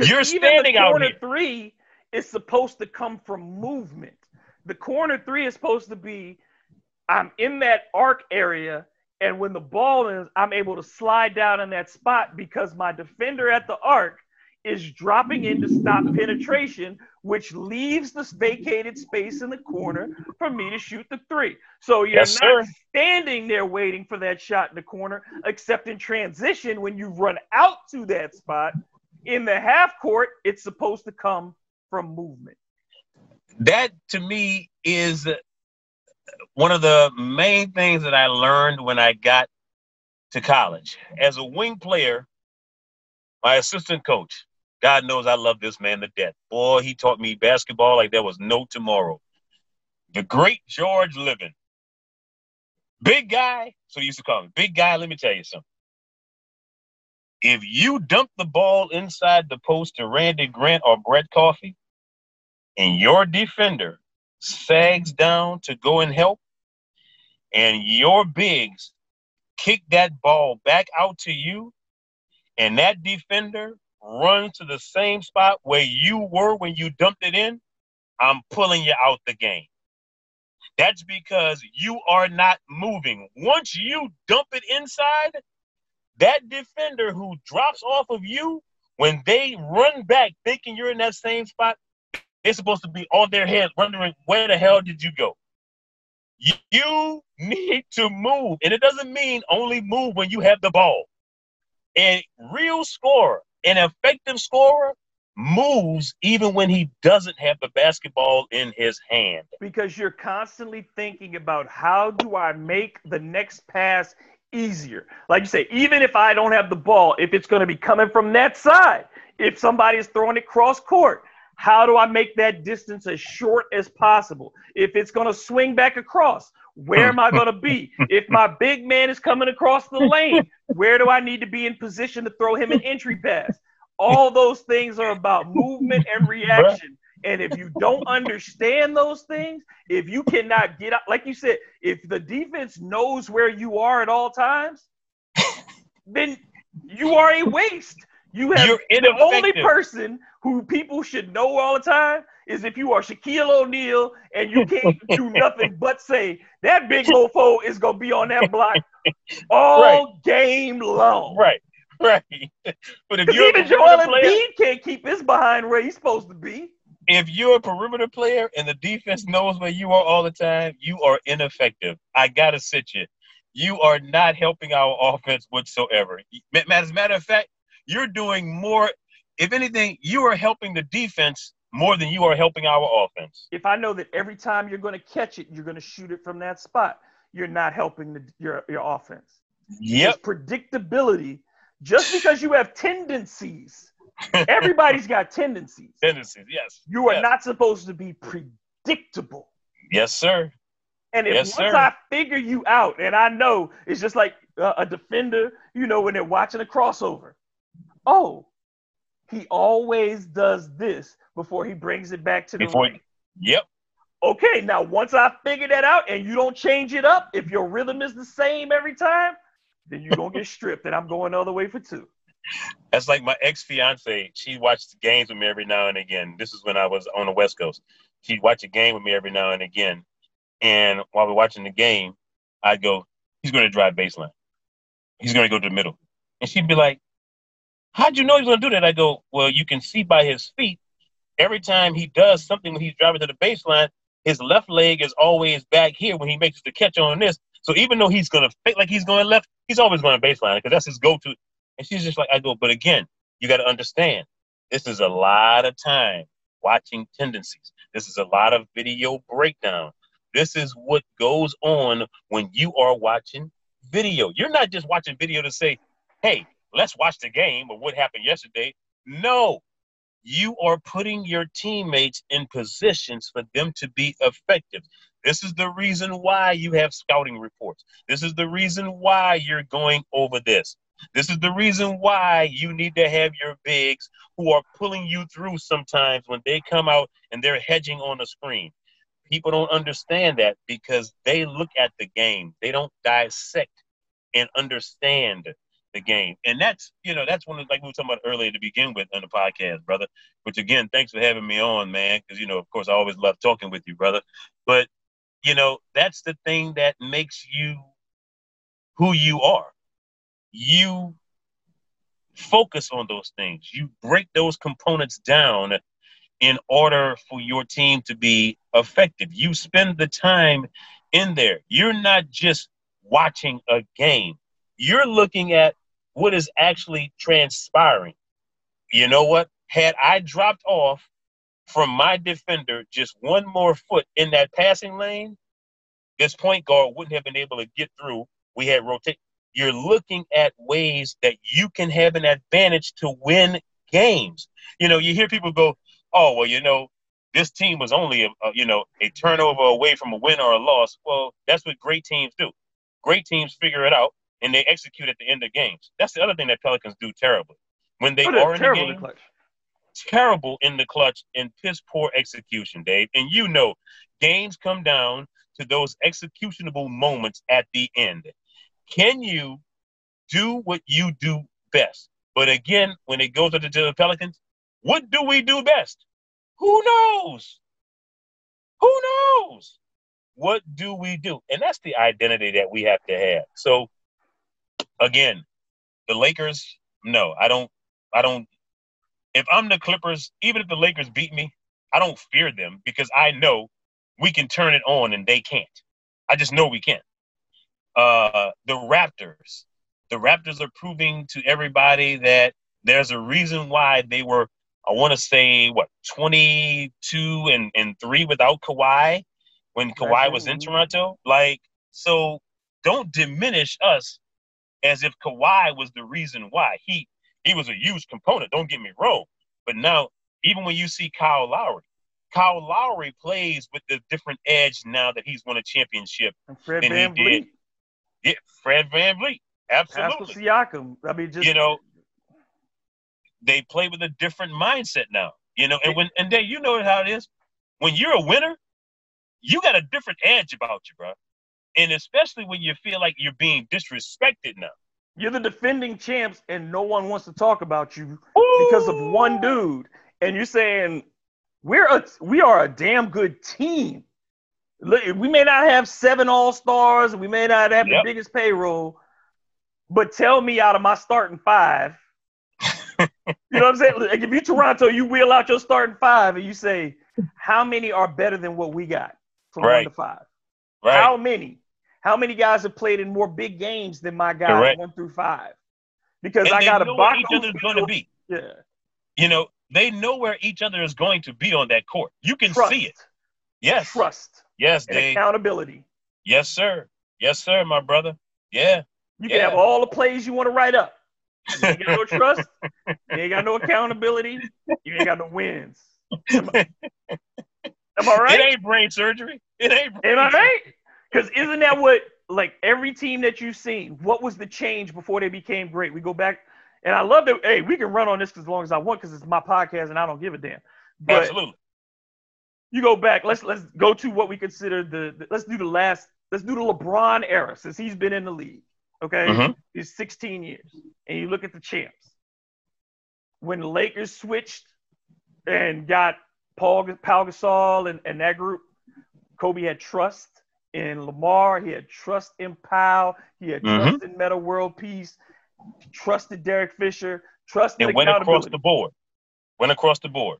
You're even standing the out corner three is supposed to come from movement. The corner three is supposed to be I'm in that arc area, and when the ball is, I'm able to slide down in that spot because my defender at the arc is dropping in to stop penetration, which leaves this vacated space in the corner for me to shoot the three. So you're Yes, not sir. standing there waiting for that shot in the corner, except in transition when you run out to that spot in the half court, it's supposed to come from movement. That to me is one of the main things that I learned when I got to college. As a wing player, my assistant coach, God knows I love this man to death. Boy, he taught me basketball like there was no tomorrow. The great George Living. Big guy, so he used to call me. Big guy, let me tell you something. If you dump the ball inside the post to Randy Grant or Brett Coffey, and your defender sags down to go and help, and your bigs kick that ball back out to you, and that defender runs to the same spot where you were when you dumped it in, I'm pulling you out the game. That's because you are not moving. Once you dump it inside, that defender who drops off of you, when they run back thinking you're in that same spot, they're supposed to be on their head wondering where the hell did you go? You need to move. And it doesn't mean only move when you have the ball. A real scorer, an effective scorer, moves even when he doesn't have the basketball in his hand. because you're constantly thinking about how do I make the next pass easier. Like you say, even if I don't have the ball, if it's going to be coming from that side, if somebody is throwing it cross court, how do I make that distance as short as possible? If it's going to swing back across, where am I going to be? <laughs> If my big man is coming across the lane, where do I need to be in position to throw him an entry pass? All those things are about movement and reaction. And if you don't understand those things, if you cannot get out, like you said, if the defense knows where you are at all times, <laughs> then you are a waste. You have You're the only person who people should know all the time is if you are Shaquille O'Neal and you can't do <laughs> nothing but say that big mofo is gonna be on that block <laughs> all game long. Right, right. <laughs> But if you're a even Joel Embiid can't keep his behind where he's supposed to be. if you're a perimeter player and the defense knows where you are all the time, you are ineffective. I gotta sit you. You are not helping our offense whatsoever. As a matter of fact, you're doing more. If anything, you are helping the defense more than you are helping our offense. if I know that every time you're going to catch it, you're going to shoot it from that spot, you're not helping the, your your offense. Yep. It's predictability. Just because you have tendencies, <laughs> everybody's got tendencies. Tendencies. Yes. You are yes. not supposed to be predictable. Yes, sir. And if Yes, once sir. I figure you out, and I know it's just like uh, a defender, you know, when they're watching a crossover. Oh, he always does this before he brings it back to the Before- ring. Yep. Okay, now once I figure that out and you don't change it up, if your rhythm is the same every time, then you're gonna get stripped, and I'm going the other way for two. That's like my ex fiance. She watched games with me every now and again. This is when I was on the West Coast. She'd watch a game with me every now and again. And while we're watching the game, I'd go, he's going to drive baseline. He's going to go to the middle. And she'd be like, How'd you know he was gonna do that? I go, Well, you can see by his feet. Every time he does something when he's driving to the baseline, his left leg is always back here when he makes the catch on this. So even though he's gonna fake like he's going left, he's always going to baseline because that's his go-to. And she's just like, I go, but again, you got to understand, this is a lot of time watching tendencies. This is a lot of video breakdown. This is what goes on when you are watching video. You're not just watching video to say, hey, let's watch the game or what happened yesterday. No, you are putting your teammates in positions for them to be effective. This is the reason why you have scouting reports. This is the reason why you're going over this. This is the reason why you need to have your bigs who are pulling you through sometimes when they come out and they're hedging on the screen. People don't understand that because they look at the game. They don't dissect and understand the game. And that's, you know, that's one of like we were talking about earlier to begin with on the podcast, brother. Which again, thanks for having me on, man. Because you know, of course, I always love talking with you, brother. But you know, that's the thing that makes you who you are. You focus on those things. You break those components down in order for your team to be effective. You spend the time in there. You're not just watching a game. You're looking at what is actually transpiring. You know what? Had I dropped off from my defender just one more foot in that passing lane, this point guard wouldn't have been able to get through. We had rotate. You're looking at ways that you can have an advantage to win games. You know, you hear people go, "Oh, well, you know, this team was only a, a you know a turnover away from a win or a loss." Well, that's what great teams do. Great teams figure it out and they execute at the end of games. That's the other thing that Pelicans do terribly. When they oh, are in the game, in the terrible in the clutch and piss poor execution, Dave. And you know, games come down to those executionable moments at the end. Can you do what you do best? But again, when it goes to the Pelicans, what do we do best? Who knows? Who knows? What do we do? And that's the identity that we have to have. So again, the Lakers, no, I don't, I don't. If I'm the Clippers, even if the Lakers beat me, I don't fear them because I know we can turn it on and they can't. I just know we can. Uh, the Raptors, the Raptors are proving to everybody that there's a reason why they were, I want to say, what, 22 and, and three without Kawhi when Kawhi was in Toronto. Like, so don't diminish us as if Kawhi was the reason why. He he was a huge component, don't get me wrong. But now, even when you see Kyle Lowry, Kyle Lowry plays with the different edge now that he's won a championship and Fred than Van he did. Yeah, Fred VanVleet. Absolutely. Pascal Siakam. I mean, just you know, they play with a different mindset now. You know, and when and then you know how it is. When you're a winner, you got a different edge about you, bro and especially when you feel like you're being disrespected now. You're the defending champs, and no one wants to talk about you Ooh. because of one dude. And you're saying we're a we are a damn good team. Look, We may not have seven all stars, we may not have yep. the biggest payroll, but tell me out of my starting five. <laughs> you know what I'm saying? Like if you Toronto, you wheel out your starting five and you say, how many are better than what we got from right. one to five? Right. How many? How many guys have played in more big games than my guys Correct. one through five? Because and I got a box. Each other's going to be. Yeah. You know, they know where each other is going to be on that court. You can Trust. see it. Yes. Trust. Yes, and Dave. accountability. Yes, sir. Yes, sir, my brother. Yeah. You yeah. can have all the plays you want to write up. You ain't got no <laughs> trust. You ain't got no accountability. You ain't got no wins. Am I, <laughs> am I right? It ain't brain surgery. It ain't. Brain am I right? Because isn't that what like every team that you've seen? What was the change before they became great? We go back, and I love that. Hey, we can run on this as long as I want because it's my podcast and I don't give a damn. But Absolutely. You go back. Let's let's go to what we consider the, the let's do the last. Let's do the LeBron era since he's been in the league. Okay, mm-hmm. he's 16 years, and you look at the champs. When the Lakers switched and got Pau Pau Gasol and, and that group, Kobe had trust in Lamar. He had trust in Pau. He had mm-hmm. trust in Metta World Peace. trusted Derek Fisher, trusted and went across the board. Went across the board.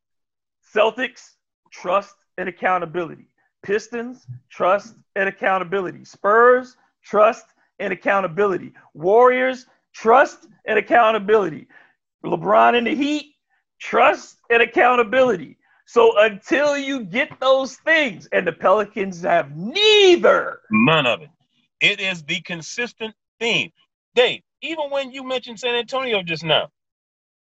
Celtics, trust and accountability. Pistons, trust and accountability. Spurs, trust and accountability. Warriors, trust and accountability. LeBron in the Heat, trust and accountability. So until you get those things, and the Pelicans have neither. None of it. It is the consistent theme. Dave, even when you mentioned San Antonio just now,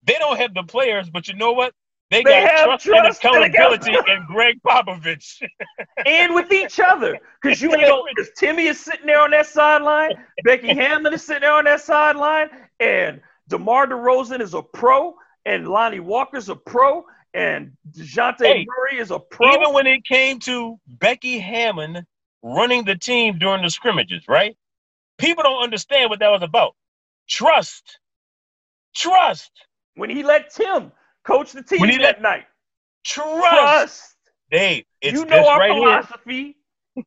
they don't have the players, but you know what? They, they got trust, trust, and accountability and, Gregg Popovich. <laughs> and with each other. Because you <laughs> know, because Timmy is sitting there on that sideline, Becky Hammon is sitting there on that sideline, and DeMar DeRozan is a pro, and Lonnie Walker's a pro, and DeJounte hey, Murray is a pro. Even when it came to Becky Hammon running the team during the scrimmages, right? People don't understand what that was about. Trust. Trust. When he let Tim coach the team that let, night. Trust. Trust. Dave, you know our right philosophy.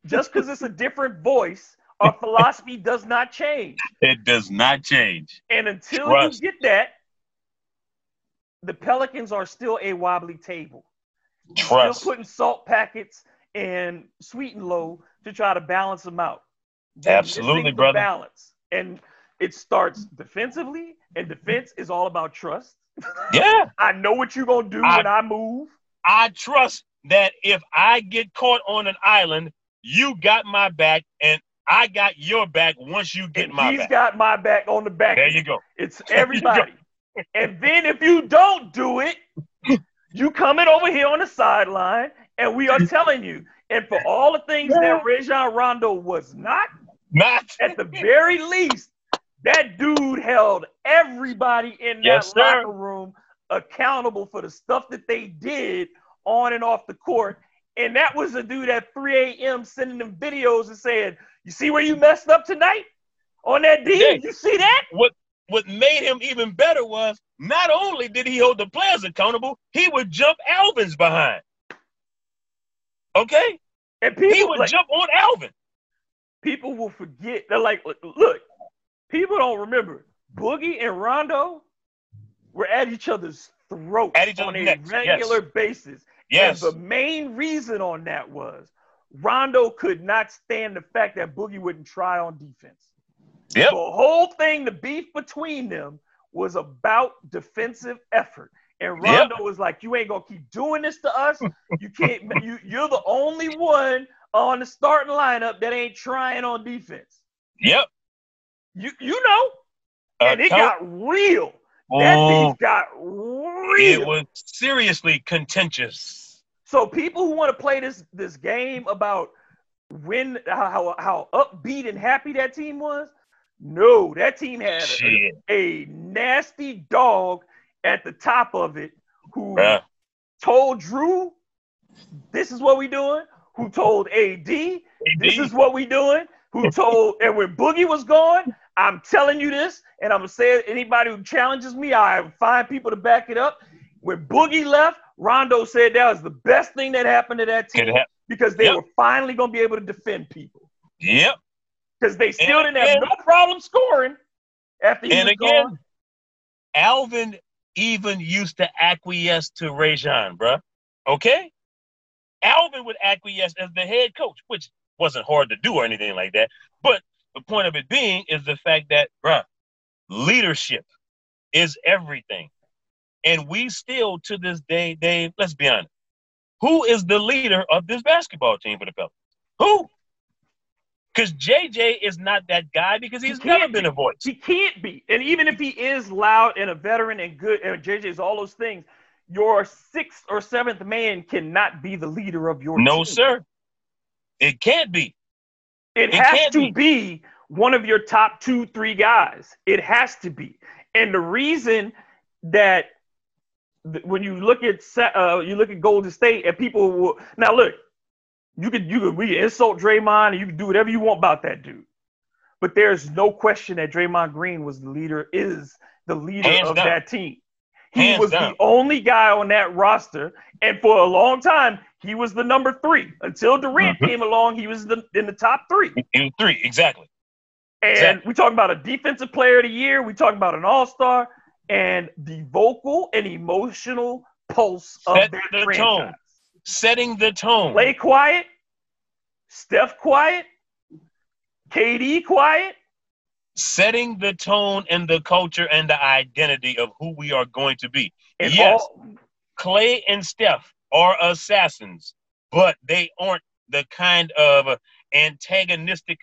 just because it's a different voice, our <laughs> philosophy does not change. It does not change. And until Trust. you get that, the Pelicans are still a wobbly table. Trust. Still putting salt packets and sweet and low to try to balance them out. Absolutely, brother. Balance. And it starts defensively, and defense is all about trust. <laughs> Yeah. I know what you're gonna do I, when I move. I trust that if I get caught on an island, you got my back and I got your back once you get and my he's back. He's got my back on the back. There you go. It's everybody. And then if you don't do it, you coming over here on the sideline, and we are telling you. And for all the things yeah. that Rajon Rondo was not, not at the very least, that dude held everybody in yes, that sir. locker room accountable for the stuff that they did on and off the court. And that was a dude at 3 a.m. sending them videos and saying, You see where you messed up tonight? On that D? Yeah. You see that? What what made him even better was not only did he hold the players accountable, he would jump Alvin's behind. Okay? And people he would like, jump on Alvin. People will forget. They're like, look, people don't remember. Boogie and Rondo were at each other's throats at each on a regular yes. basis. Yes. And the main reason on that was Rondo could not stand the fact that Boogie wouldn't try on defense. Yep. The whole thing, the beef between them was about defensive effort. And Rondo yep. was like, "You ain't gonna keep doing this to us. You can't. <laughs> you, you're the only one on the starting lineup that ain't trying on defense." Yep. You you know, uh, and it got real. That oh, beef got real. It was seriously contentious. So people who want to play this this game about when how how upbeat and happy that team was, no, that team had a, a, nasty dog at the top of it who yeah. told Jrue, "This is what we doing." Who told AD, AD, "This is what we doing." Who told, and when Boogie was gone, I'm telling you this, and I'm gonna say it. Anybody who challenges me, I find people to back it up. When Boogie left, Rondo said that was the best thing that happened to that team because they yep. were finally gonna be able to defend people. Yep because they still and didn't again, have no problem scoring after he and was again, gone. Alvin even used to acquiesce to Rajon, bro. Okay? Alvin would acquiesce as the head coach, which wasn't hard to do or anything like that. But the point of it being is the fact that, bro, leadership is everything. And we still, to this day, Dave, let's be honest. Who is the leader of this basketball team for the Pelicans? Who? Because JJ is not that guy because he's he never been a voice. He can't be. And even if he is loud and a veteran and good, and JJ is all those things, your sixth or seventh man cannot be the leader of your no, team. sir. It can't be. It, it has to be. be one of your top two, three guys. It has to be. And the reason that when you look at uh, you look at Golden State and people will now look you could you could we insult Draymond and you can do whatever you want about that dude. But there's no question that Draymond Green was the leader, is the leader Hands of down. that team. He Hands was down. the only guy on that roster, and for a long time, he was the number three. Until Durant mm-hmm. came along, he was the, in the top three. In three, exactly. And Exactly. we talk about a defensive player of the year. We talk about an all star and the vocal and emotional pulse of that the franchise. tone. Setting the tone. Klay quiet, Steph quiet, KD quiet. Setting the tone and the culture and the identity of who we are going to be. And Yes. all, Klay and Steph are assassins, but they aren't the kind of antagonistic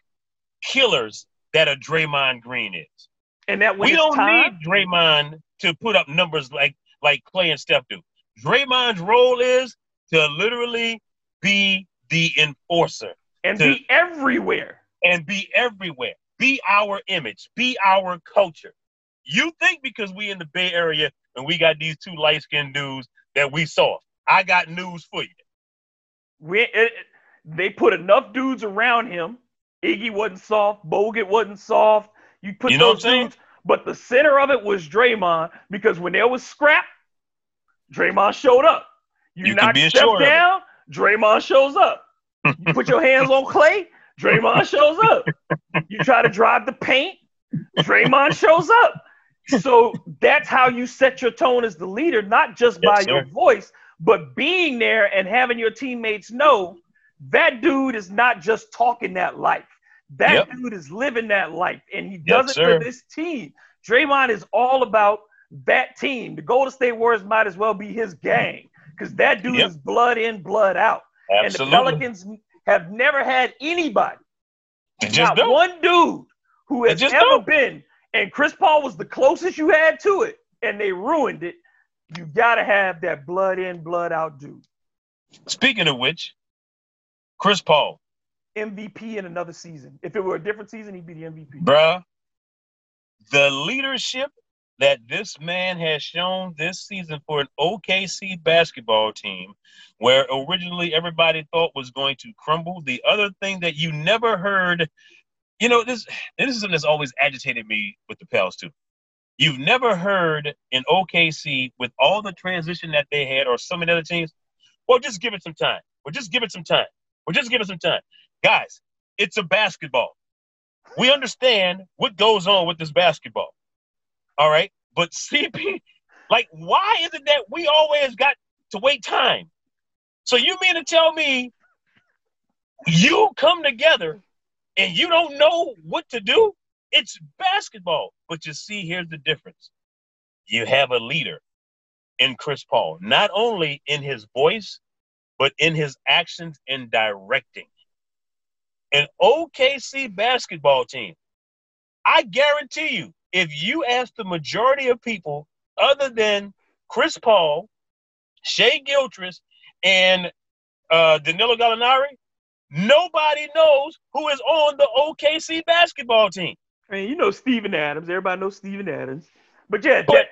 killers that a Draymond Green is. and that we don't time, need Draymond to put up numbers like like Klay and Steph do. Draymond's role is to literally be the enforcer and to- be everywhere. and be everywhere. Be our image. Be our culture. You think because we in the Bay Area and we got these two light skinned dudes that we saw. I got news for you. We, it, they put enough dudes around him. Iggy wasn't soft. Bogut wasn't soft. You put You know those dudes, but the center of it was Draymond because when there was scrap, Draymond showed up. You, You can knock be Steph assured of it. down, Draymond shows up. You put your hands on Klay, Draymond shows up. You try to drive the paint, Draymond shows up. So that's how you set your tone as the leader, not just by Yes, your voice, but being there and having your teammates know that dude is not just talking that life. That Yep. dude is living that life, and he does Yes, it sir. for this team. Draymond is all about that team. The Golden State Warriors might as well be his gang because that dude Yep. is blood in, blood out. And the Pelicans have never had anybody, just not don't. one dude who has ever don't. been. And Chris Paul was the closest you had to it, and they ruined it. You got to have that blood in, blood out dude. Speaking of which, Chris Paul, MVP in another season. If it were a different season, he'd be the MVP. bruh, the leadership that this man has shown this season for an OKC basketball team, where originally everybody thought was going to crumble. The other thing that you never heard, you know, this this is something that's always agitated me with the Pels too. You've never heard in OKC with all the transition that they had, or of the other teams. Well, just give it some time. Well, just give it some time. Well, just give it some time, guys. It's a basketball. We understand what goes on with this basketball. All right. But <laughs> CP, like, why is it that we always got to wait time? So you mean to tell me you come together and you don't know what to do? It's basketball. But you see, here's the difference. You have a leader in Chris Paul, not only in his voice, but in his actions and directing. An OKC basketball team, I guarantee you, if you ask the majority of people other than Chris Paul, Shai Gilgeous, and uh, Danilo Gallinari, nobody knows who is on the OKC basketball team. I mean, you know Steven Adams. Everybody knows Steven Adams. But yeah, But- that,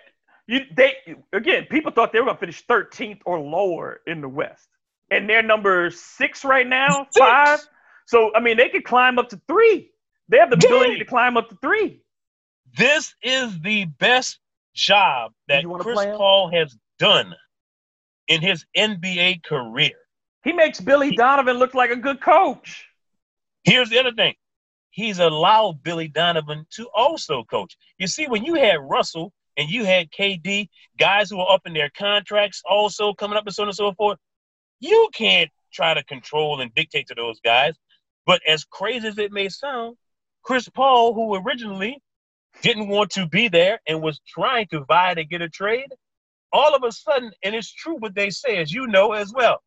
you they again, people thought they were gonna finish 13th or lower in the West, and they're number six right now, Six. five. So I mean, they could climb up to three. They have the Dang. ability to climb up to three. This is the best job that Chris? Paul has done in his NBA career. He makes Billy Donovan look like a good coach. Here's the other thing. He's allowed Billy Donovan to also coach. You see, when you had Russell and you had KD, guys who are up in their contracts also coming up and so on and so forth, you can't try to control and dictate to those guys. But as crazy as it may sound, Chris Paul, who originally didn't want to be there and was trying to vie to get a trade, all of a sudden, and it's true what they say, as you know as well,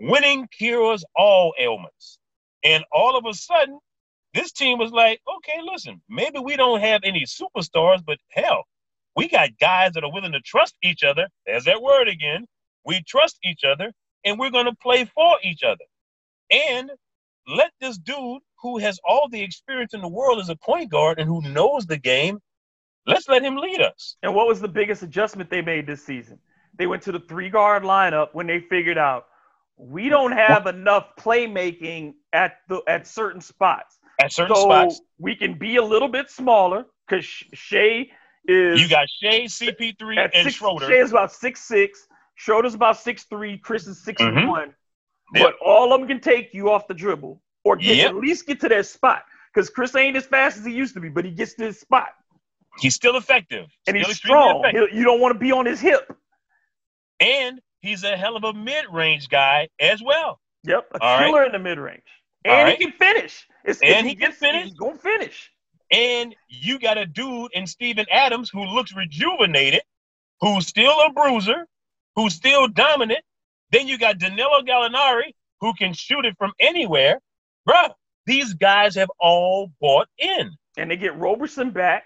winning cures all ailments. And all of a sudden, this team was like, okay, listen, maybe we don't have any superstars, but hell, we got guys that are willing to trust each other. There's that word again. We trust each other, and we're going to play for each other. And let this dude who has all the experience in the world as a point guard and who knows the game, let's let him lead us. And what was the biggest adjustment they made this season? They went to the three guard lineup when they figured out we don't have enough playmaking at the at certain spots. At certain so spots, we can be a little bit smaller because Shai is you got Shai, CP3, at and six, Schroeder. Shai is about six six. Schroeder's about six three. Chris is six Mhm. one. But all of them can take you off the dribble or get Yep. at least get to that spot. because Chris ain't as fast as he used to be, but he gets to his spot. He's still effective. And still he's strong. You don't want to be on his hip. And he's a hell of a mid-range guy as well. Yep, a All killer right. in the mid-range. And right. he can finish. It's, and he, he can gets, finish. He's gonna finish. And you got a dude in Steven Adams who looks rejuvenated, who's still a bruiser, who's still dominant. Then you got Danilo Gallinari, who can shoot it from anywhere. Bruh, these guys have all bought in. And they get Roberson back,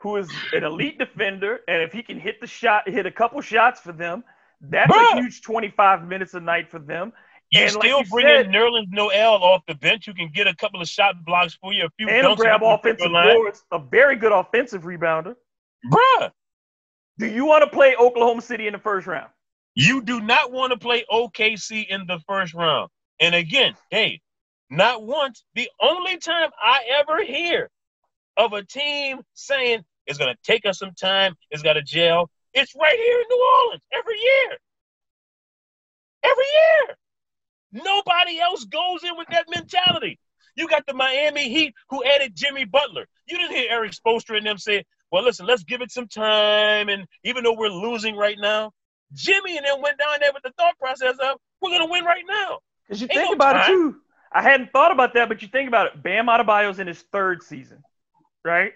who is an elite defender. And if he can hit the shot, hit a couple shots for them, that's Bruh. a huge 25 minutes a night for them. You and still like you bring in Nerlens Noel off the bench who can get a couple of shot blocks for you, a few and grab offensive boards, a very good offensive rebounder. Bruh. Do you want to play Oklahoma City in the first round? You do not want to play OKC in the first round. And again, hey, not once, the only time I ever hear of a team saying it's going to take us some time, it's got to gel, it's right here in New Orleans every year. Every year. Nobody else goes in with that mentality. You got the Miami Heat who added Jimmy Butler. You didn't hear Erik Spoelstra and them say, well, listen, let's give it some time. And even though we're losing right now, Jimmy and them went down there with the thought process of, we're going to win right now. Because you Ain't think no about time. it, too. I hadn't thought about that, but you think about it. Bam Adebayo's in his third season, right?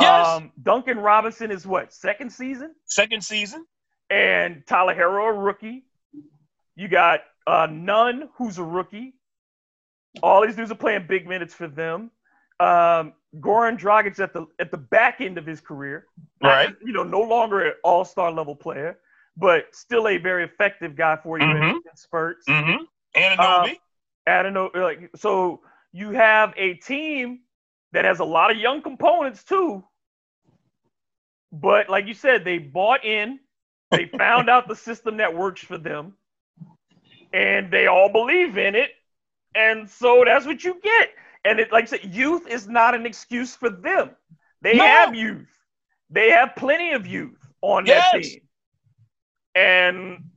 Yes. Um, Duncan Robinson is what, second season? Second season. And Tyler Herro, a rookie. You got uh, Nunn, who's a rookie. All these dudes are playing big minutes for them. Um, Goran Dragic at the at the back end of his career, right? you know, no longer an all star level player, but still a very effective guy for you mm-hmm. in, spurts. Mm-hmm. Um, Anunoby, like so, you have a team that has a lot of young components too. But like you said, they bought in. They <laughs> found out the system that works for them and they all believe in it. And so that's what you get. And it, like I said, youth is not an excuse for them. They no. have youth. They have plenty of youth on yes. that team. And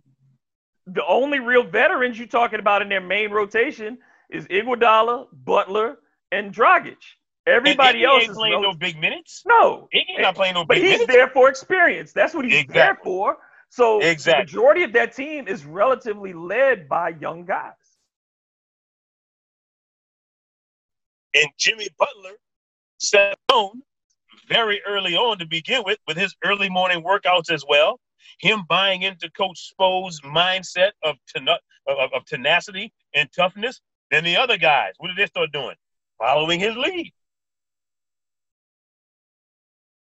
the only real veterans you're talking about in their main rotation is Iguodala, Butler, and Dragic. Everybody else ain't is playing no big minutes. No, he's not playing no big minutes. But he's there for experience. That's what he's exactly. there for. So exactly. the majority of that team is relatively led by young guys. And Jimmy Butler set on very early on to begin with, with his early morning workouts as well. Him buying into Coach Spo's mindset of, ten- of, of tenacity and toughness. than the other guys, what did they start doing? Following his lead.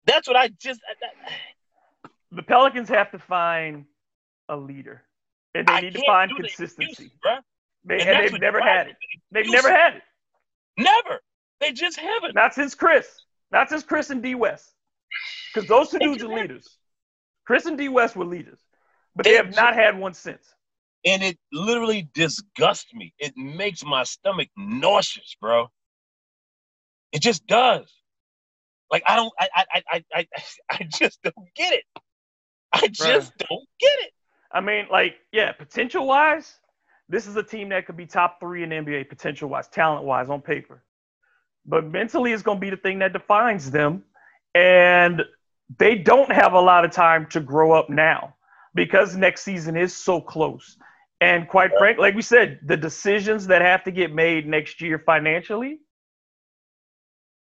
That's what I just. I, the Pelicans have to find a leader, and they I need to find consistency. they, and, and they've never had it. They've never had it. Never. They just haven't. Not since Chris. Not since Chris and D West. Because those two dudes are leaders. Chris and D West were leaders, but they have not had one since. And it literally disgusts me. It makes my stomach nauseous, bro. It just does. Like I don't, I, I, I, I, I <laughs> just don't get it. I just don't get it. I mean, like, yeah, potential wise, this is a team that could be top three in the NBA, potential wise, talent wise, on paper. But mentally, it's going to be the thing that defines them. And they don't have a lot of time to grow up now because next season is so close. And quite yeah. frankly, like we said, the decisions that have to get made next year financially,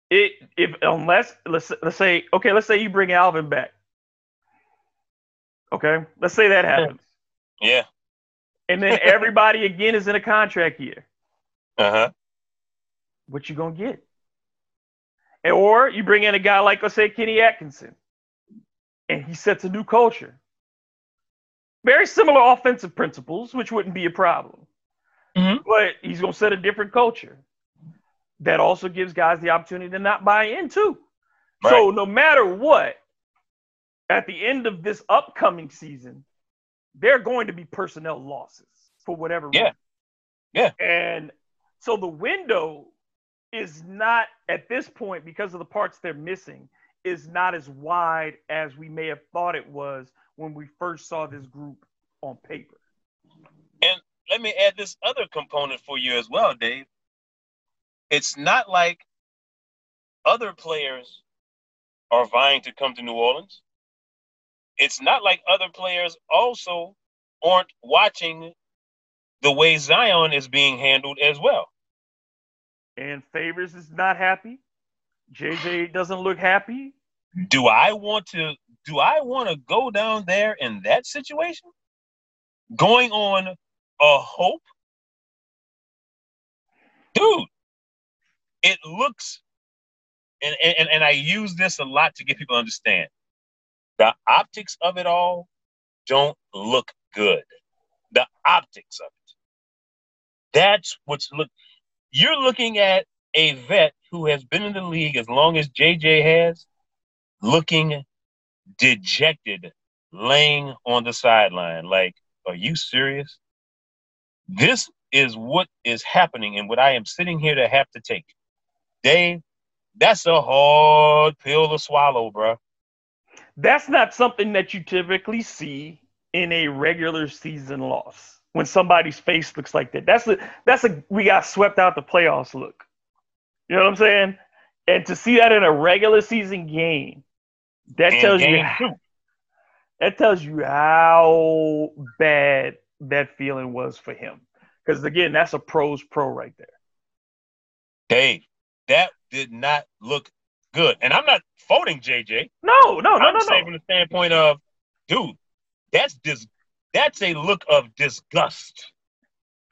it if unless let's let's say okay, let's say you bring Alvin back, Okay, let's say that happens. Yeah. And then everybody again is in a contract year. Uh huh. What you gonna get? Or you bring in a guy like, let's say, Kenny Atkinson, and he sets a new culture. Very similar offensive principles, which wouldn't be a problem. Mm-hmm. But he's gonna set a different culture that also gives guys the opportunity to not buy in too. Right. So no matter what, at the end of this upcoming season, there are going to be personnel losses for whatever reason. Yeah. Yeah. And so the window is not at this point because of the parts they're missing is not as wide as we may have thought it was when we first saw this group on paper. And let me add this other component for you as well, Dave. It's not like other players are vying to come to New Orleans. It's not like other players also aren't watching the way Zion is being handled as well. And Favors is not happy. JJ doesn't look happy. Do I want to do I want to go down there in that situation? Going on a hope? Dude, it looks and, and, and I use this a lot to get people to understand. The optics of it all don't look good. The optics of it. That's what's look. You're looking at a vet who has been in the league as long as JJ has, looking dejected, laying on the sideline. Like, are you serious? This is what is happening and what I am sitting here to have to take. Dave, that's a hard pill to swallow, bro. That's not something that you typically see in a regular season loss when somebody's face looks like that. That's a that's a we got swept out the playoffs look. You know what I'm saying? And to see that in a regular season game, that and tells you how, that tells you how bad that feeling was for him. Because again, that's a pros pro right there. Dave, that did not look good. And I'm not faulting JJ. No, no, no, I'm no, saying no. from the standpoint of, dude, that's dis- that's a look of disgust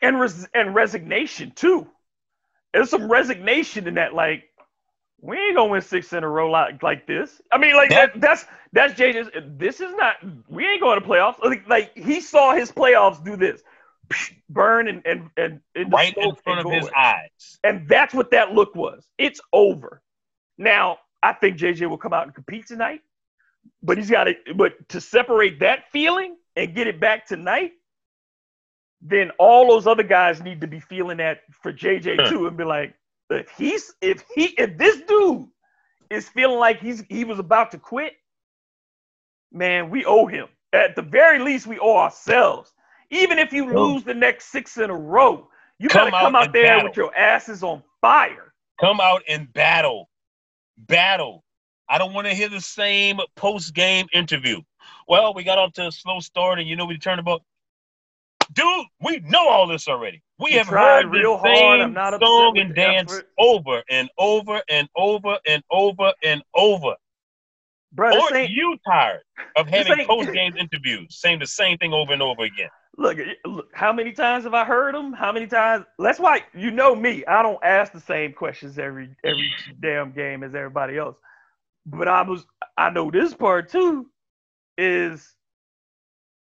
and res- and resignation too. There's some resignation in that. Like, we ain't gonna win six in a row like, like this. I mean, like that, that that's that's JJ's. This is not. We ain't going to playoffs. Like, like he saw his playoffs do this burn and and and right in front of his eyes. And that's what that look was. It's over. Now I think JJ will come out and compete tonight, but he's got to. But to separate that feeling and get it back tonight, then all those other guys need to be feeling that for JJ too, and be like, if he's if he if this dude is feeling like he's he was about to quit, man, we owe him. At the very least, we owe ourselves even if you lose the next six in a row, you come gotta come out, out there battle. with your asses on fire. Come out and battle. Battle. I don't want to hear the same post game interview. Well, we got off to a slow start, and you know we turned about. Dude, we know all this already. We have heard the same song and dance effort. over and over and over and over and over. Bro, or you tired of having post game interviews saying the same thing over and over again? Look, look, how many times have I heard them? How many times? That's why you know me. I don't ask the same questions every every damn game as everybody else. But I was I know this part too is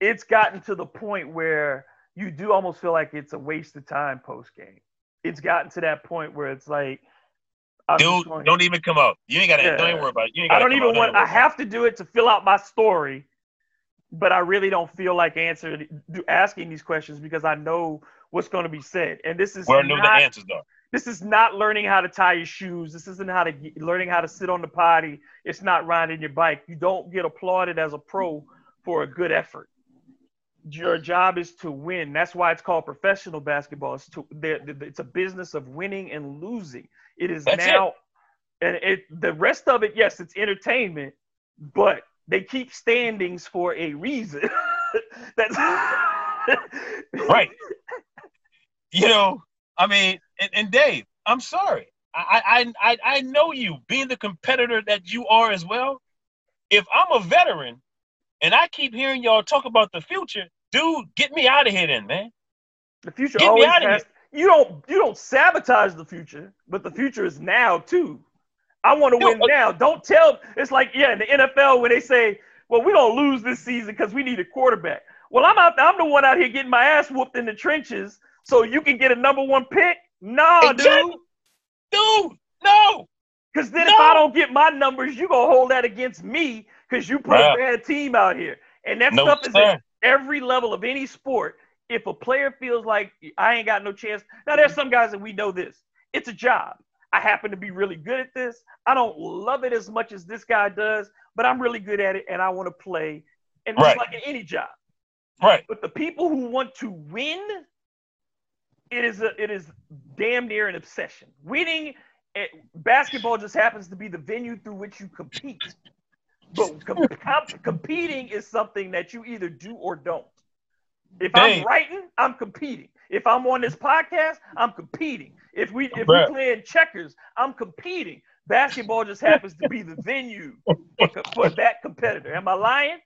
it's gotten to the point where you do almost feel like it's a waste of time post game. It's gotten to that point where it's like I'm Dude, don't even come up. You ain't gotta yeah. don't even worry about it. I don't even want I have to do it to fill out my story but I really don't feel like answering asking these questions because I know what's going to be said. And this is where not, the answers are. This is not learning how to tie your shoes. This isn't how to learning how to sit on the potty. It's not riding your bike. You don't get applauded as a pro for a good effort. Your job is to win. That's why it's called professional basketball. It's to it's a business of winning and losing. It is That's now, it. and it the rest of it. Yes, it's entertainment, but they keep standings for a reason. <laughs> That's <laughs> right. You know, I mean, and, and Dave, I'm sorry. I, I I I know you being the competitor that you are as well. If I'm a veteran and I keep hearing y'all talk about the future, dude, get me out of here then, man. The future get always has, you don't you don't sabotage the future, but the future is now too. I want to win now. Don't tell. It's like yeah, in the NFL when they say, "Well, we don't lose this season because we need a quarterback." Well, I'm out. I'm the one out here getting my ass whooped in the trenches, so you can get a number one pick. Nah, dude. Dude, no. Because then no. if I don't get my numbers, you gonna hold that against me because you put a bad team out here, and that no, stuff is every level of any sport. If a player feels like I ain't got no chance, now there's some guys that we know this. It's a job. I happen to be really good at this. I don't love it as much as this guy does, but I'm really good at it and I want to play. And right. it's like in any job. Right. But the people who want to win, it is a it is damn near an obsession. Winning it, basketball just happens to be the venue through which you compete. But com- <laughs> com- competing is something that you either do or don't. If Dang. I'm writing, I'm competing. If I'm on this podcast, I'm competing. If we if Bruh. we playing checkers, I'm competing. Basketball just happens to be the venue for, for that competitor. Am I lying?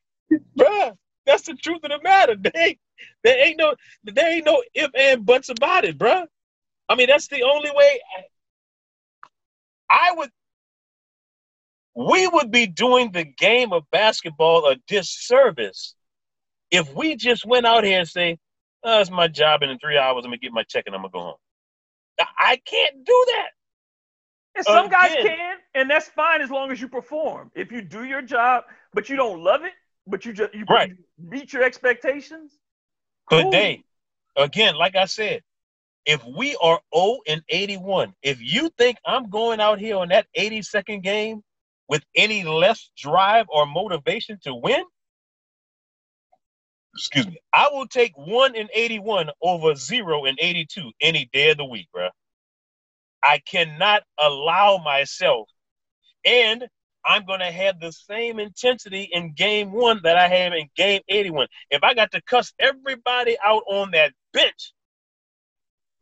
Bruh, that's the truth of the matter. <laughs> Ain't, there ain't no there ain't no if and buts about it, bruh. I mean, that's the only way I would we would be doing the game of basketball a disservice if we just went out here and say, oh, it's my job, and in three hours I'm gonna get my check and I'm gonna go home. I- can't do that. And some guys can, and that's fine as long as you perform. If you do your job, but you don't love it, but you just you Right. meet your expectations. But cool. they, again, like I said, if we are 0 and 81, if you think I'm going out here on that 82nd game with any less drive or motivation to win, excuse me, I will take 1 in 81 over 0 in 82 any day of the week, bro. I cannot allow myself, and I'm going to have the same intensity in game one that I have in game 81. If I got to cuss everybody out on that bench,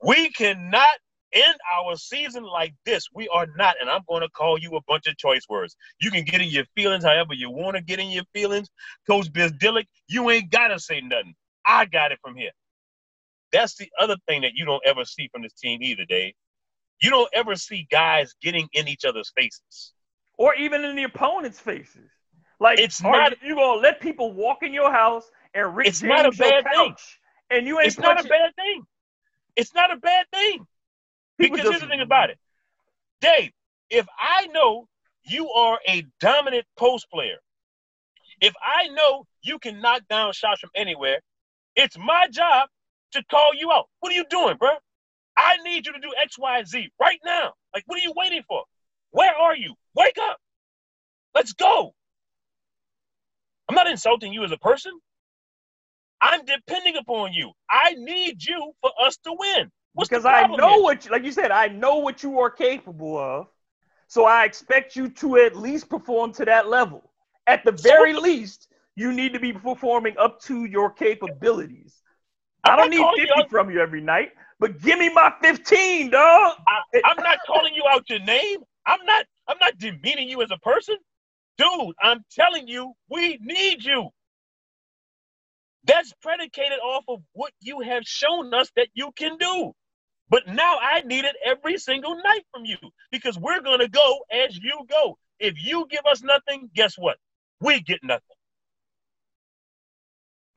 we cannot end our season like this. We are not, and I'm going to call you a bunch of choice words. You can get in your feelings however you want to get in your feelings. Coach Bzdelik, you ain't got to say nothing. I got it from here. That's the other thing that you don't ever see from this team either, Dave. You don't ever see guys getting in each other's faces. or even in the opponent's faces. Like It's not- you gonna let people walk in your house and Rick It's James not a bad thing. couch, and you ain't It's not a bad thing. It's not a bad thing. Because here's the thing about it. Dave, if I know you are a dominant post player, if I know you can knock down shots from anywhere, it's my job to call you out. What are you doing, bro? I need you to do X, Y, Z right now. Like, what are you waiting for? Where are you? Wake up. Let's go. I'm not insulting you as a person. I'm depending upon you. I need you for us to win. What's because I know here? what, you, like you said, I know what you are capable of. So I expect you to at least perform to that level. At the very what least, you need to be performing up to your capabilities. I'm I don't need calling you 50 from you every night, but give me my 15, dog. I, I'm not calling you out your name. I'm not. I'm not demeaning you as a person, dude. I'm telling you, we need you. That's predicated off of what you have shown us that you can do. But now I need it every single night from you because we're gonna go as you go. If you give us nothing, guess what? We get nothing.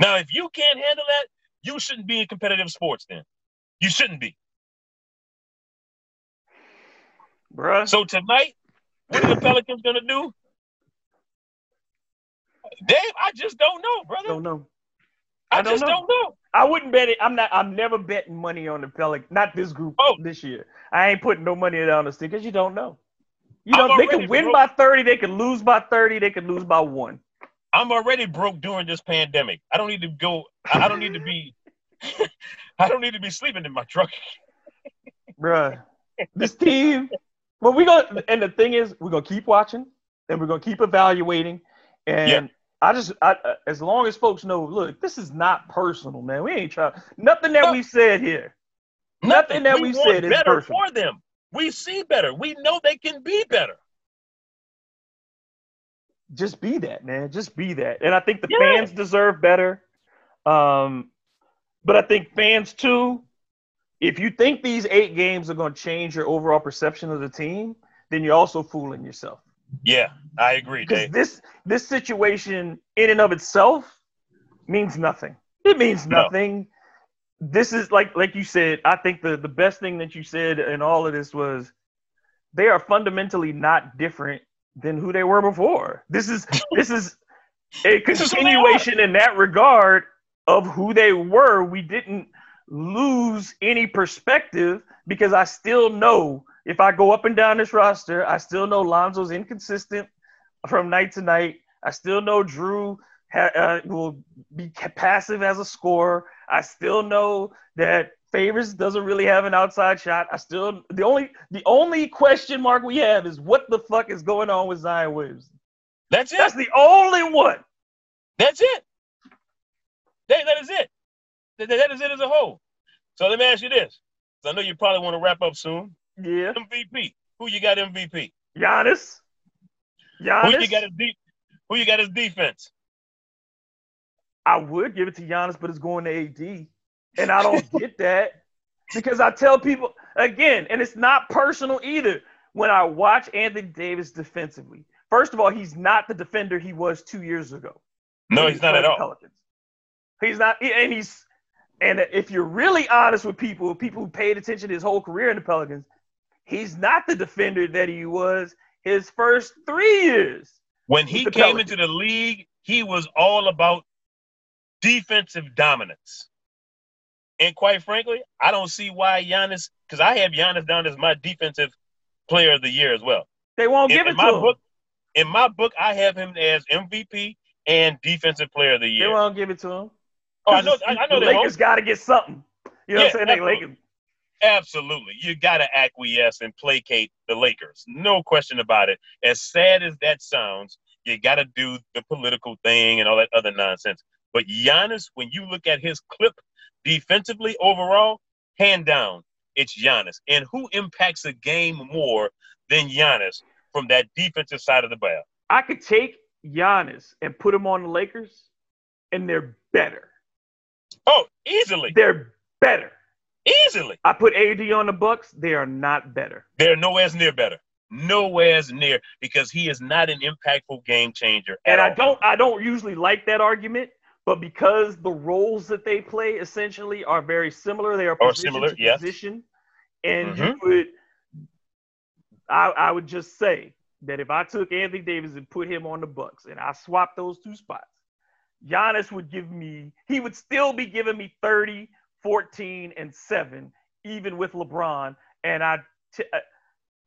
Now, if you can't handle that, you shouldn't be in competitive sports. Then you shouldn't be. Bruh. So tonight, what are the Pelicans gonna do? Dave, I just don't know, brother. don't know. I, I don't just know. don't know. I wouldn't bet it. I'm not. I'm never betting money on the Pelican. Not this group Oh. this year. I ain't putting no money down the stick because you don't know. You know they could win broke. by thirty. They could lose by thirty. They could lose by one. I'm already broke during this pandemic. I don't need to go. I I don't need to be. <laughs> I don't need to be sleeping in my truck. Bruh, this team. Well, we gonna and the thing is, we're gonna keep watching and we're gonna keep evaluating. And Yeah. I just, I, uh, as long as folks know, look, this is not personal, man. We ain't trying nothing that No. we said here. Nothing that we said is better personal. for them. We see better. We know they can be better. just be that, man. Just be that. And I think the Yeah. fans deserve better. Um, but I think fans too, if you think these eight games are going to change your overall perception of the team, then you're also fooling yourself. Yeah, I agree, Dave. this this situation in and of itself means nothing. It means No. nothing. This is like like you said. I think the the best thing that you said in all of this was they are fundamentally not different than who they were before. This is <laughs> this is a continuation in that regard of who they were. We didn't lose any perspective because I still know if I go up and down this roster, I still know Lonzo's inconsistent from night to night. I still know Jrue ha- uh, will be passive as a scorer. I still know that Favors doesn't really have an outside shot. I still the only the only question mark we have is what the fuck is going on with Zion Williamson. That's it. That's the only one. That's it. That, that is it. That, that is it as a whole. So let me ask you this. I know you probably want to wrap up soon. Yeah. MVP. Who you got MVP? Giannis. Giannis. Who you got as de- Who you got as defense? I would give it to Giannis, but it's going to AD. And I don't <laughs> get that because I tell people again, and it's not personal either. When I watch Anthony Davis defensively, first of all, he's not the defender he was two years ago. No, he's not at all. Pelicans. He's not, and he's, and if you're really honest with people, people who paid attention to his whole career in the Pelicans, he's not the defender that he was his first three years. When he came Pelicans. into the league, he was all about defensive dominance. And quite frankly, I don't see why Giannis, because I have Giannis down as my defensive player of the year as well. They won't in, give it in to my him. Book, in my book, I have him as MVP and defensive player of the year. They won't give it to him. Oh, I know. I, I know. The Lakers got to get something. You know yeah, what I'm saying? Absolutely. Lakers. Absolutely. You got to acquiesce and placate the Lakers. No question about it. As sad as that sounds, you got to do the political thing and all that other nonsense. But Giannis, when you look at his clip defensively overall, hand down, it's Giannis. And who impacts a game more than Giannis from that defensive side of the ball? I could take Giannis and put him on the Lakers, and they're better. Oh, easily. They're better. Easily. I put AD on the Bucks. They are not better. They're nowhere near better. Nowhere near because he is not an impactful game changer. And I all. don't I don't usually like that argument, but because the roles that they play essentially are very similar, they are or similar, yes. position. And mm-hmm. you would I, I would just say that if I took Anthony Davis and put him on the Bucks and I swapped those two spots, Giannis would give me, he would still be giving me 30, 14, and 7, even with LeBron. And I, t- uh,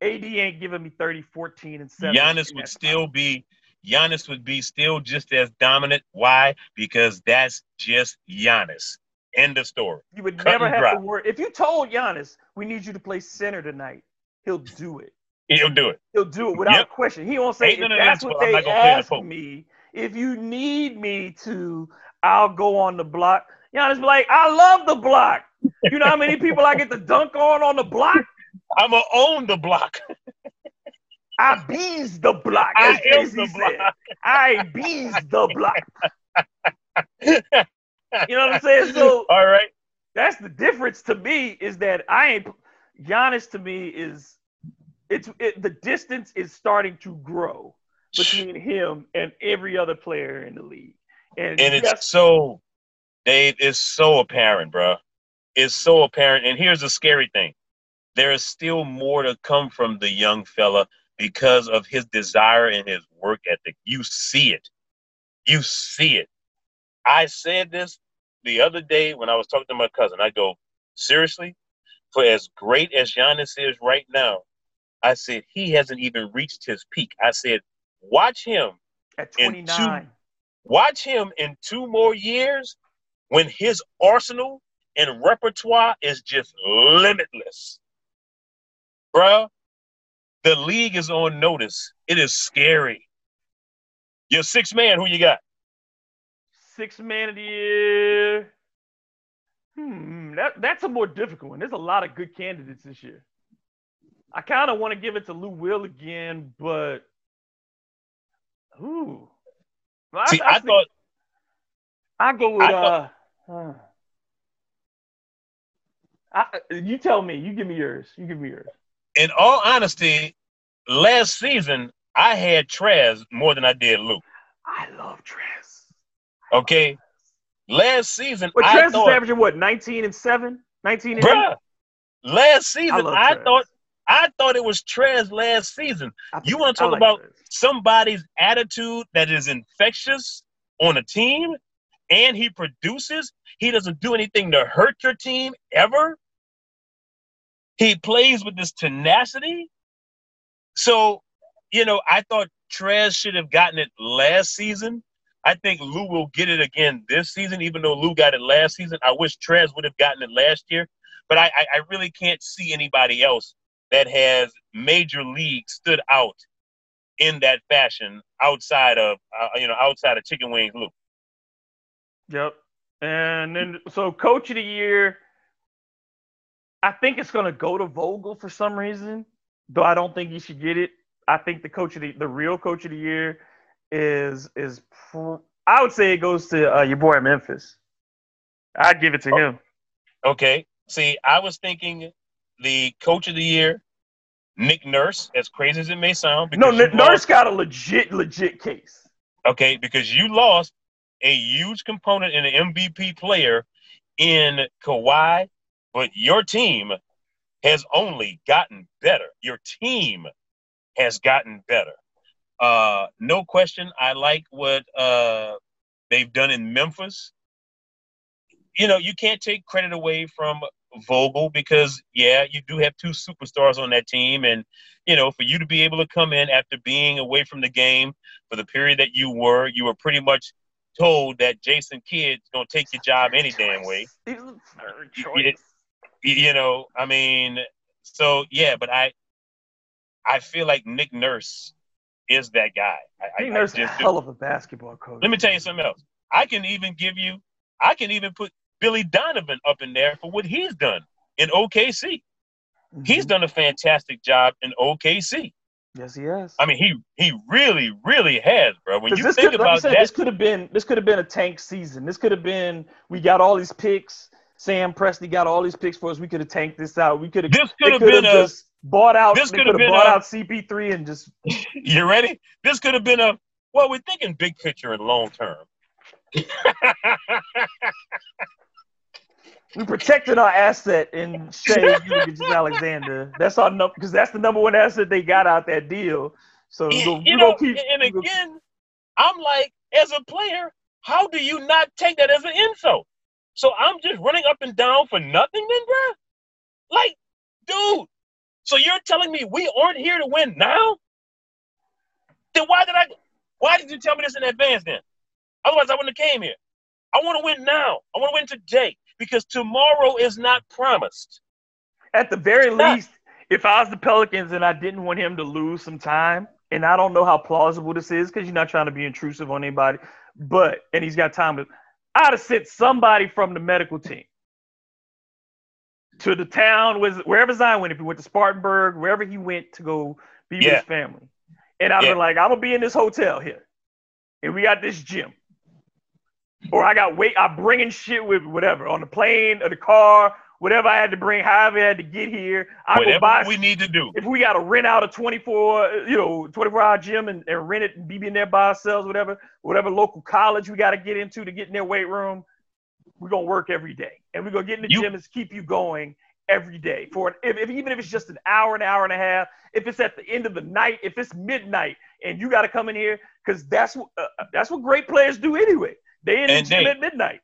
AD ain't giving me 30, 14, and 7. Giannis would still be, Giannis would be still just as dominant. Why? Because that's just Giannis. End of story. You would Cut never have drop. to worry. If you told Giannis, we need you to play center tonight, he'll do it. He'll do it. He'll do it without yep. question. He won't say if that's what they ask me. If you need me to, I'll go on the block. Giannis be like, I love the block. You know how many people I get to dunk on on the block? I'm gonna own the block. I bees the block. I am the block. I bees the block. <laughs> you know what I'm saying? So all right, that's the difference to me is that I ain't Giannis to me is it's it, the distance is starting to grow between him and every other player in the league. And, and it's so Dave is so apparent, bro. It's so apparent. And here's the scary thing. There is still more to come from the young fella because of his desire and his work ethic. You see it. You see it. I said this the other day when I was talking to my cousin. I go, seriously? For as great as Giannis is right now, I said he hasn't even reached his peak. I said, watch him at 29. Two, watch him in two more years when his arsenal and repertoire is just limitless. Bruh, the league is on notice. It is scary. Your six man, who you got? Six man of the year. Hmm, that, that's a more difficult one. There's a lot of good candidates this year. I kind of want to give it to Lou Will again, but ooh. Well, See, I, I, I thought I go with I uh, uh I, you tell me. You give me yours. You give me yours. In all honesty, last season I had Trez more than I did Luke. I love Trez. Okay. Last season, but Trez thought, is averaging what, 19 and 7? 19 and bruh, 8? Last season, I, I thought I thought it was Trez last season. You want to talk like about Trez. somebody's attitude that is infectious on a team and he produces? He doesn't do anything to hurt your team ever. He plays with this tenacity. So, you know, I thought Trez should have gotten it last season. I think Lou will get it again this season, even though Lou got it last season. I wish Trez would have gotten it last year. but I, I really can't see anybody else that has major league stood out in that fashion outside of uh, you know outside of chicken wings Lou. Yep. And then so coach of the year, I think it's gonna go to Vogel for some reason, though I don't think he should get it. I think the coach of the the real coach of the year is is I would say it goes to uh, your boy Memphis. I'd give it to him. Okay. See, I was thinking the coach of the year, Nick Nurse, as crazy as it may sound. No, Nick Nurse got a legit, legit case. Okay, because you lost a huge component in an MVP player in Kawhi, but your team has only gotten better. Your team has gotten better. Uh, no question, I like what uh, they've done in Memphis. You know, you can't take credit away from Vogel because, yeah, you do have two superstars on that team. And, you know, for you to be able to come in after being away from the game for the period that you were, you were pretty much told that Jason Kidd's to take your job any damn way. You, you know, I mean, so yeah, but I, I feel like Nick Nurse is that guy. I, Nick I, Nurse I a hell of a basketball coach. Let me tell you something else. I can even give you, I can even put Billy Donovan up in there for what he's done in OKC. Mm-hmm. He's done a fantastic job in OKC. Yes, he has. I mean, he he really, really has, bro. When you think about like said, that, this could have been this could have been a tank season. This could have been we got all these picks. Sam Presti got all these picks for us. We could have tanked this out. We could have. This could have been a, just bought out. This could have bought a, out CP3 and just. <laughs> you ready? This could have been a. Well, we're thinking big picture and long term. <laughs> we protected our asset in Shai Alexander. That's our number because that's the number one asset they got out that deal. So you, go, you know, keep, and again, I'm like, as a player, how do you not take that as an insult? So I'm just running up and down for nothing, then, bro. Like, dude. So you're telling me we aren't here to win now? Then why did I? Why did you tell me this in advance then? Otherwise, I wouldn't have came here. I want to win now. I want to win today because tomorrow is not promised. At the very least, if I was the Pelicans and I didn't want him to lose some time, and I don't know how plausible this is because you're not trying to be intrusive on anybody, but and he's got time to, I'd have sent somebody from the medical team to the town was wherever Zion went. If he went to Spartanburg, wherever he went to go be yeah. with his family, and I'd yeah. be like, I'm gonna be in this hotel here, and we got this gym or I got weight. I'm bringing shit with whatever on the plane or the car, whatever I had to bring, however I had to get here. I whatever buy, we need to do. If we got to rent out a 24, you know, 24 hour gym and, and rent it and be in there by ourselves, whatever, whatever local college we got to get into to get in their weight room, we're gonna work every day, and we're gonna get in the you, gym and keep you going every day for it. If, if, even if it's just an hour, an hour and a half, if it's at the end of the night, if it's midnight, and you got to come in here because that's what uh, that's what great players do anyway. They in and the gym at midnight.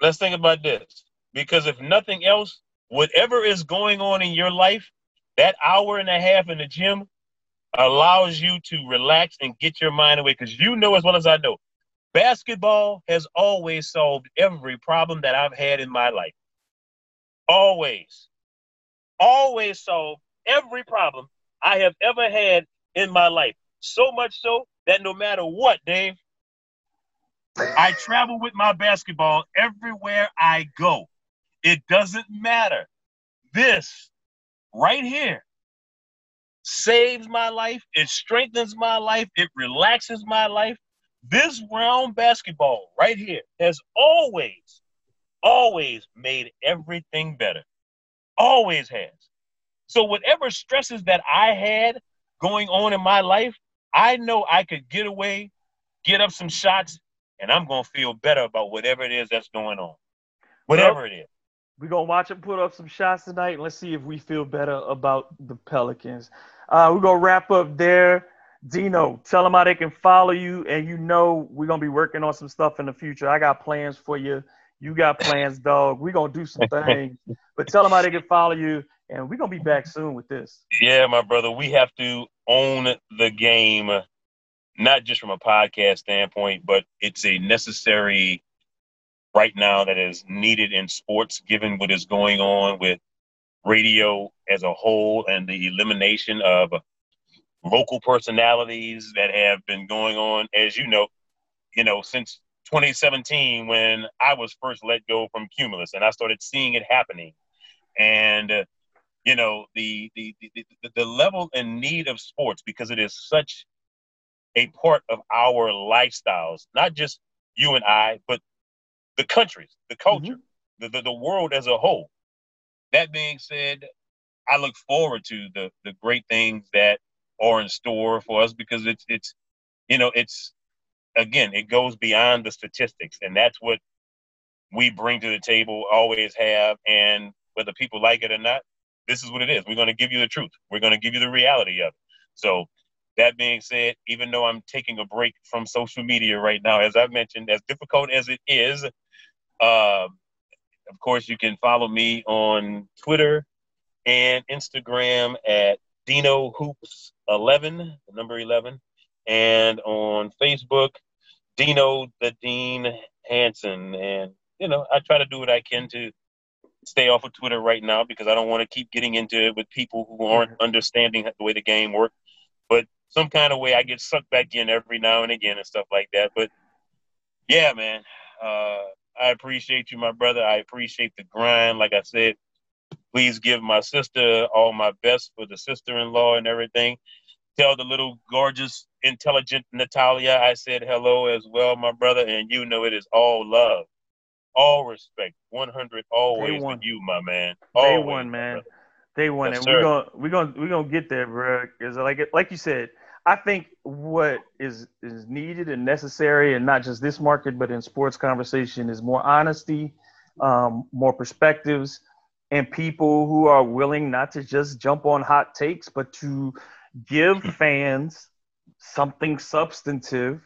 Let's think about this. Because if nothing else, whatever is going on in your life, that hour and a half in the gym allows you to relax and get your mind away. Because you know as well as I know, basketball has always solved every problem that I've had in my life. Always. Always solved every problem I have ever had in my life. So much so that no matter what, Dave, I travel with my basketball everywhere I go. It doesn't matter. This right here saves my life. It strengthens my life. It relaxes my life. This round basketball right here has always, always made everything better. Always has. So, whatever stresses that I had going on in my life, I know I could get away, get up some shots, and I'm gonna feel better about whatever it is that's going on, whatever well, it is. We're gonna watch them put up some shots tonight, and let's see if we feel better about the Pelicans. Uh, we're gonna wrap up there. Dino, tell them how they can follow you, and you know we're gonna be working on some stuff in the future. I got plans for you. You got plans, <laughs> dog. We're gonna do some things, but tell them how they can follow you, and we're gonna be back soon with this. Yeah, my brother, we have to own the game not just from a podcast standpoint, but it's a necessary right now that is needed in sports, given what is going on with radio as a whole and the elimination of local personalities that have been going on, as you know, you know, since 2017 when I was first let go from Cumulus and I started seeing it happening. And uh, you know, the, the the the level and need of sports because it is such a part of our lifestyles, not just you and I, but the countries, the culture, mm-hmm. the, the, the world as a whole. That being said, I look forward to the the great things that are in store for us because it's it's you know it's again it goes beyond the statistics and that's what we bring to the table always have and whether people like it or not this is what it is we're going to give you the truth we're going to give you the reality of it so that being said even though i'm taking a break from social media right now as i mentioned as difficult as it is uh, of course you can follow me on twitter and instagram at Dino Hoops 11, the number 11, and on Facebook, Dino the Dean Hanson. And, you know, I try to do what I can to stay off of Twitter right now because I don't want to keep getting into it with people who aren't mm-hmm. understanding the way the game works. Some kind of way I get sucked back in every now and again and stuff like that. But yeah, man, uh, I appreciate you, my brother. I appreciate the grind. Like I said, Please give my sister all my best for the sister in law and everything. Tell the little gorgeous, intelligent Natalia I said hello as well, my brother. And you know it is all love, all respect, 100 always with you, my man. Always, Day one, man. Day one. Yes, and we're gonna we're gonna, we're gonna get there, bro. Because like, like you said, I think what is is needed and necessary, and not just this market, but in sports conversation, is more honesty, um, more perspectives, and people who are willing not to just jump on hot takes, but to give <laughs> fans something substantive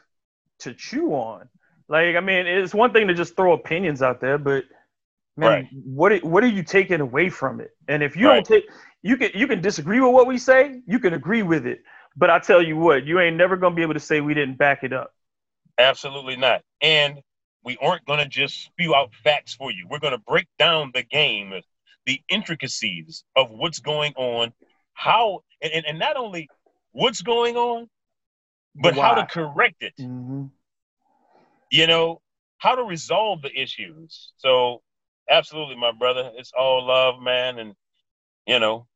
to chew on. Like, I mean, it's one thing to just throw opinions out there, but man, right. what what are you taking away from it? And if you right. don't take, you can you can disagree with what we say, you can agree with it, but I tell you what, you ain't never gonna be able to say we didn't back it up. Absolutely not. And we aren't gonna just spew out facts for you. We're gonna break down the game the intricacies of what's going on, how, and, and and not only what's going on, but Why? how to correct it. Mm-hmm. You know, how to resolve the issues. So, absolutely, my brother, it's all love, man. And, you know,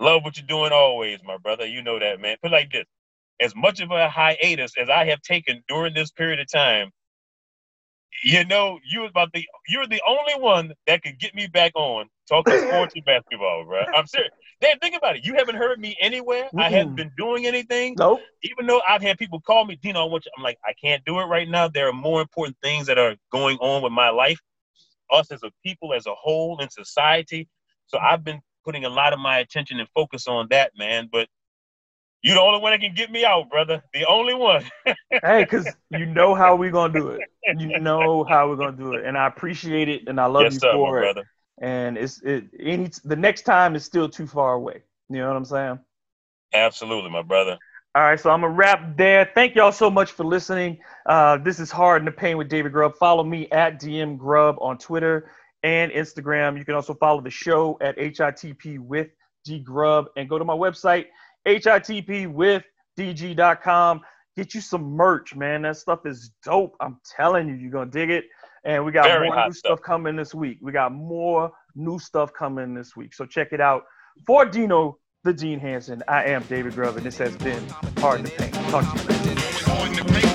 love what you're doing always, my brother. You know that, man. Put like this as much of a hiatus as I have taken during this period of time, you know, you was about the you're the only one that could get me back on talking <laughs> sports and basketball, bro. I'm serious. Dan, think about it. You haven't heard me anywhere. Mm-hmm. I haven't been doing anything. Nope. Even though I've had people call me, Dino, I want you. I'm like, I can't do it right now. There are more important things that are going on with my life, us as a people, as a whole, in society. So I've been putting a lot of my attention and focus on that, man. But you the only one that can get me out, brother. The only one. <laughs> hey, because you know how we're gonna do it. You know how we're gonna do it, and I appreciate it, and I love yes, you sir, for it. Brother. And it's it any the next time is still too far away. You know what I'm saying? Absolutely, my brother. All right, so I'm gonna wrap there. Thank y'all so much for listening. Uh, this is Hard in the Paint with David Grubb. Follow me at DM Grubb on Twitter and Instagram. You can also follow the show at HITP with D Grub and go to my website HITP with DG.com. Get you some merch, man. That stuff is dope. I'm telling you, you're gonna dig it. And we got Very more new stuff. stuff coming this week. We got more new stuff coming this week. So check it out. For Dino, the Dean Hanson, I am David Grubb, and this has been Hard to Paint. Talk to you later.